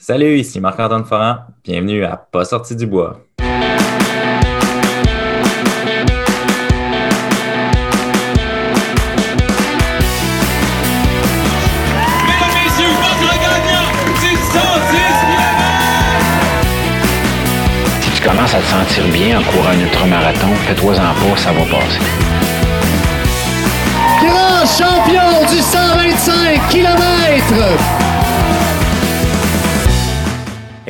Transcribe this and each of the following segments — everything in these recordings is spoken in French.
Salut, ici Marc-Antoine Ferrand. Bienvenue à Pas sorti du bois. Mesdames, messieurs, votre gagnant du 110 Si tu commences à te sentir bien en courant un ultramarathon, fais-toi-en pas, ça va passer. grand champion du 125 km.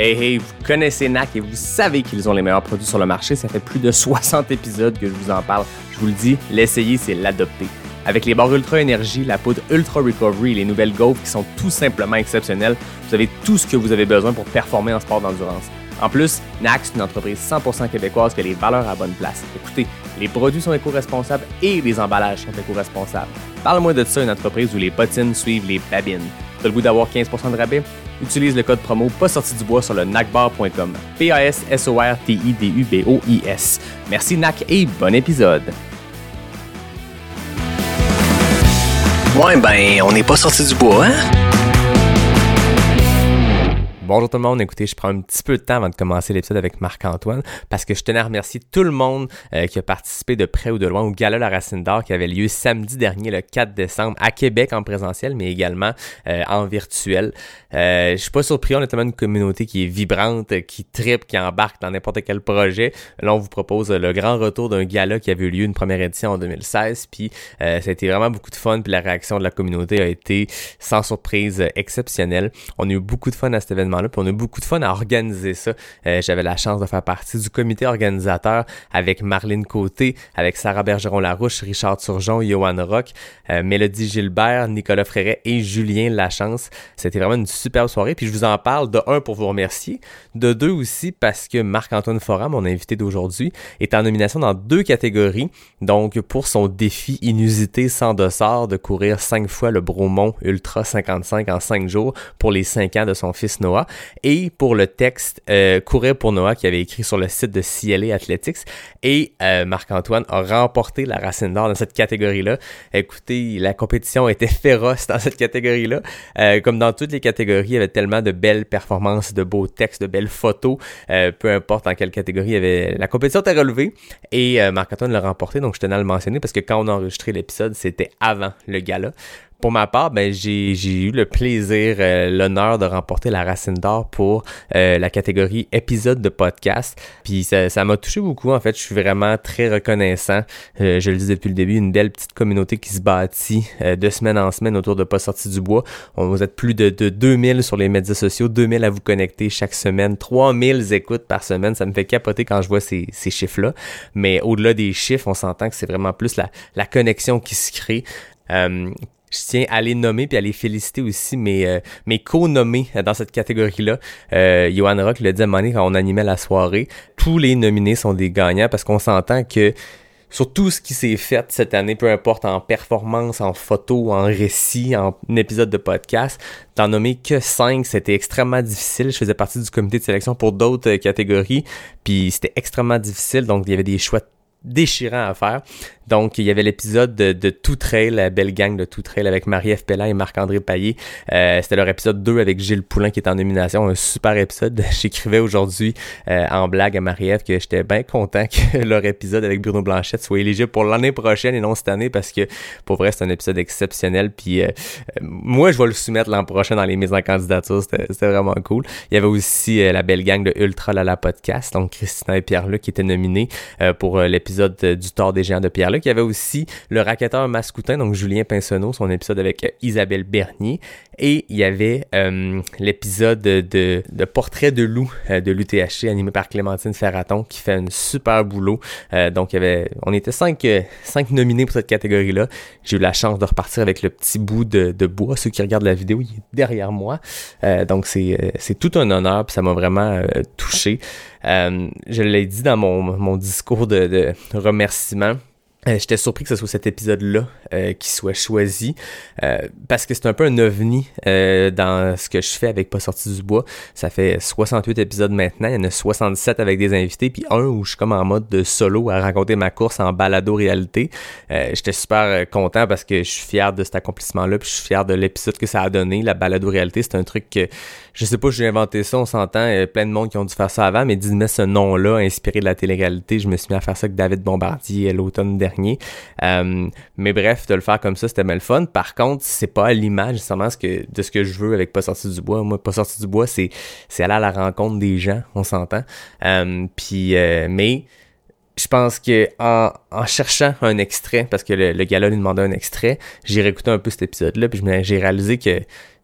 Hey hey, vous connaissez NAC et vous savez qu'ils ont les meilleurs produits sur le marché. Ça fait plus de 60 épisodes que je vous en parle. Je vous le dis, l'essayer, c'est l'adopter. Avec les barres Ultra Énergie, la poudre Ultra Recovery et les nouvelles gaufres qui sont tout simplement exceptionnelles, vous avez tout ce que vous avez besoin pour performer en sport d'endurance. En plus, NAC, c'est une entreprise 100% québécoise qui a les valeurs à bonne place. Écoutez, les produits sont éco-responsables et les emballages sont éco-responsables. Parle-moi de ça, une entreprise où les bottines suivent les babines. T'as le goût d'avoir 15% de rabais? Utilise le code promo pas sorti du bois sur le nacbar.com. P-A-S-S-O-R-T-I-D-U-B-O-I-S. Merci NAC et bon épisode. Ouais, ben, on n'est pas sorti du bois, hein? Bonjour tout le monde, écoutez, je prends un petit peu de temps avant de commencer l'épisode avec Marc-Antoine parce que je tenais à remercier tout le monde euh, qui a participé de près ou de loin au Gala La Racine d'Or qui avait lieu samedi dernier, le 4 décembre, à Québec en présentiel, mais également euh, en virtuel. Euh, je suis pas surpris, on a tellement une communauté qui est vibrante, qui tripe, qui embarque dans n'importe quel projet. Là, on vous propose le grand retour d'un gala qui avait eu lieu une première édition en 2016, puis euh, ça a été vraiment beaucoup de fun, puis la réaction de la communauté a été sans surprise exceptionnelle. On a eu beaucoup de fun à cet événement puis on a eu beaucoup de fun à organiser ça. Euh, J'avais la chance de faire partie du comité organisateur avec Marlène Côté, avec Sarah Bergeron-Larouche, Richard Turgeon, Johan Rock, euh, Mélodie Gilbert, Nicolas Fréret et Julien Lachance. C'était vraiment une superbe soirée, puis je vous en parle de un pour vous remercier, de deux aussi parce que Marc-Antoine Forum, mon invité d'aujourd'hui, est en nomination dans deux catégories. Donc pour son défi inusité sans dossard de courir cinq fois le Bromont Ultra 55 en cinq jours pour les cinq ans de son fils Noah et pour le texte euh, Courir pour Noah qui avait écrit sur le site de CLA Athletics. Et euh, Marc-Antoine a remporté la Racine d'Or dans cette catégorie-là. Écoutez, la compétition était féroce dans cette catégorie-là. Euh, comme dans toutes les catégories, il y avait tellement de belles performances, de beaux textes, de belles photos. Peu importe dans quelle catégorie il y avait. La compétition était relevée et Marc-Antoine l'a remporté. Donc je tenais à le mentionner parce que quand on a enregistré l'épisode, c'était avant le gala. Pour ma part, ben, j'ai, eu le plaisir, euh, l'honneur de remporter la Racine d'Or pour euh, la catégorie épisode de podcast. Puis ça, ça m'a touché beaucoup. En fait, je suis vraiment très reconnaissant. Euh, je le dis depuis le début, une belle petite communauté qui se bâtit euh, de semaine en semaine autour de Pas sorti du bois. On, vous êtes plus de, de 2000 sur les médias sociaux, 2000 à vous connecter chaque semaine, 3000 écoutes par semaine. Ça me fait capoter quand je vois ces, ces chiffres-là. Mais au-delà des chiffres, on s'entend que c'est vraiment plus la, la connexion qui se crée. Euh, je tiens à les nommer puis à les féliciter aussi mes, euh, mes co-nommés dans cette catégorie-là. Euh, Johan Rock le dit à un moment donné quand on animait la soirée. Tous les nominés sont des gagnants parce qu'on s'entend que sur tout ce qui s'est fait cette année, peu importe en performance, en photo, en récit, en épisode de podcast, d'en nommer que 5, c'était extrêmement difficile. Je faisais partie du comité de sélection pour d'autres euh, catégories, puis c'était extrêmement difficile, donc il y avait des choix déchirants à faire. Donc, il y avait l'épisode de, de Tout Trail, la belle gang de Tout Trail avec Marie-Ève Pellin et Marc-André Paillé. Euh, C'était leur épisode 2 avec Gilles Poulain qui est en nomination. Un super épisode. J'écrivais aujourd'hui euh, en blague à Marie-Ève que j'étais bien content que leur épisode avec Bruno Blanchette soit éligible pour l'année prochaine et non cette année parce que pour vrai, c'est un épisode exceptionnel. Puis euh, moi, je vais le soumettre l'an prochain dans les mises en candidature. C'était vraiment cool. Il y avait aussi euh, la belle gang de Ultra Lala Podcast, donc Christina et Pierre-Luc qui étaient nominés euh, pour l'épisode du Tort des géants de Pierre-Luc. Il y avait aussi le racketteur mascoutin, donc Julien Pinsonneau, son épisode avec euh, Isabelle Bernier. Et il y avait euh, l'épisode de, de, Portrait de loup euh, de l'UTHC animé par Clémentine Ferraton qui fait un super boulot. Euh, donc il y avait, on était cinq, cinq nominés pour cette catégorie-là. J'ai eu la chance de repartir avec le petit bout de, de bois. Ceux qui regardent la vidéo, il est derrière moi. donc c'est, tout un honneur, puis ça m'a vraiment touché. je l'ai dit dans mon, mon discours de, de remerciement Euh, J'étais surpris que ce soit cet épisode-là euh, qui soit choisi euh, parce que c'est un peu un ovni euh, dans ce que je fais avec Pas sorti du bois. Ça fait 68 épisodes maintenant, il y en a 67 avec des invités, puis un où je suis comme en mode de solo à raconter ma course en balado-réalité. Euh, J'étais super euh, content parce que je suis fier de cet accomplissement-là, puis je suis fier de l'épisode que ça a donné. La balado-réalité, c'est un truc que je sais pas, j'ai inventé ça, on s'entend, il y a plein de monde qui ont dû faire ça avant, mais dis-moi ce nom-là, inspiré de la télé-réalité, je me suis mis à faire ça avec David Bombardier l'automne dernier. Euh, mais bref, de le faire comme ça, c'était mal fun. Par contre, c'est pas à l'image que, de ce que je veux avec Pas sorti du bois. Moi, Pas sorti du bois, c'est, c'est aller à la rencontre des gens, on s'entend. Euh, puis, euh, mais je pense que en, en, cherchant un extrait, parce que le, le gars-là lui demandait un extrait, j'ai réécouté un peu cet épisode-là, puis j'ai réalisé que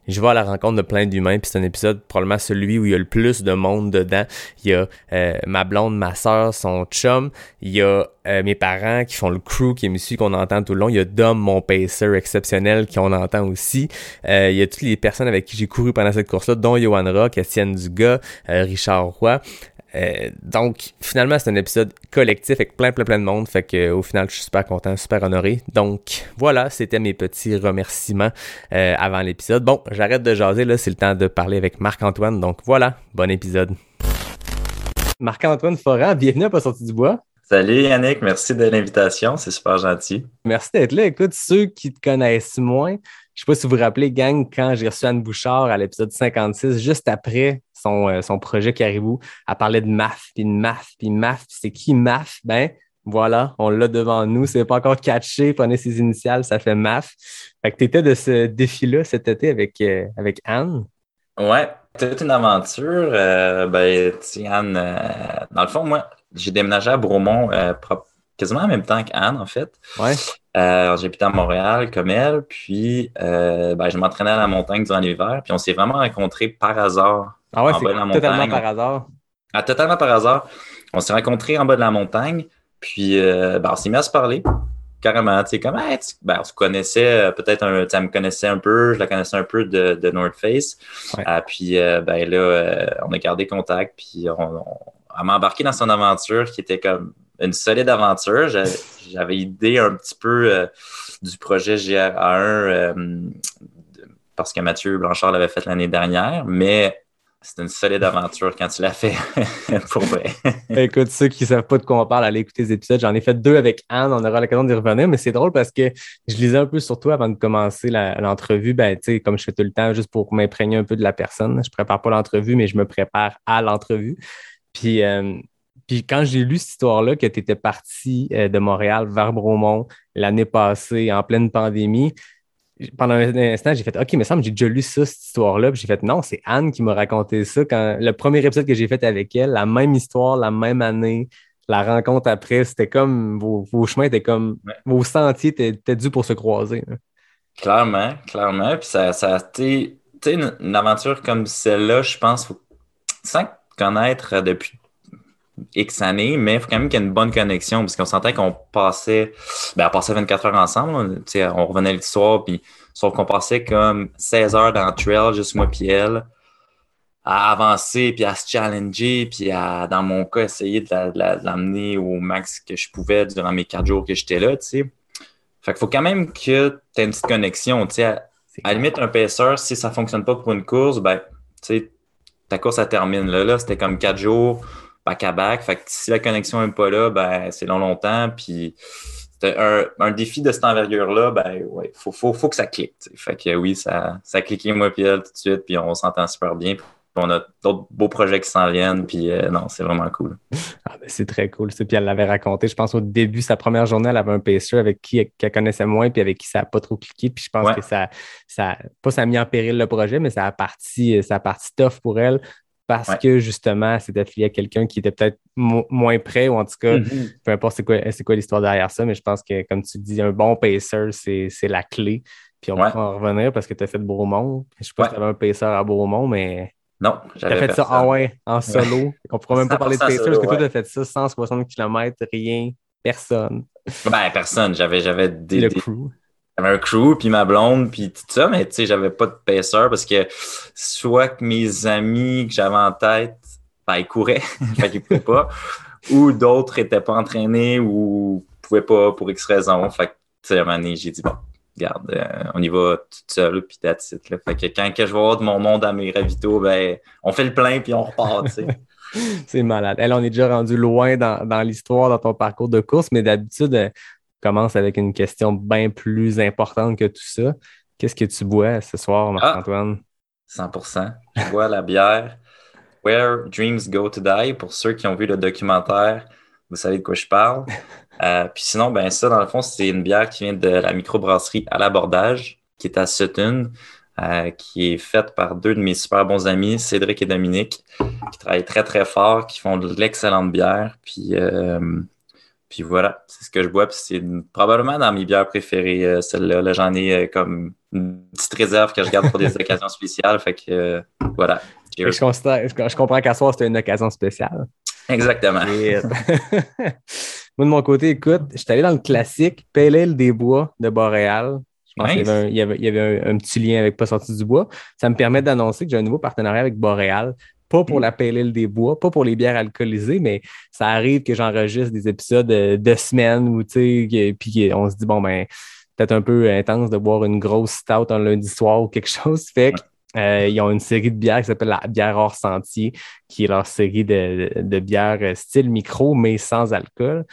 je vais à la rencontre de plein d'humains, puis c'est un épisode probablement celui où il y a le plus de monde dedans. Il y a euh, ma blonde, ma soeur, son chum, il y a euh, mes parents qui font le crew qui me suit, qu'on entend tout le long. Il y a Dom, mon pacer exceptionnel, qu'on entend aussi. Euh, il y a toutes les personnes avec qui j'ai couru pendant cette course-là, dont Johan Rock, Etienne Dugas, Richard Roy. Euh, donc, finalement, c'est un épisode collectif avec plein, plein, plein de monde. Fait que, au final, je suis super content, super honoré. Donc, voilà, c'était mes petits remerciements euh, avant l'épisode. Bon, j'arrête de jaser, là, c'est le temps de parler avec Marc-Antoine. Donc, voilà, bon épisode. Marc-Antoine Forand, bienvenue à Pas sorti du bois. Salut Yannick, merci de l'invitation, c'est super gentil. Merci d'être là. Écoute, ceux qui te connaissent moins, je sais pas si vous vous rappelez, gang, quand j'ai reçu Anne Bouchard à l'épisode 56, juste après son, euh, son projet Caribou, elle parlait de MAF, puis de MAF, puis MAF. C'est qui MAF? Ben, voilà, on l'a devant nous. C'est pas encore catché, prenez ses initiales, ça fait MAF. Fait que tu étais de ce défi-là cet été avec, euh, avec Anne? Ouais, c'était une aventure. Euh, ben, Anne, euh, dans le fond, moi, j'ai déménagé à Bromont quasiment en même temps qu'Anne, en fait. Ouais. J'habitais à Montréal comme elle, puis ben, je m'entraînais à la montagne durant l'hiver, puis on s'est vraiment rencontrés par hasard. Ah ouais, c'est totalement montagne. par hasard. Ah, totalement par hasard. On s'est rencontrés en bas de la montagne, puis euh, ben, on s'est mis à se parler. Carrément, tu sais, comme, hey, tu, ben, on se connaissait, peut-être, un, tu me connaissais un peu, je la connaissais un peu de, de North Face. Ouais. Euh, puis, ben là, on a gardé contact, puis on, on, elle m'a embarqué dans son aventure qui était comme une solide aventure. J'avais idée un petit peu euh, du projet GRA1 euh, parce que Mathieu Blanchard l'avait fait l'année dernière, mais c'est une solide aventure quand tu l'as fait, pour. Écoute, ceux qui ne savent pas de quoi on parle, allez écouter les épisodes. J'en ai fait deux avec Anne, on aura l'occasion d'y revenir, mais c'est drôle parce que je lisais un peu sur toi avant de commencer l'entrevue. Ben, tu sais, comme je fais tout le temps, juste pour m'imprégner un peu de la personne. Je prépare pas l'entrevue, mais je me prépare à l'entrevue. Puis, euh, puis quand j'ai lu cette histoire-là, que tu étais parti euh, de Montréal vers Bromont l'année passée en pleine pandémie, pendant un instant, j'ai fait OK, mais me j'ai déjà lu ça, cette histoire-là. Puis j'ai fait non, c'est Anne qui m'a raconté ça. Quand le premier épisode que j'ai fait avec elle, la même histoire, la même année, la rencontre après, c'était comme vos, vos, chemins étaient comme vos sentiers étaient, dus pour se croiser. Là. Clairement, clairement. Puis ça, ça a été une, une aventure comme celle-là, je pense, faut, sans connaître depuis X années, mais il faut quand même qu'il y ait une bonne connexion, parce qu'on sentait qu'on passait, ben, on passait 24 heures ensemble, on revenait le soir, puis sauf qu'on passait comme 16 heures dans le trail, juste moi puis elle, à avancer, puis à se challenger, puis à, dans mon cas, essayer de l'amener au max que je pouvais durant mes quatre jours que j'étais là, tu sais. Fait qu'il faut quand même que tu aies une petite connexion, tu sais. À, à la limite, un pacer, si ça fonctionne pas pour une course, ben, tu sais, ta course, ça termine là. Là, c'était comme quatre jours, back à back. Fait que si la connexion n'est pas là, ben, c'est long, longtemps. Puis un, un, défi de cette envergure-là, ben, ouais, faut, faut, faut que ça clique. T'sais. Fait que oui, ça, ça a cliqué, moi, puis elle, tout de suite. Puis on s'entend super bien. Puis on a d'autres beaux projets qui s'en viennent. Puis euh, non, c'est vraiment cool. Ah, ben, c'est très cool. Puis elle l'avait raconté. Je pense au début, sa première journée, elle avait un pacer avec qui elle connaissait moins, puis avec qui ça n'a pas trop cliqué. Puis je pense ouais. que ça, ça, pas ça a mis en péril le projet, mais ça a parti, ça a parti tough pour elle parce ouais. que justement, c'est affilié à quelqu'un qui était peut-être mo moins prêt ou en tout cas, mm -hmm. peu importe c'est quoi, quoi l'histoire derrière ça, mais je pense que, comme tu dis, un bon pacer, c'est la clé. Puis on ouais. va en revenir parce que tu as fait Beaumont. Je sais pas ouais. si tu avais un pacer à Beaumont, mais. Non, j'avais fait ça ah ouais, en solo. On pourra même pas parler de pacer parce que toi, tu as fait ça 160 km, rien, personne. Ben, personne. J'avais des. Le des... J'avais un crew, puis ma blonde, puis tout ça, mais tu sais, j'avais pas de pacer parce que soit que mes amis que j'avais en tête, ben, ils couraient, fait qu'ils couraient pas, ou d'autres étaient pas entraînés ou pouvais pas pour X raison. Fait que, tu sais, à un moment donné, j'ai dit, bon, regarde, euh, on y va tout seul, puis that's it, là. Fait que quand que je vais avoir de mon monde à mes ravitaux, ben, on fait le plein, puis on repart, tu sais. C'est malade. Elle, on est déjà rendu loin dans, dans l'histoire, dans ton parcours de course, mais d'habitude, euh, commence avec une question bien plus importante que tout ça. Qu'est-ce que tu bois ce soir, Marc-Antoine? 100%. Je bois la bière Where Dreams Go to Die. Pour ceux qui ont vu le documentaire, vous savez de quoi je parle. Euh, puis sinon, ben ça, dans le fond, c'est une bière qui vient de la microbrasserie à l'abordage, qui est à Sutton, euh, qui est faite par deux de mes super bons amis, Cédric et Dominique, qui travaillent très, très fort, qui font de l'excellente bière. Puis, euh, puis voilà, c'est ce que je bois. Puis c'est probablement dans mes bières préférées, euh, celle-là. Là, J'en ai euh, comme une petite réserve que je garde pour des occasions spéciales. Fait que euh, voilà. Je, comprends qu'à soir, c'était une occasion spéciale. Exactement. Et, Moi, de mon côté, écoute, je suis allé dans le classique Pale Ale des Bois de Boréal. Je pense Nice. qu'il y avait, un, il y avait- il y avait un, un petit lien avec Pas sorti du bois. Ça me permet d'annoncer que j'ai un nouveau partenariat avec Boréal. Pas pour la Pale Ale des Bois, pas pour les bières alcoolisées, mais ça arrive que j'enregistre des épisodes de, de semaine où, tu sais, puis on se dit, bon, ben, peut-être un peu intense de boire une grosse stout un lundi soir ou quelque chose. Fait que, euh, ils ont une série de bières qui s'appelle la bière hors sentier, qui est leur série de, de, de bières style micro, mais sans alcool.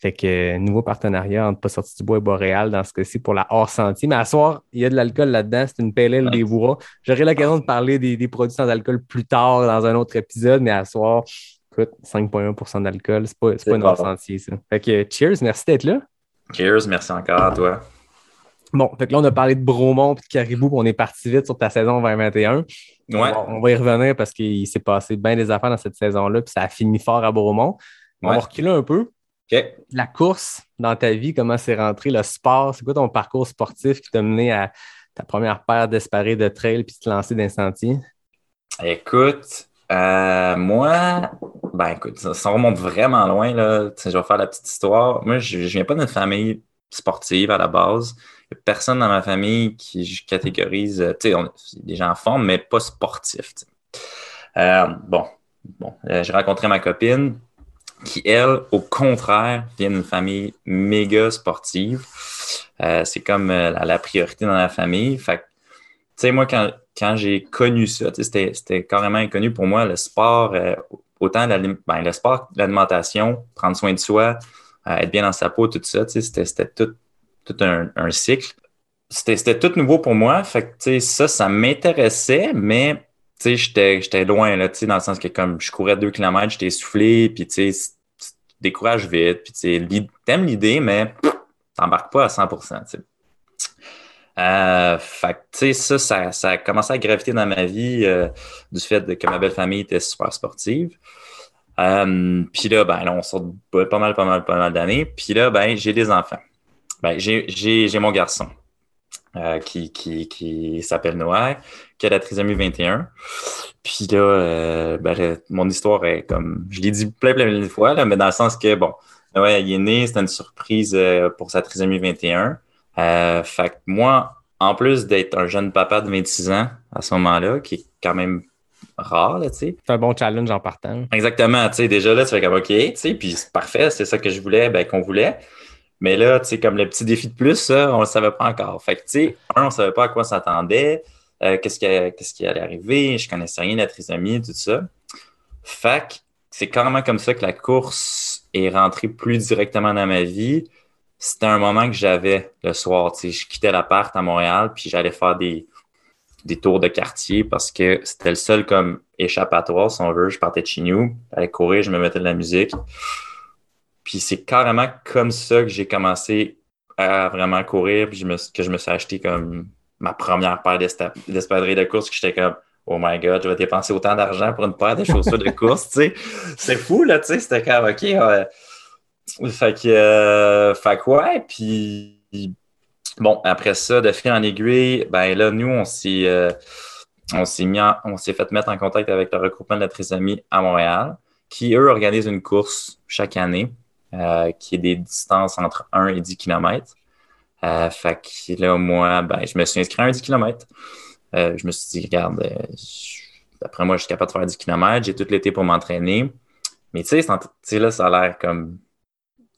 Fait que euh, nouveau partenariat entre Pas sorti du bois et Boréal dans ce cas-ci pour la hors sentier. Mais à soir, il y a de l'alcool là-dedans. C'est une pale ale des bois. J'aurai l'occasion de parler des, des produits sans alcool plus tard dans un autre épisode, mais à soir, écoute, 5,1% d'alcool, c'est pas, pas une hors sentier, ça. Fait que cheers, merci d'être là. Cheers, merci encore à toi. Bon, fait que là, on a parlé de Bromont et de Caribou, on est parti vite sur ta saison 2021. Ouais. On, va, on va y revenir parce qu'il s'est passé bien des affaires dans cette saison-là, puis ça a fini fort à Bromont. On Ouais. va reculer un peu. La course dans ta vie, comment c'est rentré, le sport, c'est quoi ton parcours sportif qui t'a mené à ta première paire d'espadrilles de trail puis de te lancer d'un sentier? Écoute, euh, moi, ben écoute, ça, ça remonte vraiment loin, là. Je vais faire la petite histoire. Moi, je, je viens pas d'une famille sportive à la base. Il y a personne dans ma famille qui je catégorise, euh, tu sais, on- des gens en forme, mais pas sportifs. Euh, bon, bon, euh, j'ai rencontré ma copine qui, elle, au contraire, vient d'une famille méga sportive. Euh, c'est comme euh, la, priorité dans la famille. Fait tu sais, moi, quand, quand j'ai connu ça, c'était, carrément inconnu pour moi, le sport, euh, autant ben, le sport, l'alimentation, prendre soin de soi, euh, être bien dans sa peau, tout ça, c'était, tout, tout un, un cycle. C'était, tout nouveau pour moi. Fait que, ça, ça m'intéressait, mais, tu sais, j'étais, loin, là, tu sais, dans le sens que comme je courais deux kilomètres, j'étais essoufflé, puis, tu sais, tu décourages vite, puis, tu sais, t'aimes l'idée, mais t'embarques pas à 100%, tu sais. Euh, tu sais, ça, ça, a commencé à graviter dans ma vie euh, du fait que ma belle famille était super sportive. Euh, puis là, ben, là, on sort pas mal, pas mal, pas mal d'années. Puis là, ben, j'ai des enfants. Ben, j'ai mon garçon euh, qui, qui, qui s'appelle Noah, qui a la trisomie 21. Puis là, euh, ben, mon histoire est comme, je l'ai dit plein, plein, plein de fois, là, mais dans le sens que, bon, Noah, il est né, c'était une surprise euh, pour sa trisomie 21. Euh, fait que moi, en plus d'être un jeune papa de 26 ans à ce moment-là, qui est quand même rare, là, tu sais. C'est un bon challenge en partant. Exactement, tu sais, déjà là, tu fais comme OK, tu sais, puis c'est parfait, c'est ça que je voulais, ben qu'on voulait. Mais là, tu sais, comme le petit défi de plus, on le savait pas encore. Fait que, tu sais, un, on savait pas à quoi s'attendait, euh, qu'est-ce qui, allait arriver, je connaissais rien la trisomie, tout ça. Fait que c'est carrément comme ça que la course est rentrée plus directement dans ma vie. C'était un moment que j'avais le soir, tu sais, je quittais l'appart à Montréal, puis j'allais faire des, des tours de quartier parce que c'était le seul comme échappatoire, si on veut. Je partais de chez nous, j'allais courir, je me mettais de la musique. Puis c'est carrément comme ça que j'ai commencé à vraiment courir, puis je me, que je me suis acheté comme ma première paire d'espadrilles de course, que j'étais comme Oh my god, je vais dépenser autant d'argent pour une paire de chaussures de course, tu sais. C'est fou, là, tu sais. C'était comme OK. Fait que, euh, fait que ouais, puis bon, après ça, de fil en aiguille, ben là, nous, on s'est euh, on s'est mis en- on s'est fait mettre en contact avec le regroupement de la trisomie à Montréal, qui, eux, organisent une course chaque année, euh, qui est des distances entre 1 et 10 km. Euh, fait que là, moi, ben, je me suis inscrit à un 10 km. Euh, je me suis dit, regarde, d'après moi, je suis capable de faire 10 km. J'ai tout l'été pour m'entraîner. Mais tu sais, là, ça a l'air comme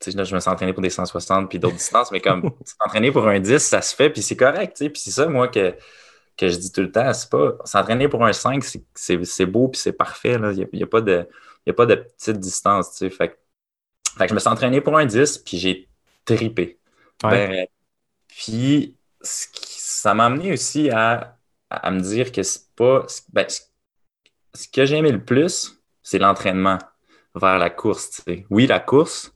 tu sais, là, je me suis entraîné pour des 160 puis d'autres distances, mais comme s'entraîner pour un 10, ça se fait, puis c'est correct, tu sais. Puis c'est ça, moi, que, que je dis tout le temps, c'est pas s'entraîner pour un 5, c'est- beau, puis c'est parfait, là. Il n'y a, y a pas de, il y a pas de petite distance, tu sais. Fait, que- fait que je me suis entraîné pour un 10, puis j'ai tripé. Ouais. Ben, puis ça m'a amené aussi à, à, me dire que c'est pas. ben, ce- que j'ai aimé le plus, c'est l'entraînement vers la course. tu sais. Oui, la course,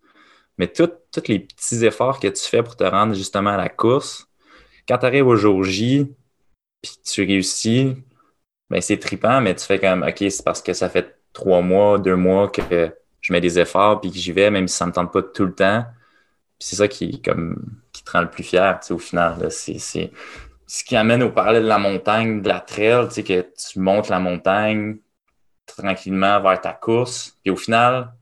mais tous les petits efforts que tu fais pour te rendre justement à la course, quand tu arrives au jour J, puis tu réussis, ben c'est trippant, mais tu fais comme, OK, c'est parce que ça fait trois mois, deux mois que je mets des efforts, puis que j'y vais, même si ça me tente pas tout le temps. C'est ça qui, comme, qui te rend le plus fier, au final. C'est, ce qui amène au parallèle de la montagne, de la trail, que tu montes la montagne tranquillement vers ta course. Puis au final,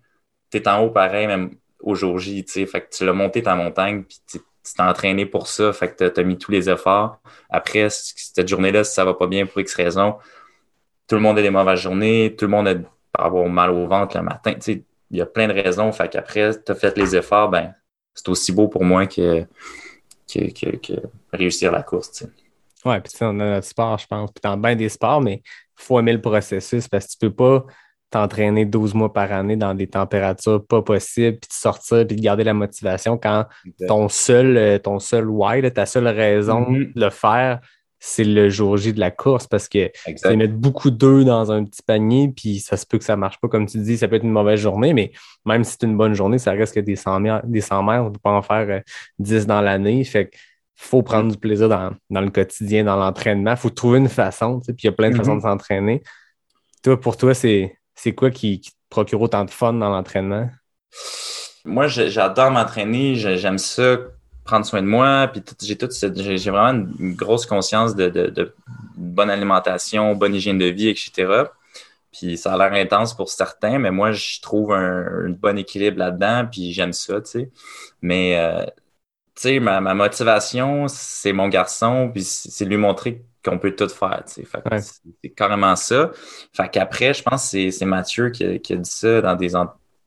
tu es en haut pareil, même au jour J, tu. Fait que tu l'as monté ta montagne, puis tu t'es entraîné pour ça, fait que tu as mis tous les efforts. Après, cette journée-là, si ça va pas bien pour X raison, tout le monde a des mauvaises journées, tout le monde a avoir mal au ventre le matin. Il y a plein de raisons. Fait qu'après, tu as fait les efforts, ben, c'est aussi beau pour moi que, que, que, que réussir la course. tu sais. Ouais, puis tu sais, on a notre sport, je pense. Puis dans bien des sports, mais il faut aimer le processus parce que tu peux pas t'entraîner 12 mois par année dans des températures pas possibles, puis de sortir, puis de garder la motivation quand ton seul, euh, ton seul why, ta seule raison Mhm. de le faire, c'est le jour J de la course parce que c'est mettre beaucoup d'œufs dans un petit panier, puis ça se peut que ça marche pas comme tu dis, ça peut être une mauvaise journée, mais même si c'est une bonne journée, ça reste que des 100 mètres, des 100 mètres on peut pas en faire euh, 10 dans l'année. Fait que faut prendre du plaisir dans, dans le quotidien, dans l'entraînement. faut trouver une façon, puis il y a plein de façons de s'entraîner. Toi, pour toi, c'est quoi qui, qui te procure autant de fun dans l'entraînement? Moi, j'adore m'entraîner, j'ai- j'aime ça, prendre soin de moi, puis tout- j'ai cette- j'ai vraiment une, une grosse conscience de, de- de bonne alimentation, bonne hygiène de vie, etc. Puis ça a l'air intense pour certains, mais moi, je trouve un, un bon équilibre là-dedans, puis j'aime ça, tu sais. Mais, euh, tu sais, ma, ma motivation, c'est mon garçon, puis c'est lui montrer qu'on peut tout faire, tu sais. Fait que Ouais. c'est carrément ça. Fait qu'après, je pense que c'est- c'est Mathieu qui a, qui a dit ça dans des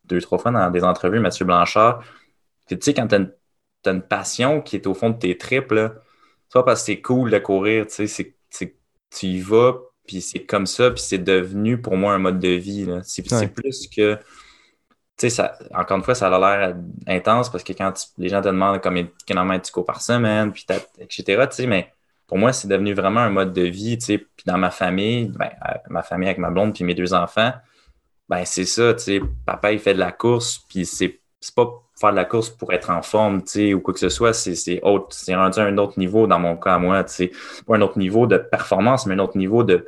deux, trois fois dans des entrevues, Mathieu Blanchard. Tu sais, quand t'as une, une passion qui est au fond de tes tripes, là, c'est pas parce que c'est cool de courir, tu sais, tu y vas, puis c'est comme ça, puis c'est devenu pour moi un mode de vie. C'est Ouais. plus que... Tu sais, ça, encore une fois, ça a l'air intense parce que quand tu- les gens te demandent combien de kilomètres tu cours par semaine, puis etc., tu sais, mais pour moi, c'est devenu vraiment un mode de vie, tu sais. Puis dans ma famille, ben, ma famille avec ma blonde puis mes deux enfants, ben c'est ça, tu sais. Papa, il fait de la course, puis c'est c'est pas faire de la course pour être en forme, ou quoi que ce soit, c'est autre, c'est rendu à un autre niveau dans mon cas moi, tu. Pas un autre niveau de performance, mais un autre niveau de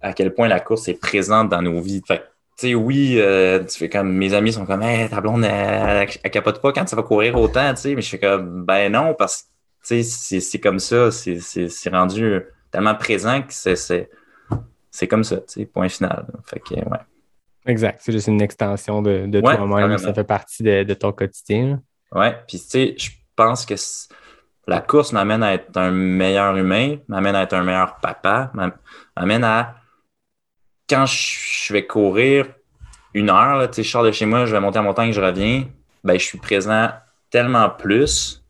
à quel point la course est présente dans nos vies. Fait tu oui, euh, tu fais comme mes amis sont comme, hey, ta blonde, elle, elle- capote pas quand tu vas courir autant, tu sais, mais je fais comme, ben non, parce que, c'est- comme ça, c'est- rendu tellement présent que c'est comme ça, tu sais, point final. Fait que, ouais. Exact. C'est juste une extension de, de Ouais, toi-même. Ça fait partie de, de ton quotidien. Ouais, puis tu sais, je pense que la course m'amène à être un meilleur humain, m'amène à être un meilleur papa, m'am- m'amène à quand je je vais courir une heure, là, tu sais, je sors de chez moi, je vais monter en montagne, je reviens, ben je suis présent tellement plus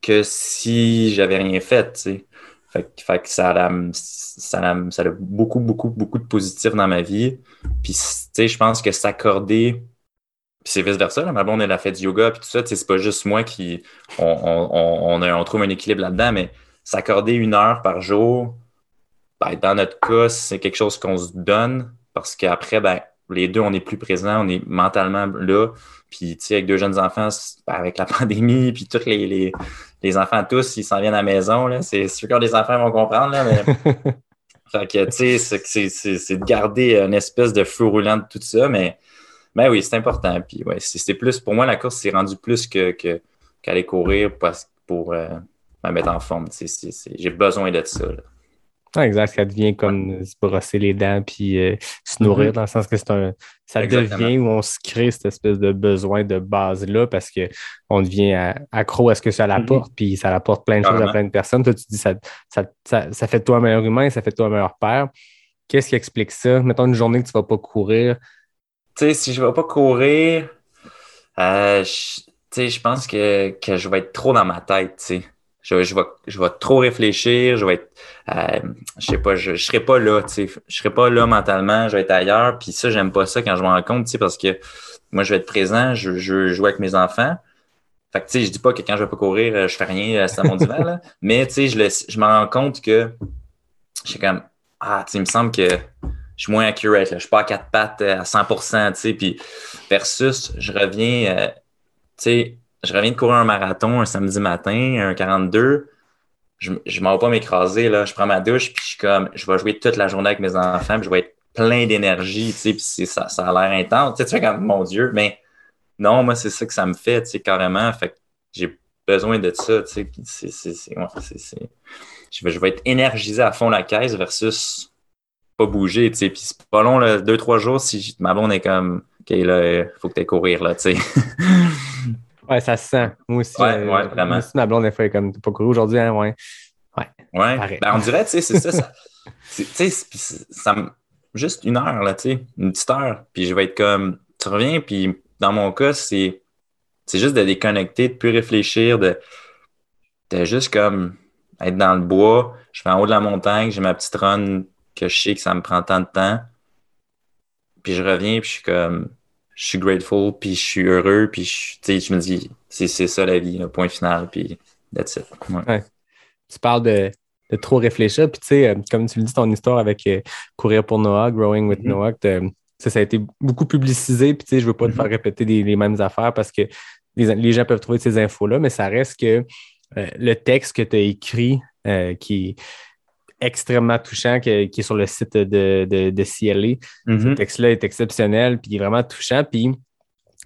que si j'avais rien fait, tu sais. Fait, que- ça a, ça, a, beaucoup, beaucoup, beaucoup de positifs dans ma vie. Puis, tu sais, je pense que s'accorder puis c'est vice-versa. Ma blonde, elle a fait du yoga, puis tout ça. tu sais, C'est pas juste moi qui. On, on, on, trouve un équilibre là-dedans, mais s'accorder une heure par jour, ben, dans notre cas, c'est quelque chose qu'on se donne parce qu'après, ben, les deux, on est plus présents, on est mentalement là. Puis, tu sais, avec deux jeunes enfants, ben, avec la pandémie, puis tous les, les, les enfants, tous, ils s'en viennent à la maison. Là. C'est sûr que les enfants vont comprendre, là, mais. Fait que, tu sais, c'est- de garder une espèce de feu roulant de tout ça, mais, oui, c'est important. Puis, ouais, c'est plus, pour moi, la course, c'est rendu plus que que- qu'aller courir parce, pour euh, me mettre en forme. J'ai besoin de ça. là. Ah, exact. Ça devient comme se brosser les dents puis euh, se nourrir, Mhm. dans le sens que c'est un. Ça Exactement. devient où on se crée cette espèce de besoin de base-là parce qu'on devient accro à ce que ça l'apporte, puis ça apporte plein de choses à plein de personnes. Toi, tu dis ça, ça, ça, ça fait de toi un meilleur humain, ça fait de toi un meilleur père. Qu'est-ce qui explique ça? Mettons une journée que tu ne vas pas courir. Tu sais, si je ne vais pas courir, Euh, je, tu sais, je pense que, que je vais être trop dans ma tête, tu sais. Je, je, vais, je vais trop réfléchir, je vais être, euh, je sais pas, je, je serai pas là, tu sais. Je serai pas là mentalement, je vais être ailleurs. Puis ça, j'aime pas ça quand je me rends compte, tu sais, parce que moi, je vais être présent, je, je jouer avec mes enfants. Fait que, tu sais, je dis pas que quand je vais pas courir, euh, je fais rien, euh, c'est à mon divan, là. Mais, tu sais, je, le- je me rends compte que je suis comme, ah, tu sais, il me semble que je suis moins accurate, là. Je suis pas à quatre pattes euh, à 100%, tu sais. Puis versus, je reviens, euh, tu sais, je reviens de courir un marathon un samedi matin, un 42. Je, je m'en vais pas m'écraser, là. Je prends ma douche, puis je suis comme, je vais jouer toute la journée avec mes enfants, je vais être plein d'énergie, tu sais, puis ça, ça a l'air intense. Tu sais, tu comme, mon Dieu, mais non, moi, c'est ça que ça me fait, tu sais, carrément. Fait j'ai besoin de ça, tu sais. Je, vais, je vais être énergisé à fond la caisse versus pas bouger, tu sais. Puis c'est pas long, là, deux, trois jours, si ma blonde est comme, OK, là, faut que tu courir, là, tu sais. Ouais, ça se sent. Moi aussi. Ouais, euh, ouais, vraiment. Moi aussi, ma blonde, des fois, est comme, pas couru aujourd'hui, hein, ouais. Ouais. Pareil. Ben, on dirait, tu sais, c'est ça. ça tu sais, ça me- juste une heure, là, tu sais, une petite heure. Puis je vais être comme, tu reviens, puis dans mon cas, c'est, c'est juste de déconnecter, de plus réfléchir, de, de juste comme être dans le bois. Je vais en haut de la montagne, j'ai ma petite run que je sais que ça me prend tant de temps. Puis je reviens, puis je suis comme, je suis grateful, puis je suis heureux, puis je, je me dis, c'est, ça la vie, le point final, puis that's it. Ouais. tu parles de, de trop réfléchir. Puis, tu sais, euh, comme tu le dis, ton histoire avec euh, Courir pour Noah, Growing with Mhm. Noah, ça, ça a été beaucoup publicisé. Puis, tu sais, je veux pas te Mhm. faire répéter des- les mêmes affaires parce que les, les gens peuvent trouver ces infos-là, mais ça reste que euh, le texte que tu as écrit, euh, qui extrêmement touchant, que- qui est sur le site de, de, de CLA, ce Mhm. texte-là est exceptionnel, puis il est vraiment touchant. Puis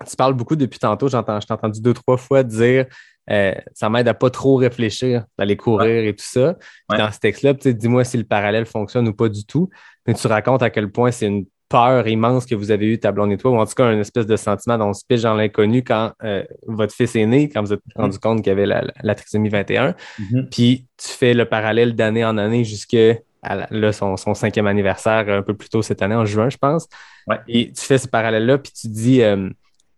tu parles beaucoup depuis tantôt, j'entends, je t'ai entendu deux, trois fois dire euh, ça m'aide à pas trop réfléchir, d'aller courir et tout ça. Puis Ouais. Dans ce texte-là, dis-moi si le parallèle fonctionne ou pas du tout. Mais tu racontes à quel point c'est une peur immense que vous avez eue, ta blonde et toi, ou en tout cas une espèce de sentiment dont on se piche dans l'inconnu quand euh, votre fils est né, quand vous êtes rendu compte qu'il y avait la, la, la trisomie 21. Mhm. Puis tu fais le parallèle d'année en année jusqu'à là, son, son cinquième anniversaire, un peu plus tôt cette année, en juin, je pense. Ouais. Et tu fais ce parallèle-là, puis tu dis, euh,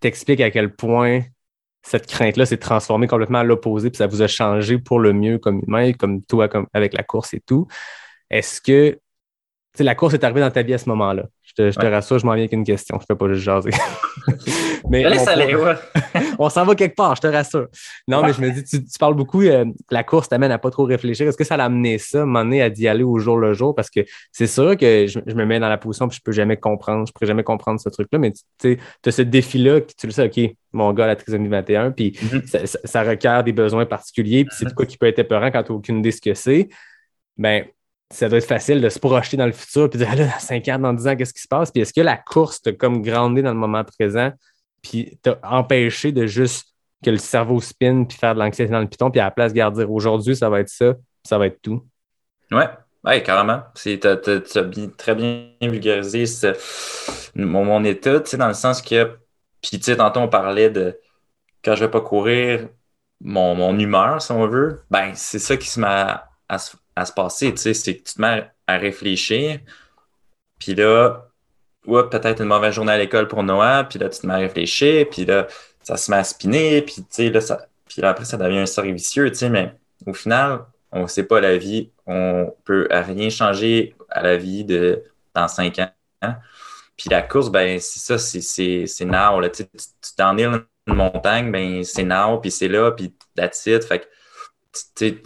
t'expliques à quel point cette crainte-là s'est transformée complètement à l'opposé, puis ça vous a changé pour le mieux comme humain, comme toi, comme avec la course et tout. Est-ce que tu sais, la course est arrivée dans ta vie à ce moment-là? Je te, je te Ouais. rassure, je m'en viens avec une question. Je ne peux pas juste jaser. mais aller, ouais. on s'en va quelque part, je te rassure. Non, mais je me dis, tu, tu parles beaucoup, euh, la course t'amène à pas trop réfléchir. Est-ce que ça l'a amené ça, m'amener à d'y aller au jour le jour? Parce que c'est sûr que je, je me mets dans la position puis je peux jamais comprendre, je pourrais jamais comprendre ce truc-là, mais tu as ce défi-là, tu le sais, OK, mon gars, la trisomie 21, puis Mhm. ça, ça- ça requiert des besoins particuliers, puis c'est de quoi qui peut être épeurant quand tu n'as aucune idée ce que c'est? Ben, ça doit être facile de se projeter dans le futur puis de dire, ah là, dans 5 ans, dans 10 ans, qu'est-ce qui se passe? Puis est-ce que la course t'a comme grandé dans le moment présent, puis t'a empêché de juste que le cerveau spin puis faire de l'anxiété dans le piton, puis à la place, de dire aujourd'hui, ça va être ça, ça va être tout? Ouais, ouais, carrément. T'as- t'as bien- très bien vulgarisé ce- mon, mon état, tu sais, dans le sens que, puis tu sais, tantôt on parlait de quand je vais pas courir, mon, mon humeur, si on veut, ben c'est ça qui se met à, à à se passer, c'est que tu te mets à réfléchir, puis là, ouais, peut-être une mauvaise journée à l'école pour Noah, puis là, tu te mets à réfléchir, puis là, ça se met à spinner, puis là, ça, puis là, après, ça devient un cercle vicieux, mais au final, on ne sait pas la vie, on peut rien changer à la vie de dans cinq ans. Puis la course, ben c'est ça, c'est, now. Là. Tu, sais, tu tu t'en es une montagne, ben c'est now, puis c'est là, puis that's it. Fait que tu,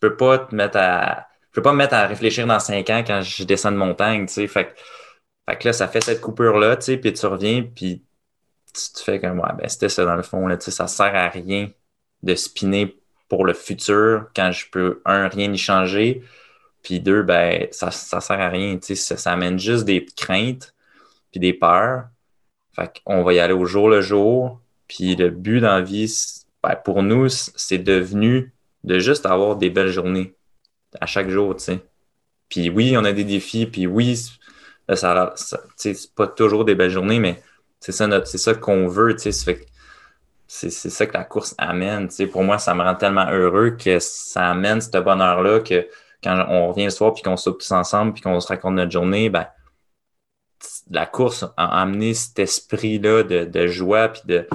peux pas te mettre à. Je peux pas me mettre à réfléchir dans cinq ans quand je descends de montagne, tu sais. Fait, que- là, ça fait cette coupure-là, tu sais, puis tu reviens, puis tu fais comme ouais, ben c'était ça dans le fond, là, tu sais, ça sert à rien de spinner pour le futur quand je peux, un, rien y changer, puis deux, ben, ça, ça sert à rien, tu sais, ça, amène juste des craintes, puis des peurs. Fait va y aller au jour le jour, puis le but dans la vie, ben, pour nous, c'est devenu de juste avoir des belles journées à chaque jour, tu sais. Puis oui, on a des défis, puis oui, là, ça, c'est pas toujours des belles journées, mais c'est ça notre, c'est ça qu'on veut, tu sais. c'est c'est ça que la course amène. Tu sais, pour moi, ça me rend tellement heureux que ça amène ce bonheur-là que quand on revient le soir puis qu'on soupe tous ensemble puis qu'on se raconte notre journée, ben, la course a amené cet esprit-là de, joie puis de,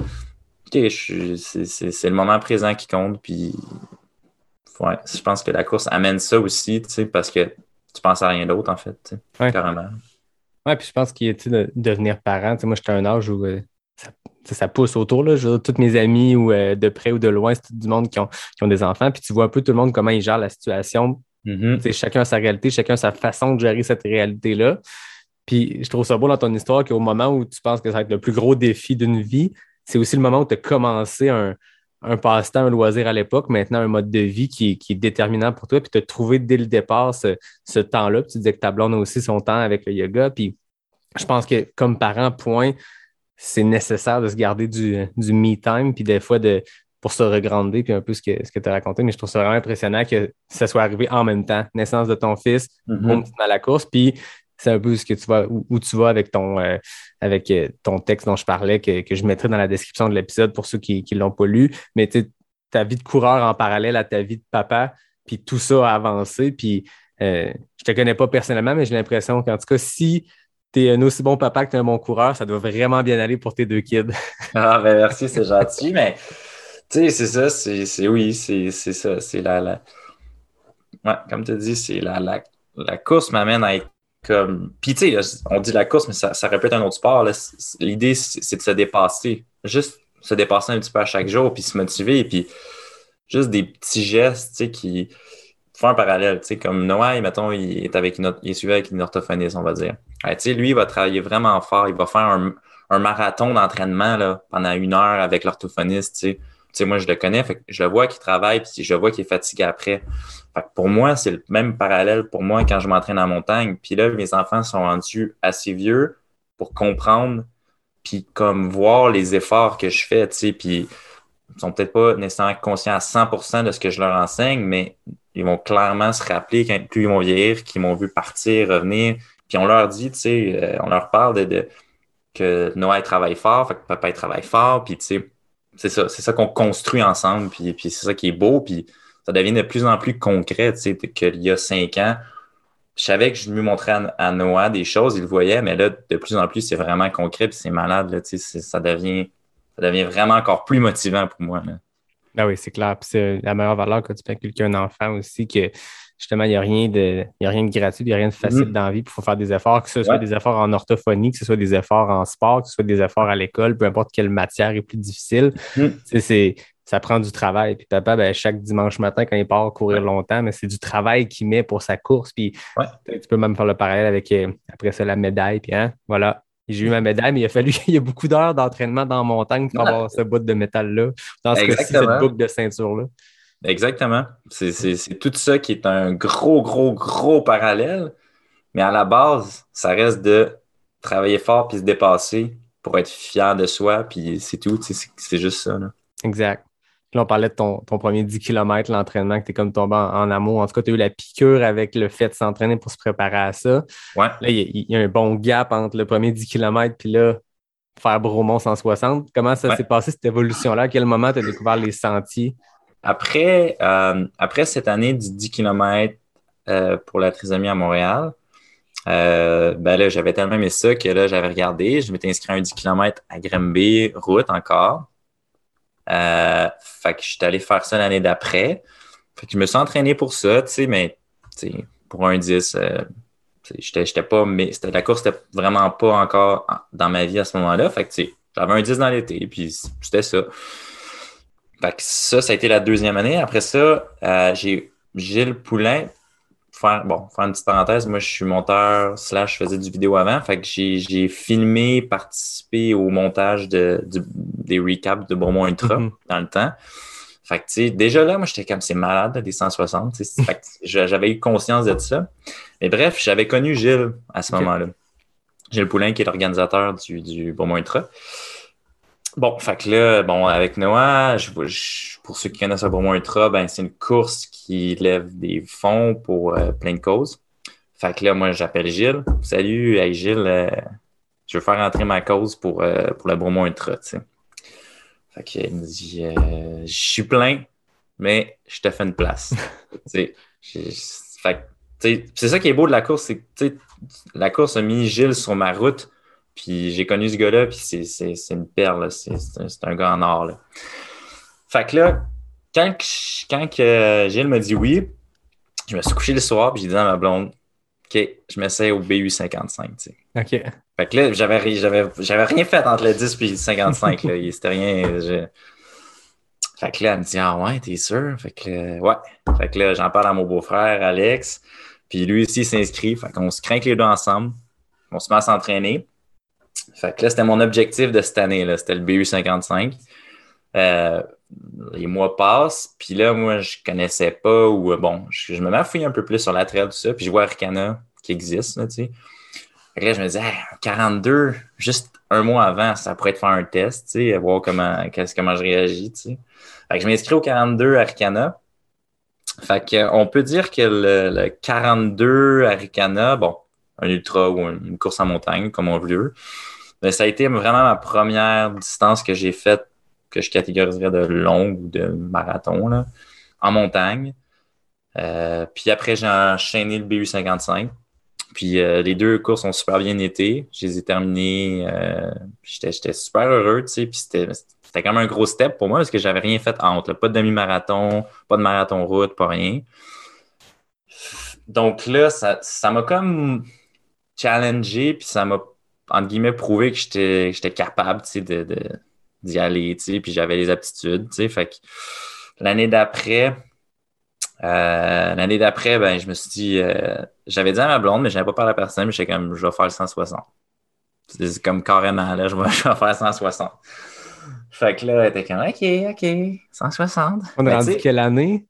c'est- c'est le moment présent qui compte. Puis, ouais, je pense que la course amène ça aussi, tu sais, parce que tu penses à rien d'autre, en fait, Ouais. carrément. Ouais, puis je pense qu'il est de devenir parent. Moi, j'étais à un âge où euh, ça, ça pousse autour. Là. Je veux dire, tous mes amis, ou euh, de près ou de loin, c'est tout du monde qui ont, qui ont des enfants. Puis tu vois un peu tout le monde comment ils gèrent la situation. Tu sais, chacun a sa réalité, chacun a sa façon de gérer cette réalité-là. Puis je trouve ça beau dans ton histoire qu'au moment où tu penses que ça va être le plus gros défi d'une vie, c'est aussi le moment où tu as commencé un, un passe-temps, un loisir à l'époque, maintenant un mode de vie qui, est- qui est déterminant pour toi. Puis tu as trouvé dès le départ ce, ce temps-là. Puis tu disais que ta blonde a aussi son temps avec le yoga. Puis je pense que comme parent, point, c'est nécessaire de se garder du, du me time, puis des fois de pour se regrander, puis un peu ce que, ce que tu as raconté. Mais je trouve ça vraiment impressionnant que ça soit arrivé en même temps. Naissance de ton fils, te mets à la course, puis c'est un peu ce que tu vas, où, tu vas avec ton, euh, avec euh, ton texte dont je parlais, que, que je mettrai dans la description de l'épisode pour ceux qui ne l'ont pas lu. Mais ta vie de coureur en parallèle à ta vie de papa, puis tout ça a avancé. Puis euh, je te connais pas personnellement, mais j'ai l'impression qu'en tout cas, si tu es un aussi bon papa que tu es un bon coureur, ça doit vraiment bien aller pour tes deux kids. Ah, ben merci, c'est gentil, mais tu sais, c'est ça, c'est oui, c'est c'est ça, c'est la, la. Ouais, comme tu dis, c'est la, la, la course m'amène à être Puis tu sais, on dit la course, mais ça, ça répète un autre sport. L'idée, c'est de se dépasser. Juste se dépasser un petit peu à chaque jour, puis se motiver, puis juste des petits gestes, tu sais, qui font un parallèle. Tu sais, comme Noah, mettons, il est, avec une, il est suivi avec une orthophoniste, on va dire. Tu sais, lui, il va travailler vraiment fort. Il va faire un, un marathon d'entraînement là, pendant une heure avec l'orthophoniste. Tu sais. Sais, moi, je le connais, fait que je le vois qu'il travaille, puis je le vois qu'il est fatigué après. Fait que pour moi, c'est le même parallèle pour moi quand je m'entraîne en montagne. Puis là, mes enfants sont rendus assez vieux pour comprendre, puis comme voir les efforts que je fais, tu sais, puis ils sont peut-être pas nécessairement conscients à 100% de ce que je leur enseigne, mais ils vont clairement se rappeler quand plus ils vont vieillir, qu'ils m'ont vu partir, revenir. Puis on leur dit, tu sais, euh, on leur parle de, de- que Noah il travaille fort, fait que papa il travaille fort, puis tu sais, c'est ça, c'est ça qu'on construit ensemble, puis, puis c'est ça qui est beau, puis ça devient de plus en plus concret, tu sais, qu'il y a cinq ans, je savais que je lui montrais à, Noah des choses, il le voyait, mais là, de plus en plus, c'est vraiment concret, puis c'est malade, là, tu sais, ça devient, ça devient vraiment encore plus motivant pour moi, là. Ah oui, c'est clair. Puis c'est la meilleure valeur que tu peux inculquer à un enfant aussi, que justement, il n'y a, rien de- y a rien de gratuit, il n'y a rien de facile Mhm. dans la vie. Il faut faire des efforts, que ce soit Ouais. des efforts en orthophonie, que ce soit des efforts en sport, que ce soit des efforts à l'école, peu importe quelle matière est plus difficile. Mhm. Sais, c'est- ça prend du travail. Puis papa, ben, chaque dimanche matin, quand il part courir Ouais. longtemps, mais c'est du travail qu'il met pour sa course. Puis Ouais. tu peux même faire le parallèle avec euh, après ça la médaille. Puis hein, voilà. J'ai eu ma médaille, mais il a fallu il y a beaucoup d'heures d'entraînement dans la montagne pour Ouais. avoir ce bout de métal-là. Dans ce cas-ci, cette boucle de ceinture-là. Exactement. C'est tout ça qui est un gros, gros, gros parallèle. Mais à la base, ça reste de travailler fort puis se dépasser pour être fier de soi. Puis c'est tout. C'est juste ça. là. Exact. Là, on parlait de ton, ton premier 10 km, l'entraînement, que tu es comme tombé en, en amour. En tout cas, tu as eu la piqûre avec le fait de s'entraîner pour se préparer à ça. Ouais. Là, il y, a- il y a un bon gap entre le premier 10 km puis là, faire Bromont 160. Comment ça Ouais. s'est passé, cette évolution-là? À quel moment tu as découvert les sentiers? Après, euh, après cette année du 10 km pour la trisomie à Montréal, euh, ben là, j'avais tellement aimé ça que là, j'avais regardé. Je m'étais inscrit à un 10 km à Grimby, route encore. Euh, fait que je suis allé faire ça l'année d'après. Fait que je me suis entraîné pour ça, tu sais, mais pour un 10, euh, tu sais, j'étais, pas, mais la course n'était vraiment pas encore en- dans ma vie à ce moment-là. Fait que j'avais un 10 dans l'été, puis c'était ça. Fait que ça, ça a été la deuxième année. Après ça, euh, j'ai Gilles Poulain. Faire, bon, faire une petite parenthèse, moi je suis monteur slash je faisais du vidéo avant. Fait que j'ai j'ai filmé, participé au montage de, des recaps de Beaumont Ultra Mhm. dans le temps. Fait que tu sais, déjà là, moi j'étais comme c'est malade, des 160. tu sais. Fait que je- j'avais eu conscience de ça. Mais bref, j'avais connu Gilles à ce moment-là. Gilles Poulain, qui est l'organisateur du, du Beaumont Ultra. Bon, fait que là, bon, avec Noah, je, je- pour ceux qui connaissent le Beaumont Ultra, ben, c'est une course qui lève des fonds pour euh, plein de causes. Fait que là, moi, j'appelle Gilles. Salut, hey Gilles, euh, je veux faire entrer ma cause pour, euh, pour le Beaumont Ultra, tu sais. Fait qu'il me dit, euh, je suis plein, mais je te fais une place. fait que, tu sais, c'est ça qui est beau de la course, c'est que, tu sais, la course a mis Gilles sur ma route Puis j'ai connu ce gars-là, puis c'est, c'est, c'est une perle, c'est, c'est un, gars en or. Là. Fait que là, quand, que- quand que Gilles m'a dit oui, je me suis couché le soir, puis j'ai dit à ma blonde, OK, je m'essaie au BU 55, tu sais. OK. Fait que là, j'avais, ri- j'avais, j'avais rien fait entre le 10 et le 55. Là. C'était rien. je- Fait que là, elle me dit Ah ouais, t'es sûr? Fait que là, ouais. Fait que là, j'en parle à mon beau-frère, Alex. Puis lui aussi il s'inscrit. Fait qu'on se craint que les deux ensemble. On se met à s'entraîner. Fait que là, c'était mon objectif de cette année. là C'était le BU 55. Euh, les mois passent, puis là, moi, je connaissais pas, ou euh, bon, je, me mets à fouiller un peu plus sur la trail, tout ça, puis je vois Arcana qui existe, là, tu sais. Je me dis, hey, 42, juste un mois avant, ça pourrait être faire un test, tu sais, voir comment, comment je réagis, tu sais. Fait que je m'inscris au 42 Arcana. Fait que, on peut dire que le, le 42 Arcana, bon, un ultra ou un- une course en montagne, comme on veut, mais ça a été vraiment ma première distance que j'ai faite, que je catégoriserais de longue ou de marathon, en montagne. Euh, puis après, j'ai enchaîné le BU 55. Puis euh, les deux courses ont super bien été. Je les ai terminées. euh, J'étais super heureux, tu sais. Puis c'était quand même un gros step pour moi parce que j'avais rien fait entre. là. Pas de demi-marathon, pas de marathon route, pas rien. Donc là, ça m'a comme challengé, puis ça m'a, entre guillemets, prouvé que j'étais j'étais capable, tu sais, de, de- d'y aller, tu sais, puis j'avais les aptitudes, tu sais. Fait que l'année d'après, euh, l'année d'après, ben, je me suis dit, euh, j'avais dit à ma blonde, mais je n'avais pas parlé à personne, mais j'étais comme, je vais faire le 160. C'est comme carrément, là, je vais, je vais faire 160. Fait que là, elle était comme, OK, OK, 160. On Ben, est tu rendu quelle année?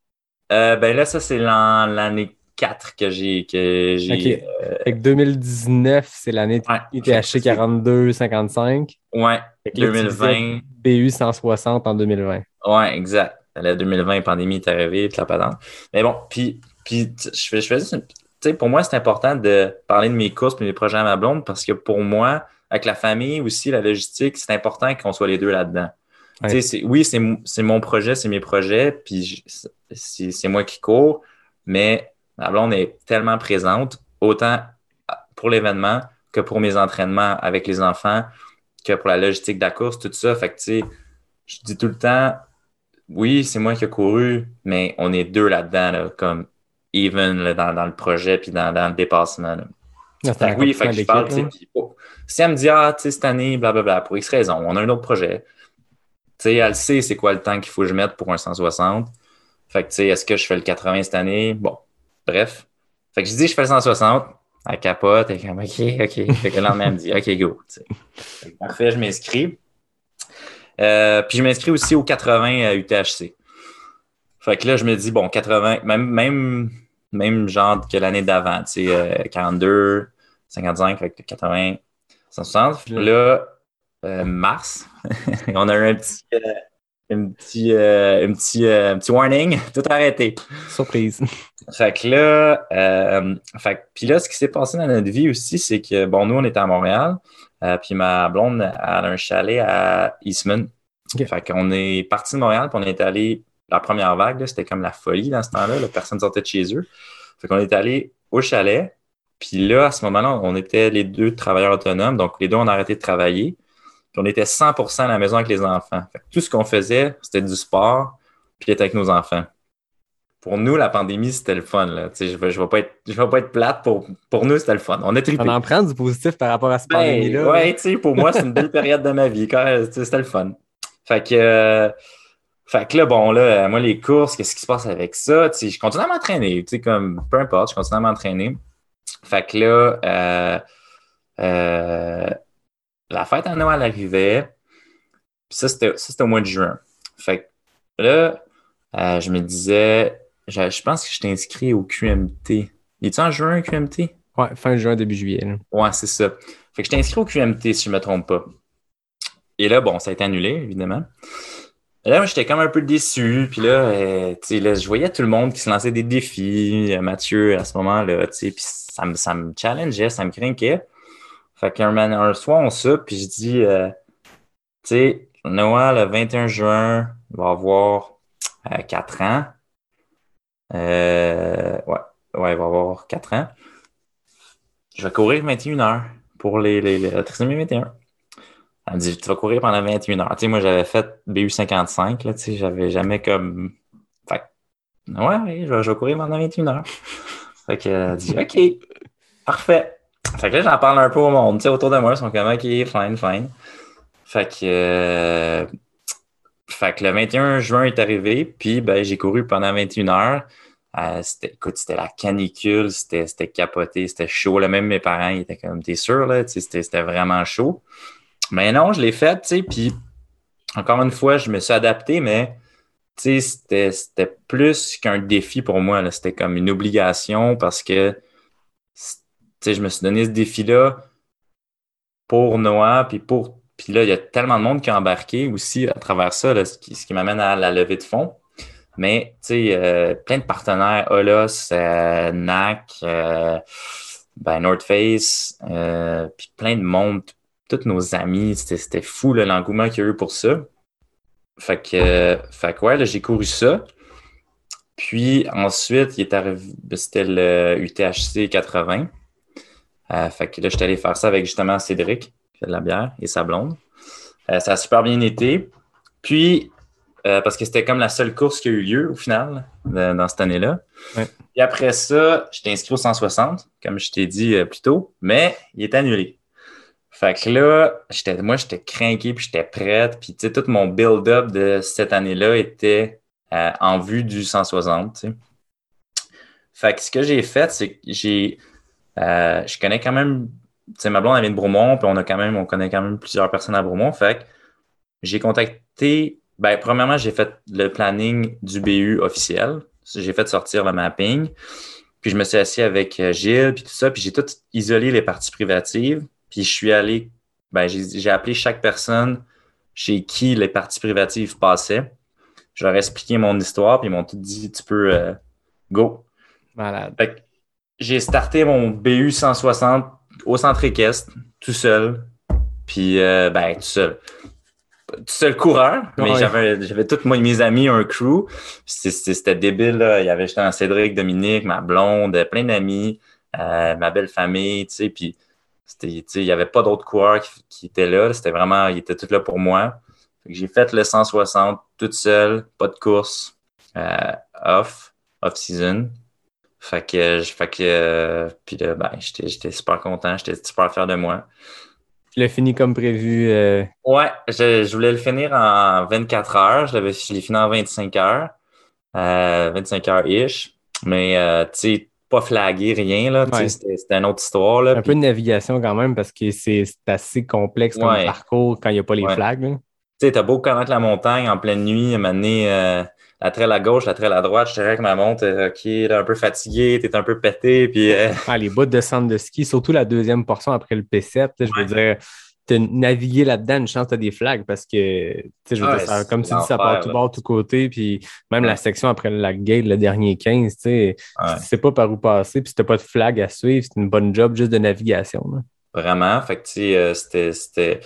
euh, ben là, ça, c'est l'an- l'année 4 que j'ai. Que j'ai OK. Fait que 2019, c'est l'année ouais, ITHC 42, 55. Ouais, Fait que là, tu 2020. disais BU 160 en 2020. Ouais, exact. La 2020, pandémie est arrivée, toute la patente. Mais bon, puis, puis je fais, je fais juste une- Tu sais, pour moi, c'est important de parler de mes courses et mes projets à ma blonde parce que pour moi, avec la famille aussi, la logistique, c'est important qu'on soit les deux là-dedans. Ouais. Oui, c'est mon projet, c'est mes projets, puis c'est moi qui cours, mais ma blonde est tellement présente, autant pour l'événement que pour mes entraînements avec les enfants, que pour la logistique de la course, tout ça. Fait que, tu sais, je dis tout le temps, oui, c'est moi qui ai couru, mais on est deux là-dedans, là, comme even là, dans, dans le projet puis dans, dans le dépassement. là. Ah, Fait que oui, fait que je parle, tu sais, d'équipe, puis, oh, si elle me dit, ah, tu sais, cette année, blablabla, pour X raison, on a un autre projet. Tu sais, elle sait c'est quoi le temps qu'il faut que je mette pour un 160. Fait que, tu sais, est-ce que je fais le 80 cette année? Bon, bref. Fait que je dis, je fais le 160. Elle capote, elle est comme, OK, OK. Fait que le lendemain, elle me dit, OK, go. Fait Parfait, je m'inscris. Euh, puis je m'inscris aussi au 80 à UTHC. Fait que là, je me dis, bon, 80, même, même, même genre que l'année d'avant, tu sais, euh, 42, 55, fait que 80, 160. Puis là, euh, mars, on a eu un petit, euh, un petit, euh, un petit, euh, un petit warning, tout arrêté. Surprise. Fait que là, euh, fait puis là, ce qui s'est passé dans notre vie aussi, c'est que, bon, nous, on était à Montréal, euh, puis ma blonde, a un chalet à Eastman. Fait qu'on est parti de Montréal, puis on est allé, la première vague, c'était comme la folie dans ce temps-là, là, personne sortait de chez eux. Fait qu'on est allé au chalet, puis là, à ce moment-là, on était les deux travailleurs autonomes, donc les deux, on a arrêté de travailler, puis on était 100% à la maison avec les enfants. Fait que tout ce qu'on faisait, c'était du sport, puis être avec nos enfants pour nous, la pandémie, c'était le fun. Là. Je ne vais, je vais pas être, je vais pas être plate. Pour, pour nous, c'était le fun. On a trippé. On en prend du positif par rapport à cette Ben, pandémie-là. ouais, tu sais, pour moi, c'est une belle période de ma vie. C'était le fun. Fait que, euh, fait que là, bon, là, moi, les courses, qu'est-ce qui se passe avec ça? Tu sais, je continue à m'entraîner. Comme, peu importe, je continue à m'entraîner. Fait que là, euh, euh, la fête à Noël arrivait. Puis ça, c'était ça, c'était au mois de juin. Fait que là, je me disais, je, je pense que je t'ai inscrit au QMT. Il est en juin, QMT? Ouais, fin juin, début juillet. là. Ouais, c'est ça. Fait que je t'ai inscrit au QMT, si je ne me trompe pas. Et là, bon, ça a été annulé, évidemment. Et là, moi, j'étais comme un peu déçu. Puis là, euh, tu sais, là, je voyais tout le monde qui se lançait des défis. euh, Mathieu, à ce moment-là, tu sais, puis ça me, ça me challengeait, ça me craquait. Fait qu'un un soir, on ça, puis je dis, euh, tu sais, Noël, le 21 juin, il va avoir euh, 4 ans. Euh, ouais, ouais, il va avoir 4 ans. Je vais courir 21 heures pour les, les, les la trisomie 21. Elle me dit, tu vas courir pendant 21 heures. Moi, j'avais fait BU 55, là, tu j'avais jamais comme. Fait ouais, je vais, je vais courir pendant 21 heures. fait que, elle dit, OK, parfait. Fait que là, j'en parle un peu au monde, autour de moi, ils sont comme, OK, fine, fine. Fait que, euh, fait que le 21 juin est arrivé, puis ben, j'ai couru pendant 21 heures. Euh, écoute, c'était la canicule, c'était, capoté, c'était chaud. Là, même mes parents ils étaient comme, t'es sûr, là, c'était, vraiment chaud. Mais non, je l'ai fait, tu sais, puis encore une fois, je me suis adapté, mais tu sais, c'était, plus qu'un défi pour moi. C'était comme une obligation parce que tu sais, je me suis donné ce défi-là pour Noah, puis pour. Puis là, il y a tellement de monde qui a embarqué aussi à travers ça, là, ce qui, qui m'amène à la levée de fonds. Mais, tu sais, euh, plein de partenaires, Olos, euh, NAC, euh, ben, North Face, puis plein de monde, tous nos amis, c'était fou l'engouement qu'il y a eu pour ça. Fait que, fait que j'ai couru ça. Puis ensuite, il est arrivé, ben, c'était le UTHC 80. Euh, fait que là, j'étais allé faire ça avec justement Cédric, qui fait de la bière, et sa blonde. Ça a super bien été. Puis, euh, parce que c'était comme la seule course qui a eu lieu au final, de- dans cette année-là. Ouais. Puis après ça, j'étais inscrit au 160, comme je t'ai dit euh, plus tôt, mais il est annulé. Fait que là, j'étais, moi, j'étais craqué, puis j'étais prête. Puis, tu sais, tout mon build-up de cette année-là était euh, en vue du 160, tu sais. Fait que ce que j'ai fait, c'est que j'ai... je connais quand même... Tu sais, ma blonde, elle vient de Bromont, puis on a quand même... On connaît quand même plusieurs personnes à Bromont. Fait que j'ai contacté... Ben, premièrement, j'ai fait le planning du BU officiel. J'ai fait sortir le mapping. Puis je me suis assis avec euh, Gilles, puis tout ça. Puis j'ai tout isolé les parties privatives. Puis je suis allé, ben, j'ai appelé chaque personne chez qui les parties privatives passaient. Je leur ai expliqué mon histoire, puis ils m'ont tout dit Tu peux euh, go. Malade. J'ai starté mon BU 160 au centre équestre, tout seul. Puis, euh, ben, tout seul. Seul coureur, mais Ouais. j'avais, j'avais tous mes amis, un crew. C'était, débile, là. Il y avait justement Cédric, Dominique, ma blonde, plein d'amis, euh, ma belle famille, tu sais. Puis, il n'y avait pas d'autres coureurs qui, qui étaient là. C'était vraiment, ils étaient tous là pour moi. J'ai fait le 160 toute seule, pas de course, euh, off, off-season. Fait que, fait que, euh, puis là, ben, j'étais, j'étais super content, j'étais super fier de moi. Tu l'as fini comme prévu. euh, Ouais, je, je voulais le finir en 24 heures, je l'avais, fini en 25 heures, euh, 25 heures-ish, mais, euh, tu sais, pas flagué, rien, là, Ouais. c'était, une autre histoire, là. un peu de navigation quand même parce que c'est assez complexe comme Ouais. parcours quand il n'y a pas les Ouais. flags. Tu sais, t'as beau connaître la montagne en pleine nuit, à un moment donné, euh, la traîne à gauche, la traîne à droite, je dirais avec ma montre, euh, ok, là, un peu fatigué, t'es un peu pété, puis euh, Ah, les bouts de centre de ski, surtout la deuxième portion après le P7, tu sais, je veux dire, tu naviguer là-dedans, une chance, tu as des flags parce que, je veux Ouais, dire, ça- c'est comme tu dis, ça part tout bord, tout côté, puis même Ouais. la section après le lac gate, le dernier 15, tu sais, sais pas par où passer, puis si t'as pas de flag à suivre, c'est une bonne job juste de navigation. là. Vraiment. Fait que, tu sais, euh, c'était.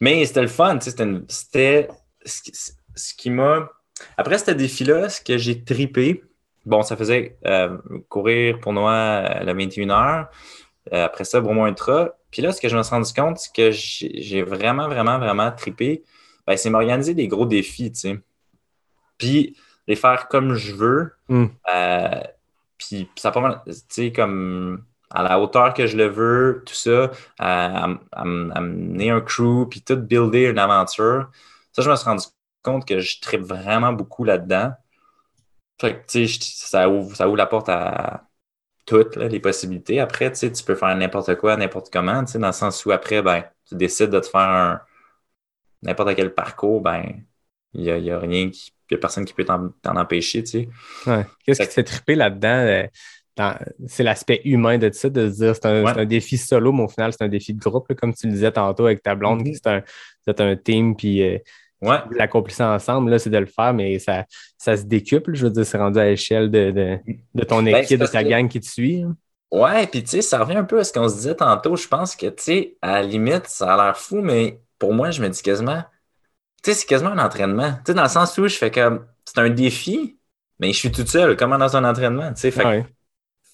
Mais c'était le fun, tu sais, c'était. une- C'était. Ce qui, ce qui m'a. Après ce défi-là, ce que j'ai tripé, bon, ça faisait euh, courir pour moi à la 21 heures. Euh, après ça, Bromont Ultra. Puis là, ce que je me suis rendu compte, c'est que j'ai vraiment, vraiment, vraiment tripé. Ben, c'est m'organiser des gros défis, tu sais. Puis les faire comme je veux. Mm. Euh, puis ça pas mal, tu sais, comme à la hauteur que je le veux, tout ça, à, à, à m- à mener un crew, puis tout builder une aventure. Ça, je me suis rendu compte que je tripe vraiment beaucoup là-dedans. Fait que, tu sais, je- ça ouvre, ça ouvre la porte à toutes là, les possibilités. Après, tu sais, tu peux faire n'importe quoi, n'importe comment, tu sais, dans le sens où après, ben, tu décides de te faire un n'importe quel parcours, ben, il n'y a, y a rien qui, il y a personne qui peut t'en empêcher, tu sais. Ouais. Qu'est-ce qui te fait triper là-dedans? euh, C'est l'aspect humain de ça, de se dire c'est un, Ouais. c'est un défi solo, mais au final, c'est un défi de groupe, là, comme tu le disais tantôt avec ta blonde, Mhm. que c'est un, un team, puis euh, Ouais. l'accomplissez ensemble, là, c'est de le faire, mais ça, ça se décuple. Je veux dire, c'est rendu à l'échelle de, de, de ton Ben, équipe, de ta que- gang qui te suit. hein. Ouais, puis tu sais, ça revient un peu à ce qu'on se disait tantôt. Je pense que, tu sais, à la limite, ça a l'air fou, mais pour moi, je me dis quasiment, tu sais, c'est quasiment un entraînement. Tu sais, dans le sens où je fais comme, c'est un défi, mais je suis tout seul, comme dans un entraînement, tu sais. Fait, que- Ouais.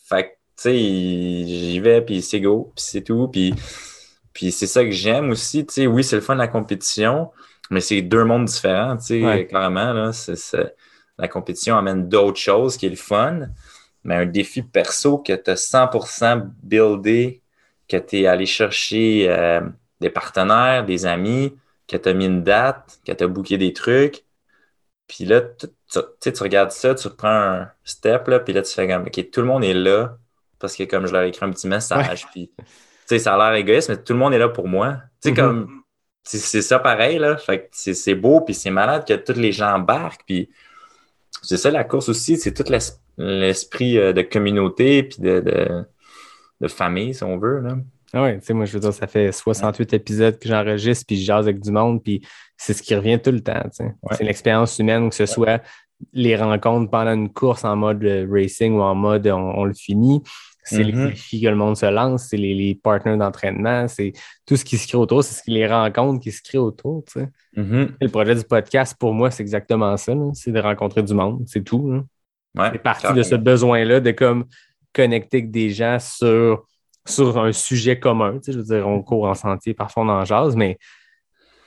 fait tu sais, j'y vais, puis c'est go, puis c'est tout. Puis, Puis c'est ça que j'aime aussi. Tu sais, oui, c'est le fun de la compétition, mais c'est deux mondes différents, tu sais, Ouais. carrément. Là, La compétition amène d'autres choses qui est le fun, mais un défi perso que tu as 100% buildé, que tu es allé chercher euh, des partenaires, des amis, que tu as mis une date, que tu as booké des trucs. Puis là, tu, tu- regardes ça, tu prends un step, là, puis là, tu fais comme, OK, tout le monde est là, parce que comme je leur ai écrit un petit message, puis, tu sais, ça a l'air égoïste, mais tout le monde est là pour moi. Tu sais, Mhm. comme, c'est ça pareil, là. Fait que c'est beau, puis c'est malade que tous les gens embarquent, puis c'est ça la course aussi, c'est tout l'es- l'esprit euh, de communauté, puis de, de, de famille, si on veut, là. Ah ouais, tu sais, moi, je veux dire, ça fait 68 épisodes que j'enregistre, puis je jase avec du monde, puis c'est ce qui revient tout le temps. Ouais. C'est l'expérience humaine, que ce soit les rencontres pendant une course en mode euh, racing ou en mode on, on le finit. C'est les défis que le monde se lance, c'est les, les partenaires d'entraînement, c'est tout ce qui se crée autour, c'est ce qui- les rencontres qui se créent autour, tu sais. Mhm. Le projet du podcast, pour moi, c'est exactement ça, c'est de rencontrer du monde, c'est tout. Ouais, C'est parti de ce besoin-là de comme connecter avec des gens sur, sur un sujet commun. Tu sais, je veux dire, on court en sentier, parfois on en jase, mais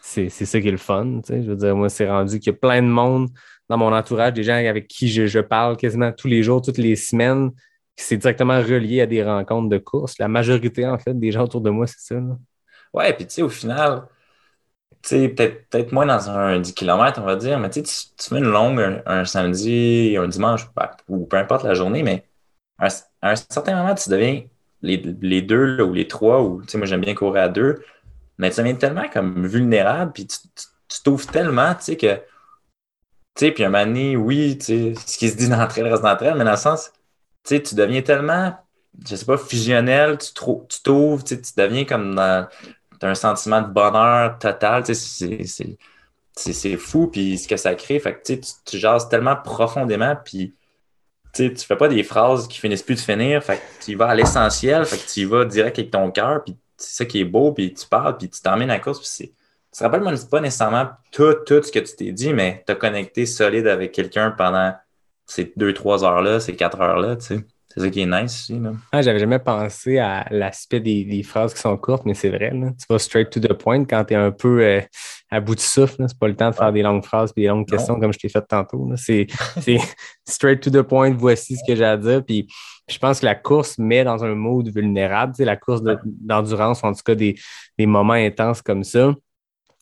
c'est ça qui est le fun. tu sais. Je veux dire, moi, c'est rendu qu'il y a plein de monde dans mon entourage, des gens avec qui je, je parle quasiment tous les jours, toutes les semaines, c'est directement relié à des rencontres de course. La majorité, en fait, des gens autour de moi, c'est ça. là. Ouais, puis tu sais, au final, tu sais, peut-être peut-être moins dans un 10 km, on va dire, mais tu tu- fais une longue un, samedi, un dimanche, ou peu importe la journée, mais à un, certain moment, tu deviens les, les deux ou les trois, ou moi j'aime bien courir à deux, mais tu deviens tellement comme vulnérable, puis tu t'ouvres tellement, tu sais, que, tu sais, puis un moment donné, oui, tu sais, ce qui se dit d'entrée reste d'entrée, mais dans le sens, tu tu deviens tellement, je sais pas, fusionnel, tu tu t'ouvres, tu tu deviens comme dans un sentiment de bonheur total, tu c'est- fou, puis ce que ça crée, fait que tu, tu, tu jases tellement profondément, puis tu tu fais pas des phrases qui finissent plus de finir, fait que tu y vas à l'essentiel, fait que tu y vas direct avec ton cœur, puis c'est ça qui est beau, puis tu parles, puis tu t'emmènes à la course, puis c'est... Tu te rappelles pas nécessairement tout, tout ce que tu t'es dit, mais t'as connecté solide avec quelqu'un pendant ces deux, trois heures-là, ces quatre heures-là, tu sais. C'est ça qui est nice aussi, là. Ah, j'avais jamais pensé à l'aspect des, des phrases qui sont courtes, mais c'est vrai. Là. Tu vas straight to the point quand tu es un peu euh, à bout de souffle. C'est pas le temps de faire des longues phrases et des longues Non. questions comme je t'ai fait tantôt. C'est straight to the point. Voici ce que j'ai à dire. Puis je pense que la course met dans un mode vulnérable. Tu sais, la course de- d'endurance, en tout cas des, des moments intenses comme ça,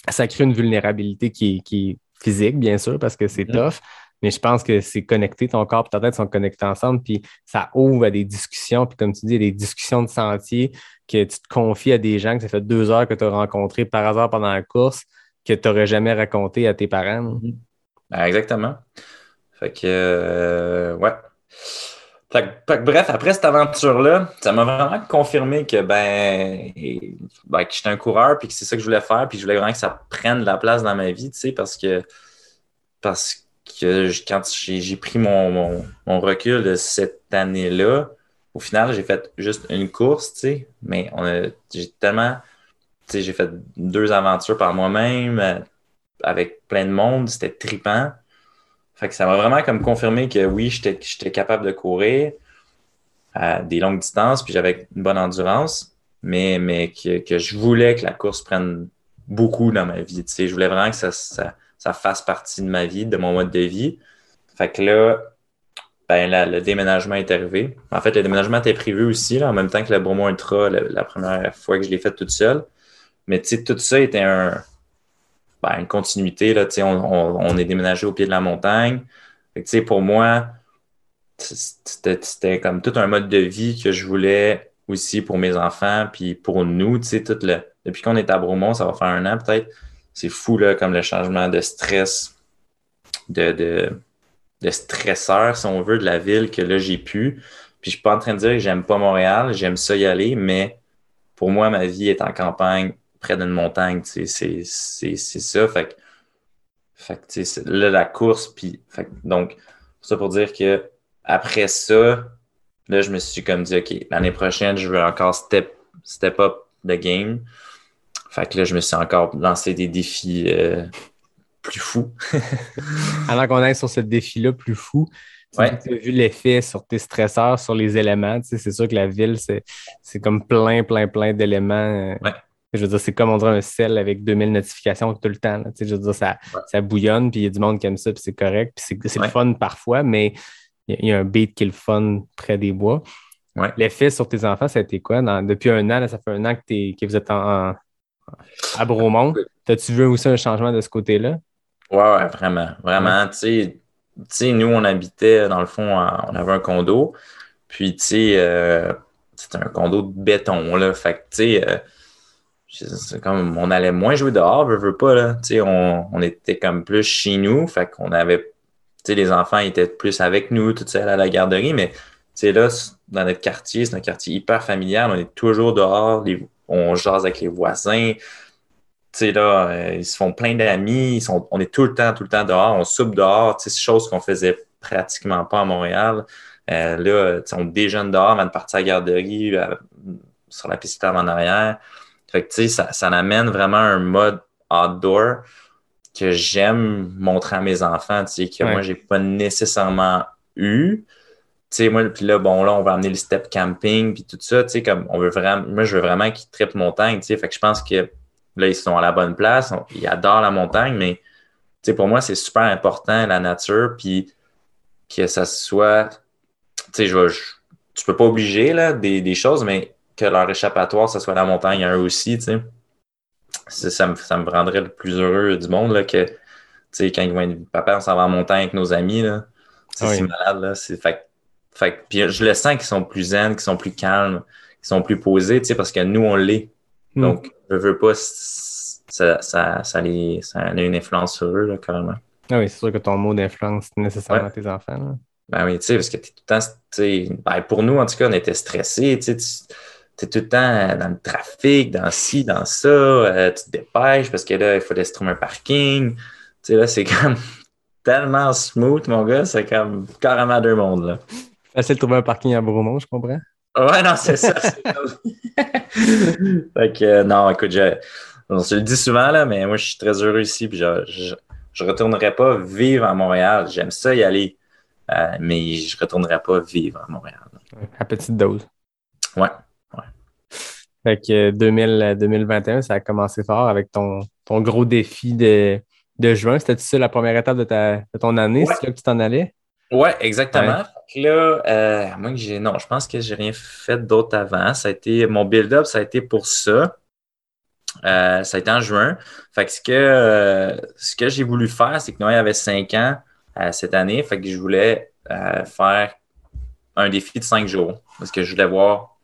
ça crée une vulnérabilité qui est, qui est physique, bien sûr, parce que c'est Mhm. tough. Mais je pense que c'est connecté, ton corps et ta tête sont connectés ensemble, puis ça ouvre à des discussions, puis comme tu dis, des discussions de sentier, que tu te confies à des gens que ça fait deux heures que tu as rencontrés par hasard pendant la course, que tu n'aurais jamais raconté à tes parents. là. Ben, exactement. Fait que, euh, ouais. Fait que, bref, après cette aventure-là, ça m'a vraiment confirmé que, ben, ben, que j'étais un coureur, puis que c'est ça que je voulais faire, puis je voulais vraiment que ça prenne de la place dans ma vie, tu sais, parce que, parce que quand j'ai pris mon, recul de cette année-là, au final, j'ai fait juste une course, tu sais, mais j'ai tellement, tu sais, j'ai fait deux aventures par moi-même, euh, avec plein de monde, c'était trippant. Fait que ça m'a vraiment comme confirmé que oui, j'étais capable de courir à des longues distances, puis j'avais une bonne endurance, mais, mais que, je voulais que la course prenne beaucoup dans ma vie. Tu sais, je voulais vraiment que ça, ça fasse partie de ma vie, de mon mode de vie. Fait que là, ben là, le déménagement est arrivé. En fait, le déménagement était prévu aussi, là, en même temps que le Bromont Ultra, la, première fois que je l'ai fait toute seule. Mais tout ça était un, ben, une continuité. Là, on, on, on est déménagé au pied de la montagne. Fait que, pour moi, c'était comme tout un mode de vie que je voulais aussi pour mes enfants, puis pour nous, tout le, depuis qu'on est à Bromont, ça va faire un an peut-être, c'est fou, là, comme le changement de stress, de, de, stresseur, si on veut, de la ville que là, j'ai pu. Puis je suis pas en train de dire que j'aime pas Montréal, j'aime ça y aller, mais pour moi, ma vie est en campagne, près d'une montagne, c'est- ça. Fait que, fait que, tu sais, là, la course, puis, fait que, donc, ça pour dire que après ça, là, je me suis comme dit, OK, l'année prochaine, je veux encore step, step up the game. Fait que là, je me suis encore lancé des défis euh, plus fous. Avant qu'on aille sur ce défi-là plus fou, tu Ouais. as vu l'effet sur tes stresseurs, sur les éléments. Tu sais, c'est sûr que la ville, c'est comme plein, plein, plein d'éléments euh, Ouais. Je veux dire, c'est comme on dirait un sel avec 2000 notifications tout le temps. là. Tu sais, Je veux dire, ça, Ouais. ça bouillonne, puis il y a du monde qui aime ça, puis c'est correct. Puis c'est le fun parfois, mais il y, a- il y a un beat qui est le fun près des bois. Ouais. L'effet sur tes enfants, ça a été quoi? Dans- depuis un an, là, ça fait un an que, que vous êtes en, en- à Bromont. T'as-tu vu aussi un changement de ce côté-là? Ouais, ouais, vraiment. Vraiment, tu sais, nous, on habitait, dans le fond, on avait un condo. Puis, tu sais, euh, c'était un condo de béton, là. Fait que, tu sais, euh, je- c'est comme, on allait moins jouer dehors, veux, veux pas, là. Tu sais, on, on était comme plus chez nous. Fait qu'on avait, tu sais, les enfants étaient plus avec nous, tout seul à la garderie. Mais, tu sais, là, dans notre quartier, c'est un quartier hyper familial. On est toujours dehors. les- on jase avec les voisins. Tu sais, là, euh, ils se font plein d'amis, ils sont, on est tout le temps, tout le temps dehors, on soupe dehors, tu sais, c'est chose qu'on faisait pratiquement pas à Montréal. Euh, là, tu sais, on déjeune dehors avant de partir à la garderie, euh, sur la piste en arrière. Fait que, tu sais, ça, ça amène vraiment un mode outdoor que j'aime montrer à mes enfants, tu sais, que Ouais. moi, j'ai pas nécessairement eu. Sais, moi, puis là, bon, là, on va amener le step camping, puis tout ça, tu sais, comme, on veut vraiment, moi, je veux vraiment qu'ils trippent montagne, tu sais, fait que je pense que là, ils sont à la bonne place, on- ils adorent la montagne, mais, tu sais, pour moi, c'est super important, la nature, puis que ça soit, tu sais, je tu peux pas obliger, là, des, des choses, mais que leur échappatoire, ça soit la montagne à eux aussi, tu sais. Ça me, ça me rendrait le plus heureux du monde, là, que, tu sais, quand ils vont être, papa, on s'en va en montagne avec nos amis, là. C'est Oui. si malade, là. C'est, fait, fait, que- puis je le sens qu'ils sont plus zen, qu'ils sont plus calmes, qu'ils sont plus posés, tu sais, parce que nous, on l'est. Hmm. Donc, je veux pas, ça, ça, ça, les, ça a une influence sur eux, là, carrément. Ah oui, c'est sûr que ton mot d'influence nécessairement Ouais. tes enfants. là. Ben oui, tu sais, parce que t'es tout le temps, tu sais, ben pour nous, en tout cas, on était stressés, tu sais, tu- t'es tout le temps dans le trafic, dans ci, dans ça, euh, tu te dépêches parce que là, il fallait se trouver un parking. Tu sais, là, c'est comme tellement smooth, mon gars, c'est comme carrément deux mondes, là. Facile de trouver un parking à Bromont, je comprends. Ouais, non, c'est ça. fait que, euh, non, écoute, je, on se le dit souvent, là, mais moi, je suis très heureux ici, puis je, je, je retournerai pas vivre à Montréal. J'aime ça y aller, euh, mais je retournerai pas vivre à Montréal. À petite dose. Ouais. Fait que 2000, euh, 2021, ça a commencé fort avec ton, ton gros défi de, de juin. C'était ça la première étape de, ta, de ton année? Ouais. C'est là que tu t'en allais? Ouais, exactement. Fait que là, euh, à moins que j'ai. Non, je pense que j'ai rien fait d'autre avant. Ça a été. Mon build-up, ça a été pour ça. Euh, ça a été en juin. Fait que ce que, euh, ce que j'ai voulu faire, c'est que Noé avait 5 ans euh, cette année. Fait que je voulais faire un défi de 5 jours. Parce que je voulais voir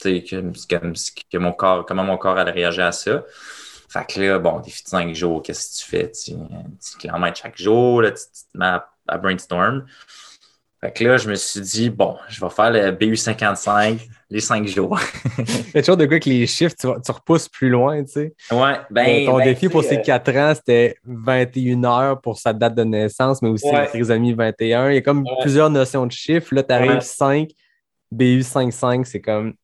tu sais, que, que, que mon corps, comment mon corps allait réagir à ça. Fait que là, bon, défi de 5 jours, qu'est-ce que tu fais? Tu, un petit kilomètre chaque jour, là, tu, tu te mets à, à brainstorm. Fait que là, je me suis dit, bon, je vais faire le BU55 les 5 jours. C'est toujours de quoi que les chiffres, tu, repousses plus loin, tu sais. ouais, ben. Euh, ton ben, défi pour ces euh, 4 ans, c'était 21 heures pour sa date de naissance, mais aussi la trisomie 21. Il y a comme Ouais. plusieurs notions de chiffres. Là, tu arrives Ouais. 5, BU55, c'est comme.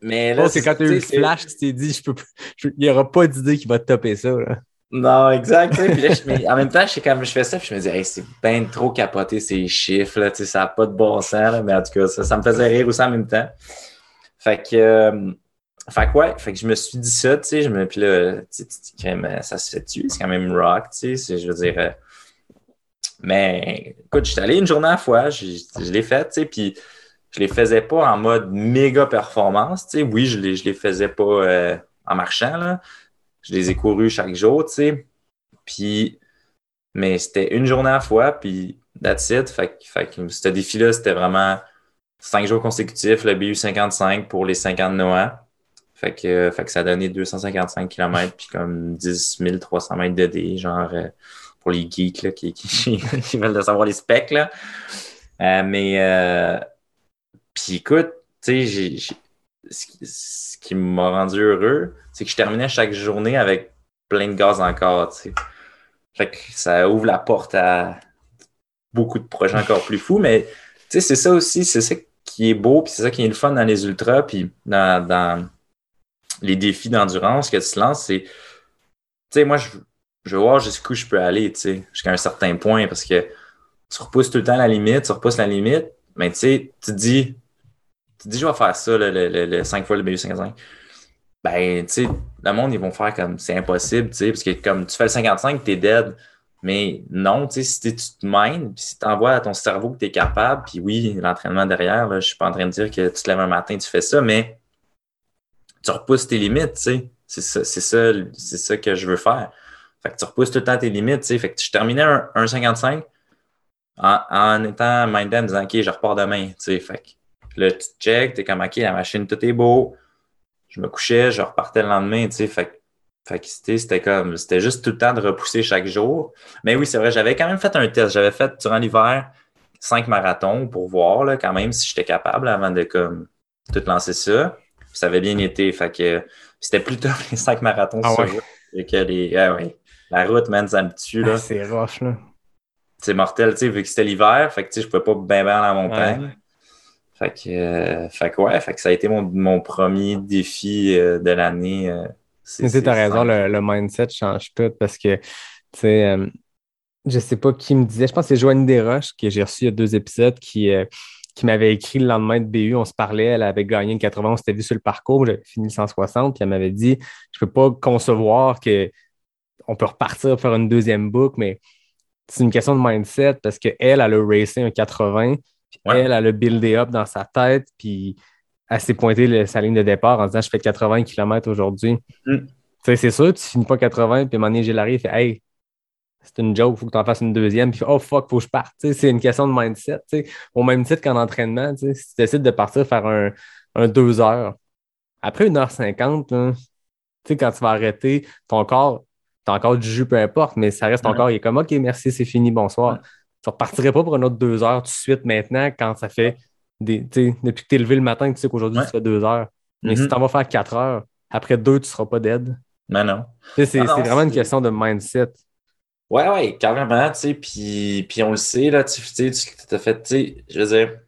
Mais là, que quand tu as eu le c'est- flash, tu t'es dit, je peux, je- il n'y aura pas d'idée qui va te topper ça. là. Non, exact. tu Puis là, en même temps, je quand je fais ça, puis je me dis, hey, c'est bien trop capoté ces chiffres, là, tu ça n'a pas de bon sens, mais en tout cas, ça, ça me faisait rire aussi en même temps. Fait que, euh, fait ouais, fait que je me suis dit ça, tu sais, je me, puis là, tu tu ça se fait-tu, c'est quand même rock, tu sais, je veux dire, euh, mais écoute, je suis allé une journée à la fois, je, je l'ai fait, tu sais, puis je les faisais pas en mode méga performance, tu sais, oui, je les, je les faisais pas euh, en marchant, là, je les ai courus chaque jour, tu sais. Puis, mais c'était une journée à la fois, puis that's it. Fait, fait que ce défi-là, c'était vraiment cinq jours consécutifs, le BU 55 pour les 50 Noah. Fait que, fait que ça a donné 255 km, puis comme 10 300 mètres de D, genre euh, pour les geeks là, qui, qui, qui veulent de savoir les specs. Là. Euh, mais, euh, puis écoute, tu sais, j'ai- ce qui- m'a rendu heureux, c'est que je terminais chaque journée avec plein de gaz encore, ça ouvre la porte à beaucoup de projets encore plus fous, mais c'est ça aussi, c'est ça qui est beau, puis c'est ça qui est le fun dans les ultras, puis dans, les défis d'endurance que tu lances, c'est, tu sais, moi, je, je veux voir jusqu'où je peux aller, tu sais, jusqu'à un certain point, parce que tu repousses tout le temps la limite, tu repousses la limite, mais tu sais, tu te dis, tu dis, je vais faire ça, le, le, le, le 5 fois le BU55. ben, tu sais, le monde, ils vont faire comme c'est impossible, tu sais, parce que comme tu fais le 55, t'es dead. Mais non, tu sais, si tu te mines, puis si tu envoies à ton cerveau que tu es capable, puis oui, l'entraînement derrière, là, je suis pas en train de dire que tu te lèves un matin, tu fais ça, mais tu repousses tes limites, tu sais. C'est ça, c'est ça, c'est ça que je veux faire. Fait que tu repousses tout le temps tes limites, tu sais. Fait que je terminais un, un 55 en, en étant minded en disant, OK, je repars demain, tu sais. Fait que là, tu check, t'es comme, OK, la machine, tout est beau. Je me couchais, je repartais le lendemain, tu sais. Fait fait c'était comme, c'était juste tout le temps de repousser chaque jour. Mais oui, c'est vrai, j'avais quand même fait un test. J'avais fait durant l'hiver cinq marathons pour voir là, quand même si j'étais capable avant de comme tout lancer ça. ça avait bien été. Fait que c'était plutôt les cinq marathons ah sur ouais. que les. Ah ouais. La route, man, ça me tue. Là. Ah, c'est rough, là. C'est mortel, tu sais, vu que c'était l'hiver. Fait que tu sais, je pouvais pas bien bien la montagne. Ouais. Fait que, euh, fait que ouais, fait que ça a été mon, mon premier défi euh, de l'année. euh, tu sais, t'as raison, le, le mindset change tout parce que, tu sais, je sais pas qui me disait, je pense que c'est Joanne Desroches que j'ai reçu il y a deux épisodes qui, qui m'avait écrit le lendemain de BU. On se parlait, elle avait gagné une 80, on s'était vu sur le parcours, j'avais fini le 160, puis elle m'avait dit Je peux pas concevoir que on peut repartir faire une deuxième boucle, mais c'est une question de mindset parce qu'elle, elle a racé un 80, puis Ouais. elle, elle a buildé up dans sa tête, puis elle s'est pointée le- sa ligne de départ en disant Je fais 80 km aujourd'hui. Mm. C'est sûr, tu finis pas 80, puis à un moment donné, fait Hey, c'est une joke, faut que tu en fasses une deuxième, puis oh fuck, faut que je parte. C'est une question de mindset. Au même titre qu'en entraînement, si tu décides de partir faire un, un 2 heures, après 1h50, là, tu sais, quand tu vas arrêter, ton corps, t'as encore du jus, peu importe, mais ça reste ton Ouais. corps, il est comme OK, merci, c'est fini, bonsoir. Ouais. Tu repartirais pas pour une autre deux heures tout de suite maintenant quand ça fait des. depuis que tu es levé le matin, tu sais qu'aujourd'hui Ouais. tu fais deux heures. Mais si Mhm. tu en vas faire quatre heures, après deux, tu seras pas dead. Mais non. C'est Ah non, c'est vraiment une question de mindset. Ouais, ouais, carrément, tu sais, puis, puis on le sait, là, tu sais, tu t'as fait, tu sais, je veux dire,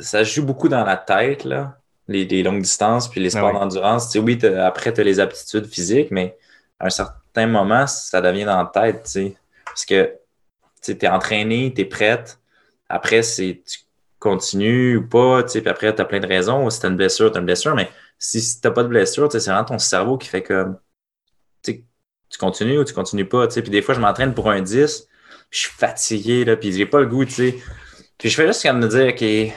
ça joue beaucoup dans la tête, là, les, les longues distances, puis les Ah sports ouais. d'endurance, tu sais, oui, après, tu as les aptitudes physiques, mais à un certain moment, ça devient dans la tête, tu sais, parce que, tu t'es entraîné, t'es prête, après, c'est, tu continues ou pas, tu puis après, t'as plein de raisons, si t'as une blessure, t'as une blessure, mais si, si t'as pas de blessure, tu c'est vraiment ton cerveau qui fait comme, tu tu continues ou tu continues pas, tu. Puis des fois, je m'entraîne pour un 10, puis je suis fatigué, là, puis j'ai pas le goût, tu sais. Puis je fais juste comme me dire, OK,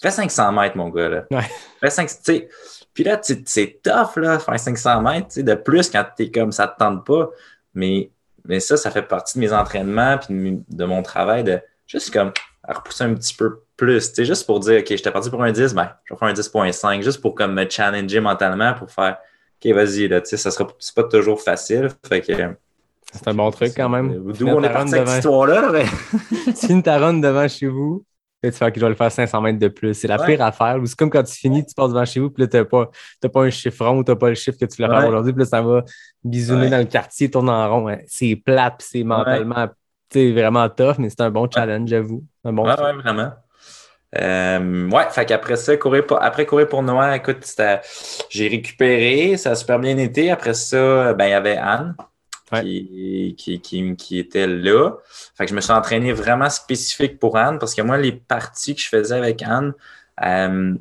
fais 500 mètres, mon gars, là. Ouais. Fais 500, tu sais. Puis là, tu- c'est tough, là, faire 500 mètres, tu de plus quand t'es comme ça te tente pas. Mais, mais ça, ça fait partie de mes entraînements, puis de, mon travail, de juste comme à repousser un petit peu plus, tu juste pour dire, OK, j'étais parti pour un 10, ben, je vais faire un 10.5, juste pour comme me challenger mentalement, pour faire, OK, vas-y, là, tu sais, ça sera, c'est pas toujours facile, fait que... C'est un bon truc quand même. D'où on est parti avec cette histoire-là, mais... tu finis ta run devant chez vous, puis tu fais que je vais le faire 500 mètres de plus. C'est la Ouais. pire affaire. C'est comme quand tu finis, tu passes devant chez vous, puis là, tu n'as pas, un chiffron ou tu n'as pas le chiffre que tu voulais faire aujourd'hui, puis là, ça va bisouner Ouais. dans le quartier, tourner en rond. hein. C'est plate, puis c'est mentalement vraiment tough, mais c'est un bon challenge, j'avoue. Un bon Ouais, vraiment. Euh, ouais, fait qu'après ça, courir pour, après courir pour Noël, écoute, j'ai récupéré, ça a super bien été. Après ça, ben, il y avait Anne Qui, qui, qui, était là. Fait que je me suis entraîné vraiment spécifique pour Anne parce que moi, les parties que je faisais avec Anne, euh,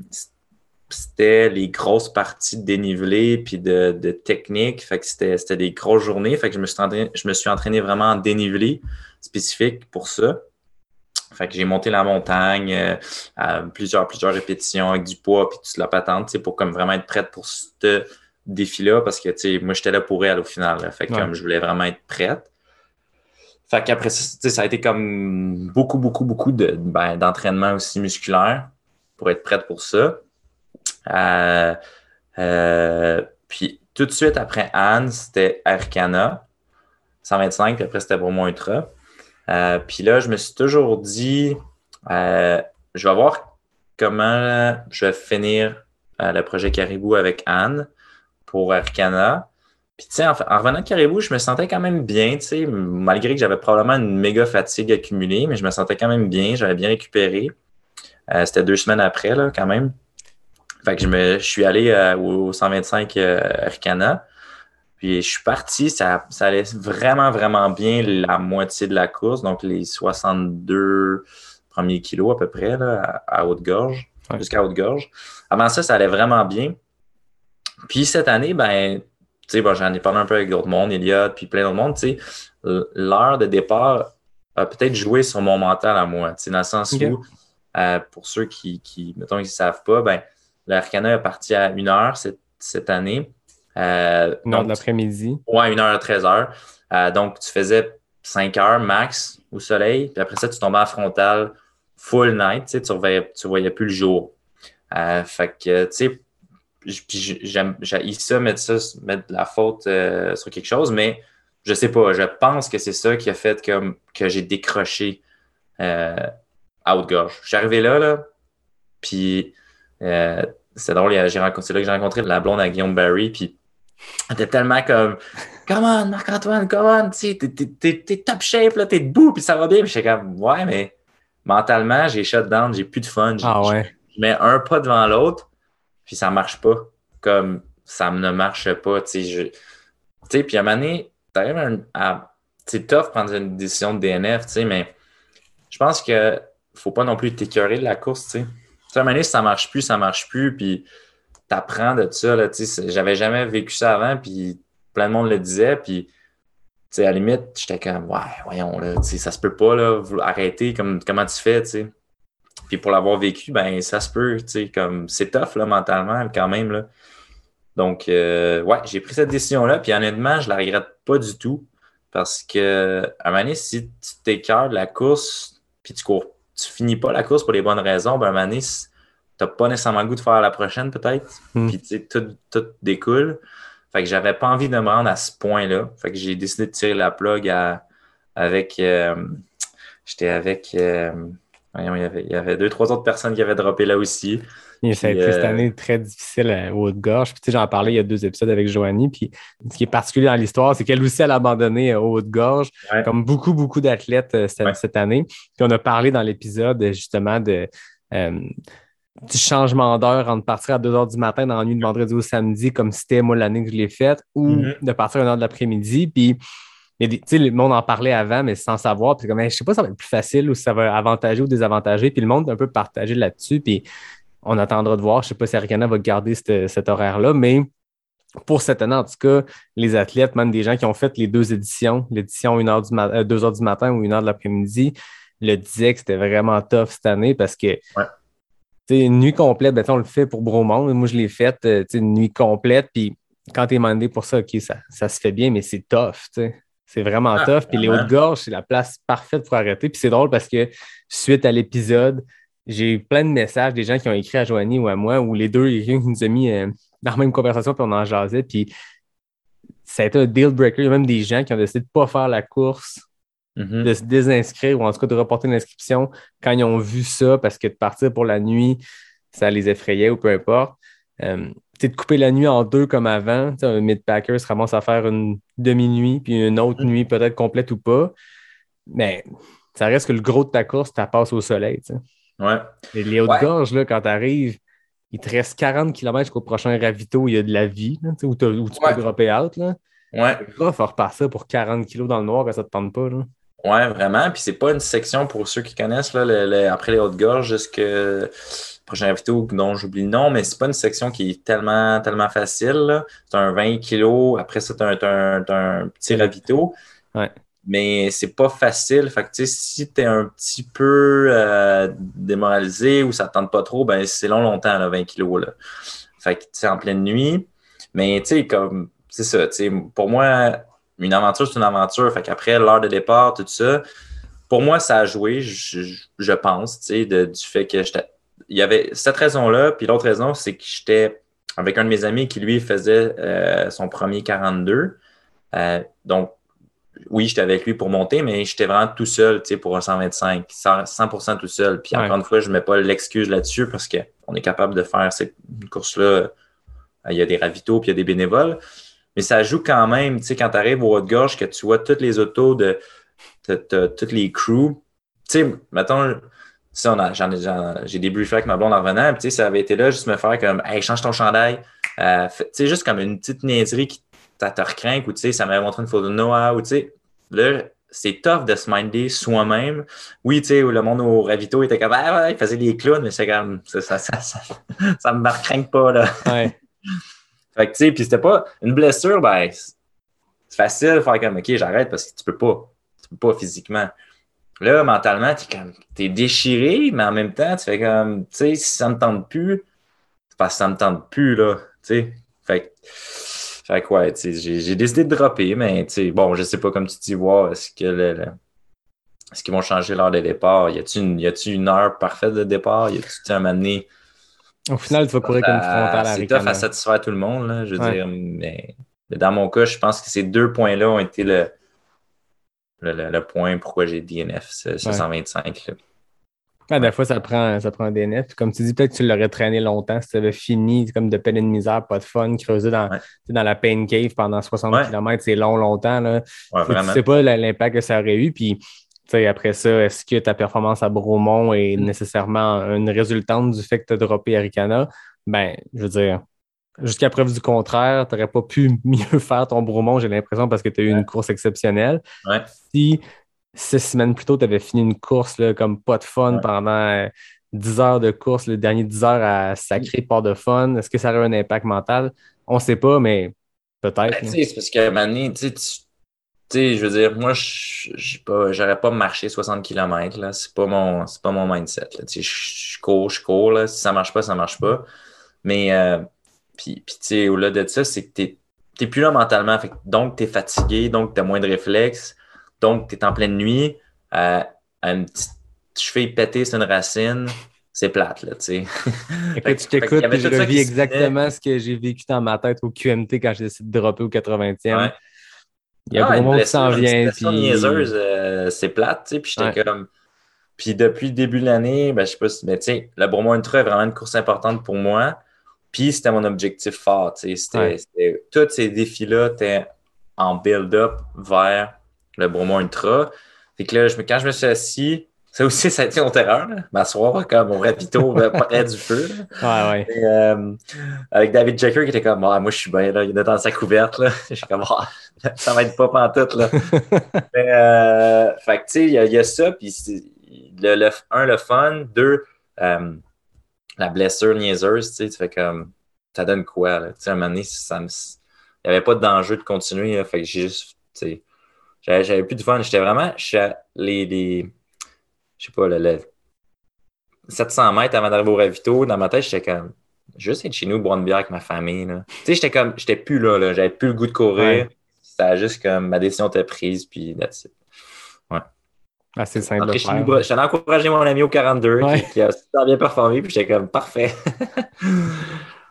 c'était les grosses parties de dénivelé puis de, de technique. Fait que c'était des grosses journées. Fait que je me suis entraîné, je me suis entraîné vraiment en dénivelé spécifique pour ça. Fait que j'ai monté la montagne, euh, à plusieurs, plusieurs répétitions avec du poids puis toute la patente, sais, pour comme vraiment être prête pour ce défi-là, parce que, tu sais, moi, j'étais là pour elle au final. là. fait que Ouais. comme je voulais vraiment être prête. Fait qu'après ça, tu sais, ça a été comme beaucoup, beaucoup, beaucoup de, ben, d'entraînement aussi musculaire pour être prête pour ça. Euh, euh, puis tout de suite après Anne, c'était Arcana, 125, puis après c'était Bromont Ultra. Euh, puis là, je me suis toujours dit, euh, je vais voir comment je vais finir euh, le projet Caribou avec Anne pour Arcana. Puis tu sais, en, en revenant de Caribou, je me sentais quand même bien, tu sais, malgré que j'avais probablement une méga fatigue accumulée, mais je me sentais quand même bien, j'avais bien récupéré. Euh, C'était deux semaines après, là, quand même. Fait que je, me, je suis allé euh, au 125 euh, Arcana. Puis je suis parti, ça, ça allait vraiment, vraiment bien la moitié de la course, donc les 62 premiers kilos à peu près, là, à, à haute gorge, jusqu'à haute gorge. Avant ça, ça allait vraiment bien. Puis cette année, ben, tu sais, bon, j'en ai parlé un peu avec d'autres mondes, Elliot, puis plein d'autres mondes, tu sais, l'heure de départ a peut-être joué sur mon mental à moi, tu sais, dans le sens où, euh, pour ceux qui, qui mettons, ils ne savent pas, ben, l'Arcana est parti à une heure cette, cette année. Euh, Une heure donc, de l'après-midi. Ouais, une heure à 13 heures. Euh, donc, tu faisais 5 heures max au soleil, puis après ça, tu tombais en frontal full night, tu tu voyais, tu voyais plus le jour. Euh, fait que, tu sais, puis j'aime, j'ai ça, mettre ça, mettre de la faute euh, sur quelque chose, mais je sais pas, je pense que c'est ça qui a fait comme que j'ai décroché euh, à haute gorge. Je suis arrivé là, là, puis euh, c'est drôle, c'est là que j'ai rencontré la blonde à Guillaume Barry, puis elle était tellement comme Come on, Marc-Antoine, come on, tu sais, t'es- top shape, là, t'es debout, puis ça va bien. Puis j'étais comme, ouais, mais mentalement, j'ai shut down, j'ai plus de fun. Ah ouais. Je mets un pas devant l'autre, puis ça marche pas. Comme ça ne marche pas, tu sais. je- Tu puis à un moment donné, t'arrives à, c'est tough prendre une décision de DNF, tu sais, mais je pense que faut pas non plus t'écœurer de la course, tu sais. À un moment donné, si ça marche plus, ça marche plus, puis t'apprends de ça, là, tu sais. J'avais jamais vécu ça avant, puis plein de monde le disait, puis à la limite, j'étais comme, ouais, voyons, là, ça se peut pas, là, arrêter, comme, comment tu fais, tu sais. Puis pour l'avoir vécu, ben, ça se peut, tu sais, comme, c'est tough, là, mentalement, quand même, là. Donc, euh, ouais, j'ai pris cette décision-là, puis honnêtement, je la regrette pas du tout, parce que, à un moment donné, si tu t'écœures de la course, puis tu cours, tu finis pas la course pour les bonnes raisons, ben, à un moment donné, t'as pas nécessairement le goût de faire la prochaine, peut-être, Hmm. puis tu sais, tout, tout découle. Fait que j'avais pas envie de me rendre à ce point-là. Fait que j'ai décidé de tirer la plug à, avec. euh, J'étais avec. euh, voyons, il, y avait, il y avait deux, trois autres personnes qui avaient droppé là aussi. Et ça a été cette euh, année très difficile à Haute-Gorge. Puis, tu sais, j'en parlais il y a deux épisodes avec Joanie. Puis, ce qui est particulier dans l'histoire, c'est qu'elle aussi, elle a abandonné euh, Haute-Gorge, Ouais. comme beaucoup, beaucoup d'athlètes euh, cette, Ouais. cette année. Puis, on a parlé dans l'épisode, euh, justement, de. euh, du changement d'heure entre partir à 2 h du matin dans la nuit de vendredi au samedi, comme c'était moi l'année que je l'ai faite, ou Mhm. de partir à 1 h de l'après-midi. Puis, des- tu sais, le monde en parlait avant, mais sans savoir. Puis, comme, je sais pas si ça va être plus facile ou si ça va avantager ou désavantager. Puis, le monde est un peu partagé là-dessus. Puis, on attendra de voir. Je sais pas si Arcana va garder cette- cet horaire-là, mais pour cette année, en tout cas, les athlètes, même des gens qui ont fait les deux éditions, l'édition 1 heure du ma- euh, 2 heures du matin ou 1 heure de l'après-midi, le disaient que c'était vraiment tough cette année parce que Ouais. une nuit complète, ben, on le fait pour Bromont. Moi, je l'ai faite euh, une nuit complète. Puis quand tu es mandé pour ça, OK, ça, ça se fait bien, mais c'est tough. C'est vraiment Ah, tough. Puis les. Hautes-Gorges, c'est la place parfaite pour arrêter. Puis c'est drôle parce que suite à l'épisode, j'ai eu plein de messages des gens qui ont écrit à Joanie ou à moi, ou les deux, il y a qui nous a mis euh, dans la même conversation, puis on en jasait. Puis ça a été un deal breaker. Il y a même des gens qui ont décidé de ne pas faire la course Mhm. de se désinscrire ou en tout cas de reporter l'inscription quand ils ont vu ça parce que de partir pour la nuit, ça les effrayait ou peu importe. Euh, de couper la nuit en deux comme avant, un mid-packer se ramasse à faire une demi-nuit puis une autre Mm. nuit peut-être complète ou pas. Mais ça reste que le gros de ta course, tu passes au soleil. tu sais. Ouais. Et les Hautes-Gorges, là, quand tu arrives, il te reste 40 km jusqu'au prochain ravito où il y a de la vie, là, où, tu Ouais. peux dropper out. Là. Ouais. Il va faire repartir pour 40 kg dans le noir quand ça te tente pas. Là. Ouais, vraiment. Puis c'est pas une section pour ceux qui connaissent, là, le- le- après les Hautes-Gorges jusque le prochain invito dont j'oublie le nom, mais c'est pas une section qui est tellement, tellement facile. C'est un 20 kilos. Après ça, t'as un, petit ravito. Ouais. Mais c'est pas facile. Fait que, tu si t'es un petit peu euh, démoralisé ou ça te tente pas trop, ben c'est long, longtemps, là, 20 kilos. Là. Fait que, tu en pleine nuit. Mais, tu sais, comme, c'est ça, tu pour moi, une aventure, c'est une aventure. Fait qu'après l'heure de départ, tout ça, pour moi, ça a joué, je, je- pense, tu de- du fait que j'étais. Il y avait cette raison-là, puis l'autre raison, c'est que j'étais avec un de mes amis qui, lui, faisait euh, son premier 42. Euh, donc, oui, j'étais avec lui pour monter, mais j'étais vraiment tout seul, tu sais, pour un 125, 100%, 100% tout seul. Puis Ouais. encore une fois, je ne mets pas l'excuse là-dessus parce qu'on est capable de faire cette course-là. Euh, Il y a des ravitaux, puis il y a des bénévoles. Mais ça joue quand même, tu sais, quand tu arrives au Haut-de-Gorge, que tu vois toutes les autos de, t'as toutes les crews. Tu sais, mettons, tu sais, on a- j'en ai- j'en- j'ai débriefé avec ma blonde en revenant, puis ça avait été là, juste me faire comme, hey, change ton chandail. Euh, sais, juste comme une petite niaiserie qui te recraint, ou tu sais, ça m'avait montré une photo de Noah, ou tu sais, là, c'est tough de se minder soi-même. Oui, tu sais, le monde au ravito était comme, ah ouais, il faisait des clowns, mais c'est comme, ça, ça, ça, ça, ça me recraint pas, là. Ouais. Fait que, tu sais, puis c'était pas une blessure, ben, c'est facile de faire comme, OK, j'arrête parce que tu peux pas. Tu peux pas physiquement. Là, mentalement, t'es comme, t'es déchiré, mais en même temps, tu fais comme, tu sais, si ça me tente plus, c'est parce que ça me tente plus, là, tu sais. Fait que, fait que, ouais, tu sais, j'ai décidé de dropper, mais, tu sais, bon, je sais pas, comme tu dis, voir, est-ce que le, le- est-ce qu'ils vont changer l'heure de départ? Y a-tu une, une heure parfaite de départ? Y sais, un moment donné, Au final, tu vas courir comme frontal à c'est tough à satisfaire tout le monde, là, je veux Ouais. dire. Mais, mais dans mon cas, je pense que ces deux points-là ont été le, le, le- le point pourquoi j'ai DNF, ce, ce Ouais. 125. Là. Ah, des fois, ça prend, ça prend un DNF. Puis Comme tu dis, peut-être que tu l'aurais traîné longtemps si tu avais fini comme de peine et de misère, pas de fun, creuser dans, Ouais. dans la pain cave pendant 60 Ouais. km, c'est long, longtemps. Là. Ouais, Tu. Tu sais pas l'impact que ça aurait eu. Puis, après ça, est-ce que ta performance à Bromont est Mm. nécessairement une résultante du fait que tu as droppé Aricana? Ben, je veux dire, jusqu'à preuve du contraire, tu n'aurais pas pu mieux faire ton Bromont, j'ai l'impression, parce que tu as eu une course exceptionnelle. Ouais. Si six semaines plus tôt, tu avais fini une course là, comme pas de fun Ouais. pendant euh, 10 heures de course, le dernier 10 heures à sacré pas de fun, est-ce que ça aurait un impact mental? On ne sait pas, mais peut-être. Ben, c'est parce moment donné, tu sais, tu- tu sais, je veux dire, moi, je j'ai pas- j'aurais pas marché 60 km, là. C'est pas mon, c'est pas mon mindset, là. Je cours, je cours, là. Si ça marche pas, ça marche pas. Mais, euh, puis, puis tu sais, au-delà de ça, c'est que t'es, t'es plus là mentalement. Fait donc, t'es fatigué, donc t'as moins de réflexes. Donc, t'es en pleine nuit, euh, à une petite cheville pétée sur une racine. C'est plate, là, tu sais. Écoute, Fait que- je revis exactement ce que j'ai vécu dans ma tête au QMT quand j'ai décidé de dropper au 80e. Ouais. Il y a Ah, une Bromont qui s'en vient. Puis... niaiseuse, euh, c'est plate, tu sais, puis j'étais Ouais. comme... Puis depuis le début de l'année, ben, je sais pas si... Mais tu sais, le Bromont Ultra est vraiment une course importante pour moi. Puis c'était mon objectif fort. C'était, Ouais. Tous ces défis-là étaient en build-up vers le Bromont Ultra. Fait que là, je quand je me suis assis, ça aussi, ça a été mon terreur, m'asseoir comme ravito ben, près du feu. là. Ouais, ouais. Et, euh, avec David Jacker qui était comme Ah, moi je suis bien là, il est dans sa couverte là. Je suis comme Ah, ça va être pas pantoute là. Mais, euh, fait que tu sais, il y, a- il y a ça, puis le- un, le fun, deux, euh, la blessure niaiseuse, tu sais, tu fais comme ça donne quoi là? Tu sais, à un moment donné, ça me- il n'y avait pas d'enjeu de continuer, là, fait que j'ai juste, tu sais, j'avais, j'avais plus de fun. J'étais vraiment, je les, les je sais pas, le, le 700 mètres avant d'arriver au ravito, dans ma tête, j'étais comme, juste être chez nous, boire une bière avec ma famille. là. Tu sais, j'étais comme, j'étais plus là, là. j'avais plus le goût de courir. Ouais. C'était juste comme ma décision était prise, puis that's it. Assez simple chez nous, faire. bra- J'allais encourager mon ami au 42, Ouais. qui, qui a super bien performé, puis j'étais comme, parfait.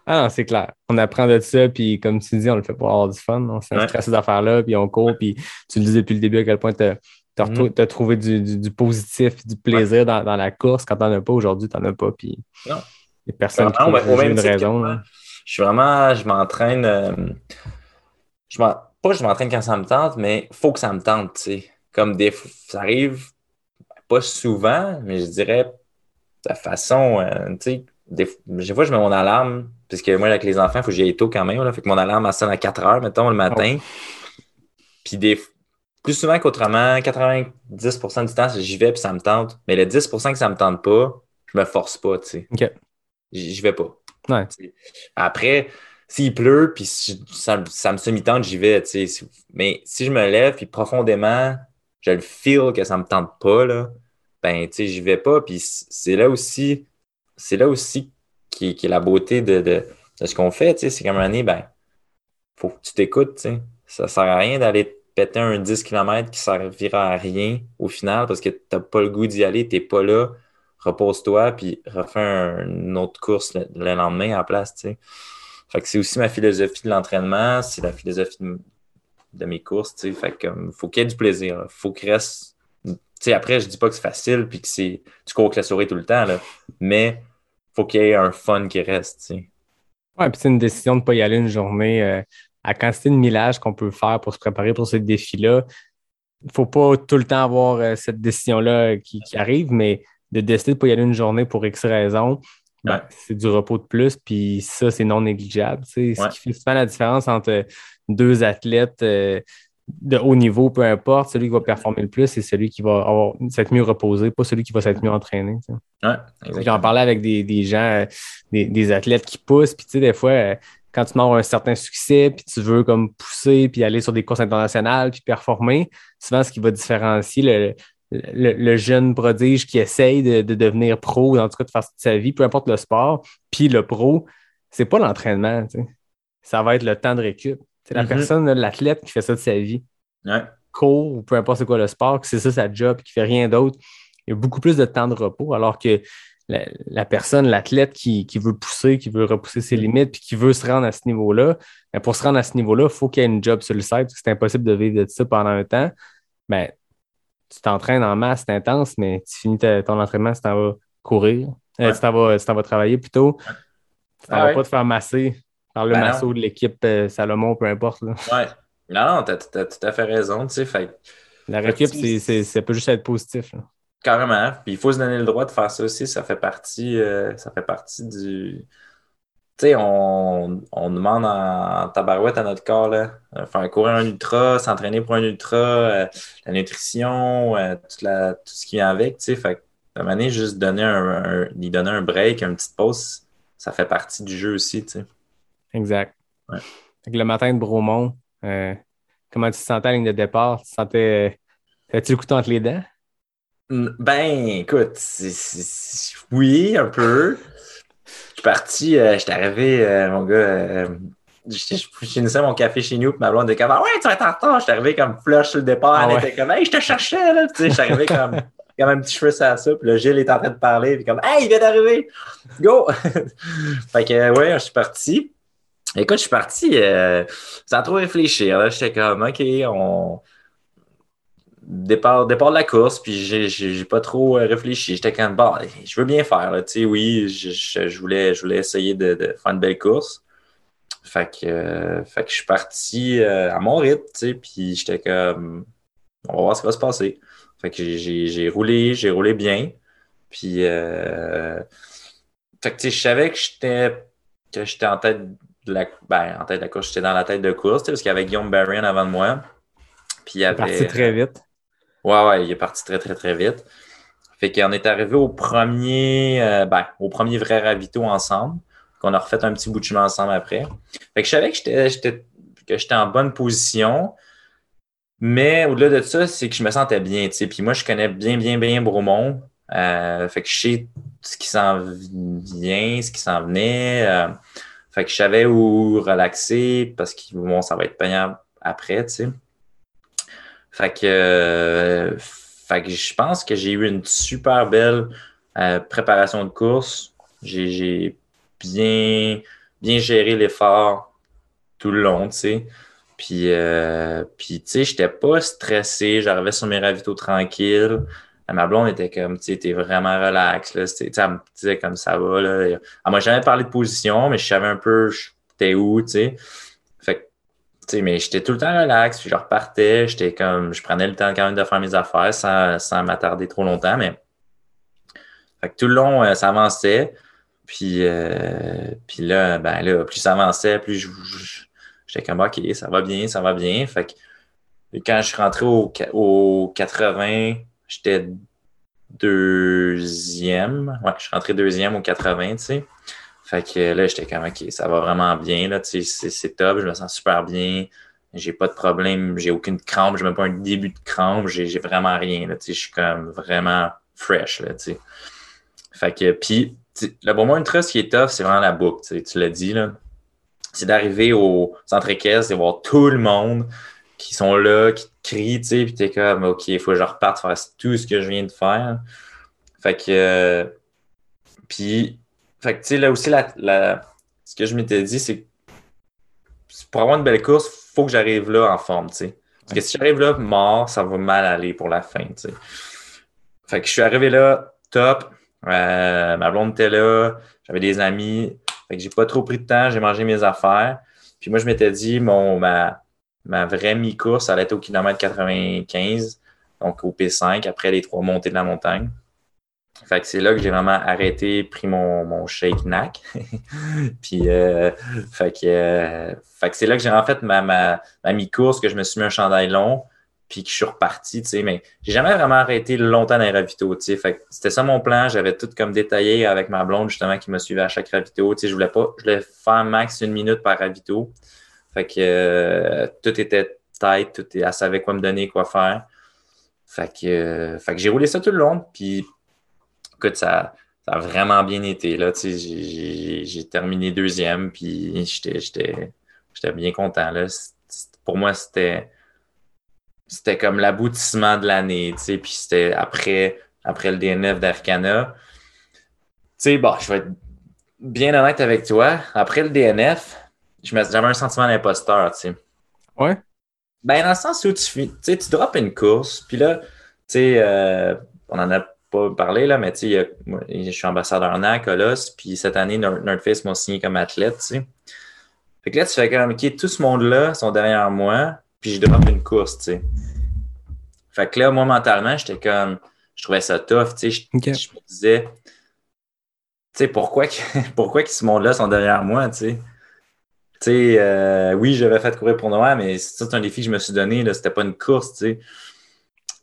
Ah non, c'est clair. On apprend de ça, puis comme tu dis, on le fait pour avoir du fun. On s'est Ouais. stressé ces affaires-là, puis on court, puis tu le dis depuis le début à quel point tu as, Mhm. trouvé du, du- du positif, du plaisir dans, dans la course. Quand t'en as pas aujourd'hui, t'en as pas, puis Non. il y a personne qui trouve au même une que raison. là. Je suis vraiment, je m'entraîne, euh, je pas je m'entraîne quand ça me tente, mais faut que ça me tente, tu sais. Comme des, f- ça arrive pas souvent, mais je dirais de façon, euh, tu sais, des, des fois je mets mon alarme, parce que moi avec les enfants, il faut que j'y aille tôt quand même, là, fait que mon alarme elle sonne à 4 heures, mettons, le matin. Puis des, plus souvent qu'autrement, 90% du temps, j'y vais puis ça me tente, mais le 10% que ça me tente pas, je me force pas, tu sais. OK. J'y vais pas. Ouais. Après, s'il pleut, puis ça, ça me semi-tente, j'y vais. t'sais. Si- Mais si je me lève, puis profondément, je le feel que ça me tente pas, là, ben, tu sais, j'y vais pas. Puis c'est là aussi, c'est là aussi qui, qui est la beauté de, de, de ce qu'on fait. t'sais. C'est comme un ben, faut que tu t'écoutes. t'sais. Ça sert à rien d'aller te péter un 10 km qui servira à rien au final parce que t'as pas le goût d'y aller, t'es pas là repose-toi, puis refais un- une autre course le, le lendemain à la place, tu sais. Fait que c'est aussi ma philosophie de l'entraînement, c'est la philosophie de, de mes courses, tu sais. Fait que euh, faut qu'il y ait du plaisir, là. faut qu'il reste... Après, je dis pas que c'est facile, puis que c'est... Tu cours avec la souris tout le temps, là, mais faut qu'il y ait un fun qui reste, tu sais. Ouais, puis c'est une décision de ne pas y aller une journée. euh, à la quantité de millage qu'on peut faire pour se préparer pour ce défi-là, il ne faut pas tout le temps avoir euh, cette décision-là qui, qui arrive, mais de décider de ne pas y aller une journée pour X raison, ben, Ouais. c'est du repos de plus, puis ça, c'est non négligeable. sais. Ouais. Ce qui fait souvent la différence entre deux athlètes euh, de haut niveau, peu importe, celui qui va performer le plus, c'est celui qui va avoir- s'être mieux reposé, pas celui qui va s'être mieux entraîné. Ouais, J'en parlais avec des, des gens, euh, des, des athlètes qui poussent, puis tu sais, des fois, euh, quand tu as un certain succès, puis tu veux comme pousser, puis aller sur des courses internationales, puis performer, souvent ce qui va différencier le, le, jeune prodige qui essaye de, devenir pro, en tout cas de faire sa vie, peu importe le sport, puis le pro, c'est pas l'entraînement, ça va être le temps de récup. C'est la mm-hmm. personne, l'athlète qui fait ça de sa vie. Ouais. Court ou peu importe c'est quoi le sport, c'est ça sa job, qui fait rien d'autre. Il y a beaucoup plus de temps de repos, alors que la, personne, l'athlète qui, veut pousser, qui veut repousser ses mm. limites, puis qui veut se rendre à ce niveau-là, ben, pour se rendre à ce niveau-là, il faut qu'il y ait une job sur le site, c'est impossible de vivre de ça pendant un temps. Ben, tu t'entraînes en masse, c'est intense, mais tu finis ton entraînement, si tu vas courir, euh, si tu vas, travailler plutôt, tu ne vas pas te faire masser par le ben masseau de l'équipe euh, Salomon, peu importe. Là. Ouais. Non, non, tu as, tout à fait raison. Tu sais, fait... La récup, ça peut juste être positif. Carrément. Puis il faut se donner le droit de faire ça aussi. Ça fait partie, euh, ça fait partie du. Tu sais, on, on, demande en, tabarouette à notre corps, là, faire courir un ultra, s'entraîner pour un ultra, euh, la nutrition, toute la, tout ce qui vient avec, tu sais. Fait que, de juste donner un, lui donner un break, une petite pause, ça fait partie du jeu aussi, tu sais. Exact. le matin de Bromont, comment tu te sentais à la ligne de départ? Tu te sentais. As-tu le couteau entre les dents? Ben, écoute, oui, un peu. Je suis parti, euh, j'étais arrivé, euh, mon gars, euh, je finissais mon café chez nous, puis ma blonde était comme, ah ouais, tu vas être en retard. J'étais arrivé comme flush sur le départ, ah elle était comme, hey, je te cherchais, là. Tu sais, j'étais arrivé comme, comme un petit cheveu à ça, puis là, Gilles est en train de parler, puis comme, hey, il vient d'arriver, go! fait que, ouais, je suis parti. Écoute, je suis parti sans trop réfléchir. J'étais comme, OK, on départ, départ de la course, puis j'ai pas trop euh, réfléchi. J'étais même, bon, je veux bien faire, tu sais, oui, je, voulais, je voulais essayer de, faire une belle course. Fait que, euh, je suis parti euh, à mon rythme, tu sais, puis j'étais comme, on va voir ce qui va se passer. Fait que j'ai roulé, j'ai roulé bien. Puis, fait que, tu sais, je savais que j'étais en tête de la, ben, en tête de la course, j'étais dans la tête de course, parce qu'il y avait Guillaume Barrion avant de moi. Puis il avait, parti très vite. Ouais, ouais, il est parti très, très, très vite. Fait qu'on est arrivé au premier, euh, ben, au premier vrai ravito ensemble, qu'on a refait un petit bout de chemin ensemble après. Fait que je savais que j'étais, que j'étais en bonne position, mais au-delà de ça, c'est que je me sentais bien, tu sais. Puis moi, je connais bien, bien, bien Bromont. Euh, fait que je sais ce qui s'en vient, ce qui s'en venait. Euh, fait que je savais où relaxer parce que ça va être payant après, tu sais. Fait que, euh, fait que je pense que j'ai eu une super belle euh, préparation de course. J'ai bien, bien géré l'effort tout le long, tu sais. Puis, euh, puis tu sais, j'étais pas stressé. J'arrivais sur mes ravitaux tranquilles. Ma blonde était comme, tu sais, t'es vraiment relax. Là. elle me disait comme ça va. Là. Elle m'a jamais parlé de position, mais je savais un peu t'es où, tu sais mais j'étais tout le temps relax, puis je repartais, j'étais comme, je prenais le temps quand même de faire mes affaires sans, m'attarder trop longtemps, mais fait que tout le long, euh, ça avançait. Puis, euh, puis là, ben là, plus ça avançait, plus j'étais comme OK, ça va bien, ça va bien. Fait que quand je suis rentré au, au 80, j'étais deuxième. Ouais, je suis rentré deuxième au 80, tu sais. Fait que là, j'étais comme, OK, ça va vraiment bien, là, tu sais, c'est top, je me sens super bien, j'ai pas de problème, j'ai aucune crampe, j'ai même pas un début de crampe, j'ai vraiment rien, là, tu sais, je suis comme vraiment fresh, là, tu sais. Fait que, puis, le moment ultra, ce qui est tough, c'est vraiment la boucle, tu l'as dit, là. C'est d'arriver au centre équestre et voir tout le monde qui sont là, qui te crient, tu sais, puis t'es comme, OK, il faut que je reparte faire tout ce que je viens de faire. Fait que, euh, puis fait que, tu sais, là aussi, la, ce que je m'étais dit, c'est pour avoir une belle course, il faut que j'arrive là en forme, tu sais. Parce que si j'arrive là mort, ça va mal aller pour la fin, tu sais. Fait que je suis arrivé là, top. Euh, ma blonde était là, j'avais des amis. Fait que j'ai pas trop pris de temps, j'ai mangé mes affaires. Puis moi, je m'étais dit, mon, ma, ma vraie mi-course, elle était au kilomètre 95, donc au P5, après les trois montées de la montagne. Fait que c'est là que j'ai vraiment arrêté, pris mon, mon shake knack. puis, euh, fait que, euh, que c'est là que j'ai en fait ma, ma, ma mi-course, que je me suis mis un chandail long. puis que je suis reparti, tu sais, mais j'ai jamais vraiment arrêté longtemps dans les ravitaux, tu sais. Fait c'était ça mon plan. J'avais tout comme détaillé avec ma blonde, justement, qui me suivait à chaque ravito. Tu sais, je voulais pas, je voulais faire max une minute par ravito. Fait que euh, tout était tête, tout, elle savait quoi me donner, quoi faire. Fait que, euh, fait que j'ai roulé ça tout le long, puis écoute, ça, ça a vraiment bien été, là, j'ai, terminé deuxième, puis j'étais, bien content, là. Pour moi, c'était c'était comme l'aboutissement de l'année, puis c'était après, après le DNF d'Arcana. Tu sais, bon, je vais être bien honnête avec toi. Après le DNF, j'avais un sentiment d'imposteur, tu sais. Ouais. Ben, dans le sens où tu, tu drops une course, puis là, tu sais, euh, on en a pas parlé, là, mais tu sais, je suis ambassadeur NAC, Colos, puis cette année, Nord Face m'a signé comme athlète, tu sais. Fait que là, tu fais comme, OK, tout ce monde-là sont derrière moi, puis je drop une course, tu sais. Fait que là, moi, mentalement, j'étais comme, je trouvais ça tough, tu sais. Je, me disais, tu sais, pourquoi, pourquoi que ce monde-là sont derrière moi, tu sais? Tu sais, euh, oui, j'avais fait courir pour Noël, mais c'est un défi que je me suis donné, c'était pas une course, tu sais.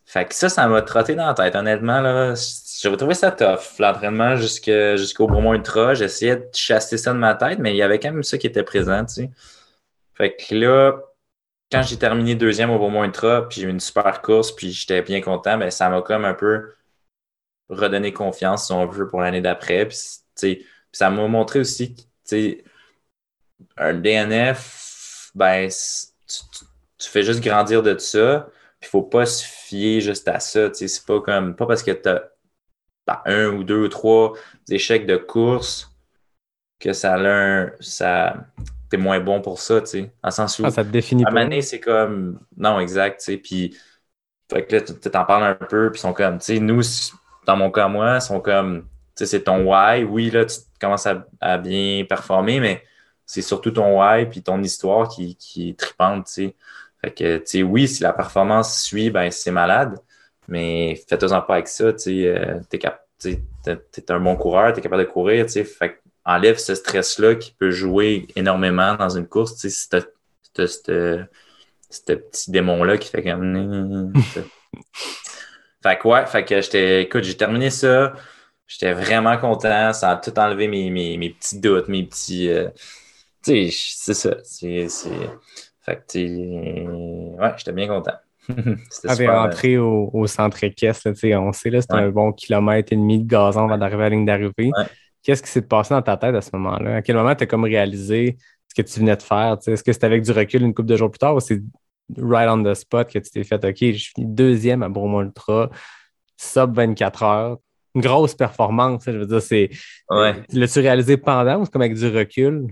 Fait que ça, ça m'a trotté dans la tête, honnêtement, là. J'avais trouvé ça tough, l'entraînement jusqu'au Bromont Ultra. J'essayais de chasser ça de ma tête, mais il y avait quand même ça qui était présent, tu sais. Fait que là, quand j'ai terminé deuxième au Beaumont Ultra, puis j'ai eu une super course, puis j'étais bien content, ben, ça m'a comme un peu redonné confiance, si on veut, pour l'année d'après. Puis, ça m'a montré aussi que un DNF, ben, tu, fais juste grandir de ça, puis faut pas se fier juste à ça. C'est pas comme pas parce que tu as un ou deux ou trois échecs de course que ça a un, ça t'es moins bon pour ça, tu sais. En sens où. Ah, ça te définit pas. c'est comme. Non, exact, tu sais. Puis, fait que là, tu t'en parles un peu, puis ils sont comme, tu sais, nous, dans mon cas, moi, ils sont comme, tu sais, c'est ton why. Oui, là, tu commences à, bien performer, mais c'est surtout ton why, puis ton histoire qui, qui est tripante, tu sais. Fait que, tu sais, oui, si la performance suit, ben, c'est malade, mais fais-toi-en pas avec ça, tu sais. Euh, t'es un bon coureur, t'es capable de courir, tu sais. Fait enlève ce stress-là qui peut jouer énormément dans une course. Tu sais, ce petit démon-là qui fait comme. fait que ouais, fait que j'étais. Écoute, j'ai terminé ça. J'étais vraiment content. Ça a tout enlevé mes, mes, petits doutes, mes petits. Euh, tu sais, c'est ça. C'est. Fait que, ouais, j'étais bien content. Avait rentré au, au, centre équestre, on sait, là, c'était un bon kilomètre et demi de gazon avant d'arriver à la ligne d'arrivée. Qu'est-ce qui s'est passé dans ta tête à ce moment-là? À quel moment tu as comme réalisé ce que tu venais de faire? Est-ce que c'était avec du recul une couple de jours plus tard ou c'est right on the spot que tu t'es fait OK, je suis deuxième à Bromont Ultra, sub 24 heures, une grosse performance, je veux dire, c'est. Ouais. L'as-tu réalisé pendant ou c'est comme avec du recul?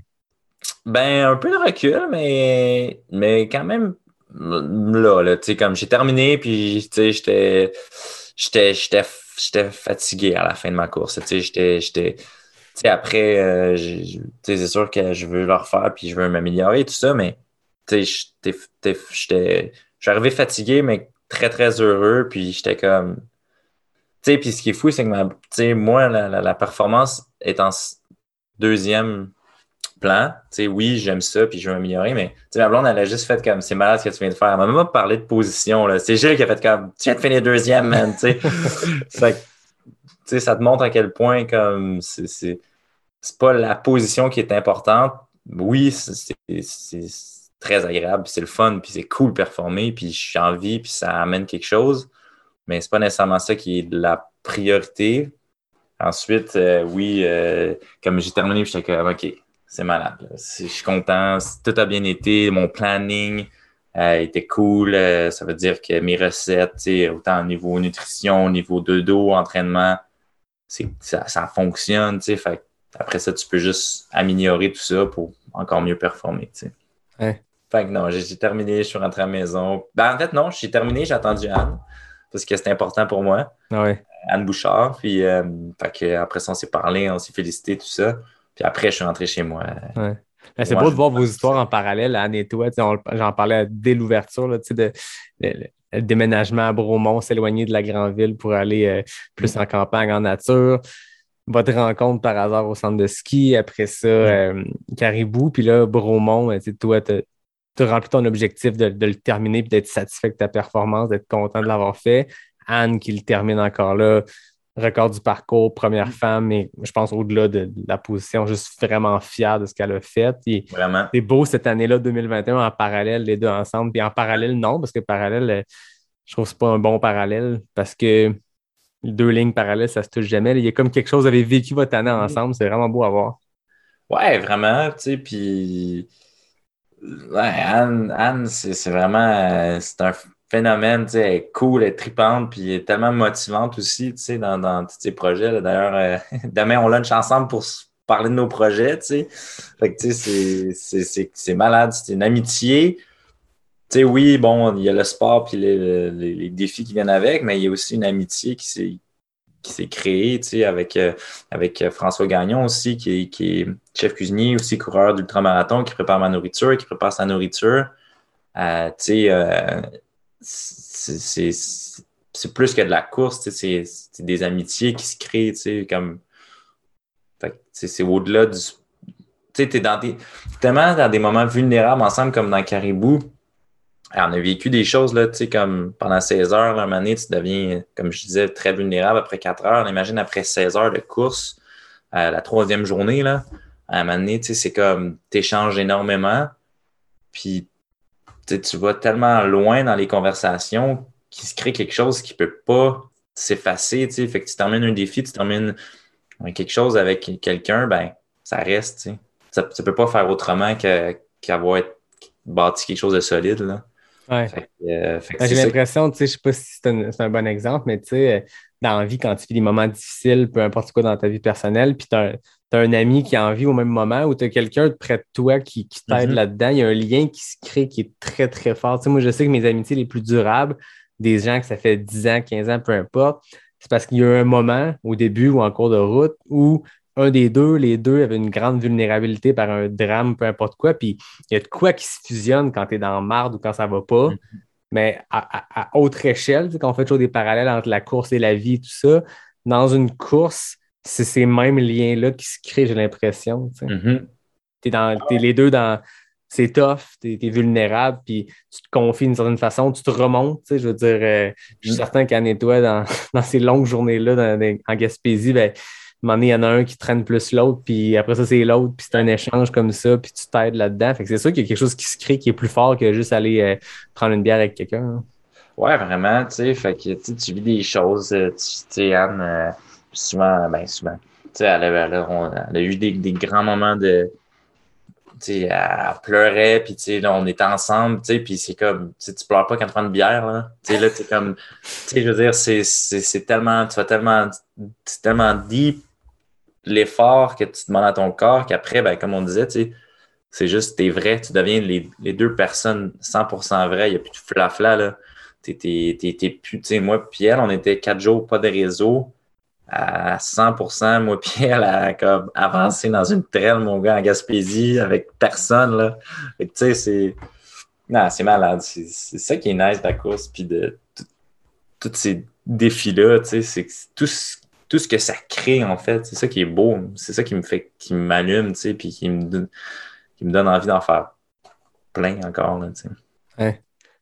Ben, un peu de recul, mais, mais quand même là, là tu sais, comme j'ai terminé, puis tu sais, j'étais j'étais fatigué à la fin de ma course. Tu sais, j'étais après, euh, c'est sûr que je veux le refaire puis je veux m'améliorer, tout ça, mais je suis arrivé fatigué, mais très, très heureux. Puis j'étais comme. Tu sais, puis ce qui est fou, c'est que moi, la, la, performance est en deuxième plan. Tu oui, j'aime ça, puis je veux m'améliorer, mais ma blonde, elle a juste fait comme c'est malade ce que tu viens de faire. Elle m'a même pas parlé de position. C'est Gilles qui a fait comme tu viens de finir deuxième, man. Tu sais, ça te montre à quel point comme c'est c'est pas la position qui est importante. Oui, c'est très agréable, c'est le fun, puis c'est cool de performer, puis j'ai envie, puis ça amène quelque chose. Mais c'est pas nécessairement ça qui est la priorité. Ensuite, euh, oui, euh, comme j'ai terminé, j'étais comme OK, c'est malade. Je suis content, tout a bien été, mon planning euh, était cool. ça veut dire que mes recettes, autant au niveau nutrition, au niveau de dos, entraînement, ça, ça fonctionne. Fait après ça, tu peux juste améliorer tout ça pour encore mieux performer. Fait que non, j'ai terminé, je suis rentré à la maison. Ben, en fait, non, j'ai terminé, j'ai attendu Anne parce que c'était important pour moi. Ah Anne Bouchard. Puis euh, fait que après ça, on s'est parlé, on s'est félicité, tout ça. Puis après, je suis rentré chez moi. Ouais. Ben, c'est beau de voir vos histoires en parallèle, Anne et toi. J'en parlais dès l'ouverture, de, de, le déménagement à Bromont, s'éloigner de la grande ville pour aller euh, plus en campagne, en nature votre rencontre par hasard au centre de ski, après ça, euh, Caribou, puis là, Bromont, toi, tu tu as rempli ton objectif de, le terminer, puis d'être satisfait de ta performance, d'être content de l'avoir fait. Anne qui le termine encore là, record du parcours, première mm. femme, mais je pense au-delà de, la position, juste vraiment fière de ce qu'elle a fait. vraiment. C'est beau cette année-là, 2021, en parallèle, les deux ensemble. Puis en parallèle, non, parce que parallèle, euh, je trouve que c'est pas un bon parallèle parce que deux lignes parallèles, ça se touche jamais. Il y a comme quelque chose, vous avez vécu votre année mm. ensemble, c'est vraiment beau à voir. Ouais, vraiment, tu sais, puis Anne, Anne c'est vraiment euh, c'est un phénomène, tu sais, cool, elle est tripante, puis elle est tellement motivante aussi, tu sais, dans, dans tous ses projets. D'ailleurs, euh, demain, on lunch ensemble pour parler de nos projets, tu sais. Fait que, tu sais, c'est malade, c'est une amitié. Tu sais, oui, bon, il y a le sport puis les, les, défis qui viennent avec, mais il y a aussi une amitié qui s'est qui s'est créée, tu sais, avec, euh, avec François Gagnon aussi, qui est, qui chef cuisinier, aussi coureur d'ultramarathon, qui prépare ma nourriture, qui prépare sa nourriture. Euh, tu sais, euh, c'est plus que de la course, c'est des amitiés qui se créent, comme. C'est au-delà du. Tu sais, t'es dans des. Tellement dans des moments vulnérables ensemble, comme dans Caribou. on a vécu des choses, là, tu sais, comme pendant 16 heures, un moment donné, tu deviens, comme je disais, très vulnérable après 4 heures. On imagine après 16 heures de course, euh, la troisième journée, là, à un moment donné, tu sais, c'est comme, t'échanges énormément, puis tu vas tellement loin dans les conversations qu'il se crée quelque chose qui ne peut pas s'effacer. Fait que tu termines un défi, tu termines quelque chose avec quelqu'un, ben ça reste. Ça ne peut pas faire autrement qu'avoir bâti quelque chose de solide. Là. Ouais. Euh, ben, j'ai l'impression, je ne sais pas si c'est un, bon exemple, mais tu sais, dans la vie, quand tu vis des moments difficiles, peu importe quoi dans ta vie personnelle, puis tu as, tu as un ami qui a envie au même moment ou tu as quelqu'un près de toi qui, t'aide mm-hmm. là-dedans, il y a un lien qui se crée qui est très, très fort. moi, je sais que mes amitiés les plus durables, des gens que ça fait 10 ans, 15 ans, peu importe, c'est parce qu'il y a un moment au début ou en cours de route où un des deux, les deux avaient une grande vulnérabilité par un drame, peu importe quoi, puis il y a de quoi qui se fusionne quand tu es dans marde ou quand ça va pas. Mm-hmm. Mais à, autre échelle, quand on fait toujours des parallèles entre la course et la vie, et tout ça, dans une course, c'est ces mêmes liens-là qui se créent, j'ai l'impression. Tu mm-hmm. es, dans, les deux dans. C'est tough, tu es, vulnérable, puis tu te confies d'une certaine façon, tu te remontes. Je veux dire, euh, je suis mm-hmm. certain qu'Anne et toi, dans, dans ces longues journées-là en Gaspésie, ben, il y en a un qui traîne plus l'autre, puis après ça, c'est l'autre, puis c'est un échange comme ça, puis tu t'aides là-dedans. Fait que c'est sûr qu'il y a quelque chose qui se crée qui est plus fort que juste aller euh, prendre une bière avec quelqu'un. Hein. Ouais, vraiment, tu sais. Fait que tu vis des choses, euh, tu sais, Anne souvent, ben souvent, tu sais, elle, elle, a eu des, des grands moments de, tu sais, elle pleurait, puis tu sais, là, on était ensemble, tu sais, puis c'est comme, tu pleures pas quand tu prends une bière, là. Tu sais, là, tu comme, je veux dire, c'est tellement, tu vas tellement, c'est tellement deep l'effort que tu demandes à ton corps qu'après, ben, comme on disait, tu c'est juste, t'es vrai, tu deviens les, les deux personnes 100% vraies, il n'y a plus de flafla, là. T'es plus, tu sais, moi puis elle, on était quatre jours, pas de réseau, à 100%, moi, Pierre, a comme avancé dans une traîne, mon gars, en Gaspésie, avec personne, là. tu sais, c'est... Non, c'est malade. C'est ça qui est nice de la course, puis de tous ces défis-là, tu sais, c'est tout ce, tout ce que ça crée, en fait. C'est ça qui est beau. C'est ça qui me fait, qui m'allume, tu sais, puis qui me, donne, envie d'en faire plein encore, là,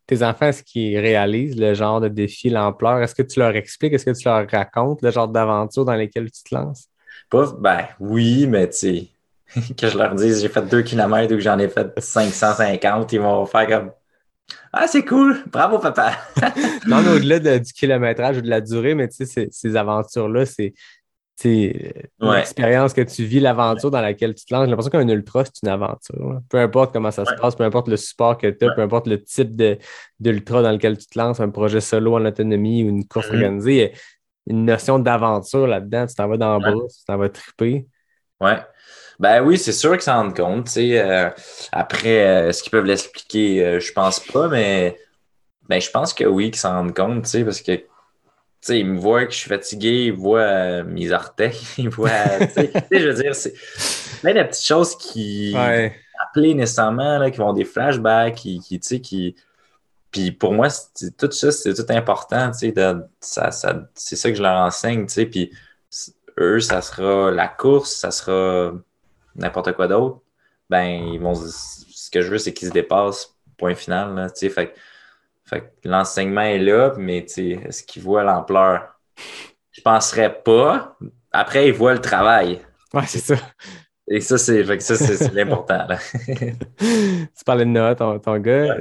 tes enfants, est-ce qu'ils réalisent le genre de défi, l'ampleur? Est-ce que tu leur expliques? Est-ce que tu leur racontes le genre d'aventure dans lesquelles tu te lances? Pas, ben oui, mais tu sais, que je leur dise j'ai fait 2 km ou que j'en ai fait 550, ils vont faire comme Ah, c'est cool, bravo papa. non, au-delà du kilométrage ou de la durée, mais tu sais, ces aventures-là, c'est c'est l'expérience que tu vis, l'aventure dans laquelle tu te lances. J'ai l'impression qu'un ultra, c'est une aventure. Peu importe comment ça se passe, peu importe le support que tu as, peu importe le type d'ultra dans lequel tu te lances, un projet solo en autonomie ou une course mm-hmm. organisée, il y a une notion d'aventure là-dedans. Tu t'en vas dans le bras, tu t'en vas triper. Ouais. Ben oui, c'est sûr qu'ils s'en rendent compte. Euh, après, euh, est-ce qu'ils peuvent l'expliquer? Euh, je pense pas, mais ben, je pense que oui, qu'ils s'en rendent compte, parce que sais, il me voit que je suis fatigué, il voit euh, mes orteils, il voit, tu sais, je veux dire, c'est plein de petites choses qui ouais. appelées nécessairement, là, qui vont des flashbacks, qui, qui. Puis pour moi, tout ça, c'est tout important, tu sais, ça, ça, c'est ça que je leur enseigne, tu sais, puis eux, ça sera la course, ça sera n'importe quoi d'autre, ben, ils vont, ce que je veux, c'est qu'ils se dépassent point final. Là, tu sais, fait, fait que l'enseignement est là, mais est-ce qu'il voit l'ampleur? Je penserais pas. Après, il voit le travail. Ouais, c'est ça. Et ça, c'est ça, c'est l'important. tu parlais de Noah, ton, ton gars.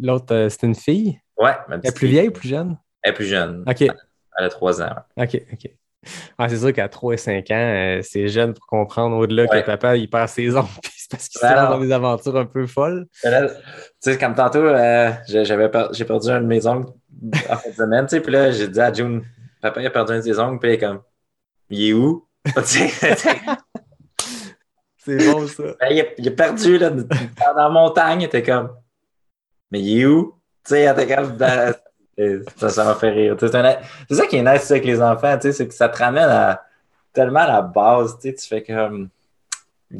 L'autre, euh, c'est une fille? Ouais, ma Elle est plus vieille ou plus jeune? Elle est plus jeune. OK. Elle a trois ans. OK, OK. Ah, c'est sûr qu'à 3 et 5 ans, euh, c'est jeune pour comprendre au-delà Ouais. que papa, il perd ses ongles, puis c'est parce qu'il se dans des aventures un peu folles. Tu sais, comme tantôt, euh, j'ai j'avais per- j'ai perdu un de mes ongles en fin de semaine, tu sais, puis là, j'ai dit à June, papa, il a perdu un de ses ongles, puis elle est comme, il est où? C'est bon, ça. ben, il, a, il a perdu, là, dans la montagne, il était comme, mais il est où? Tu sais, elle était comme, dans- et ça, ça m'a fait rire. C'est un- ça qui est nice avec les enfants, c'est que ça te ramène à tellement à la base, tu fais comme,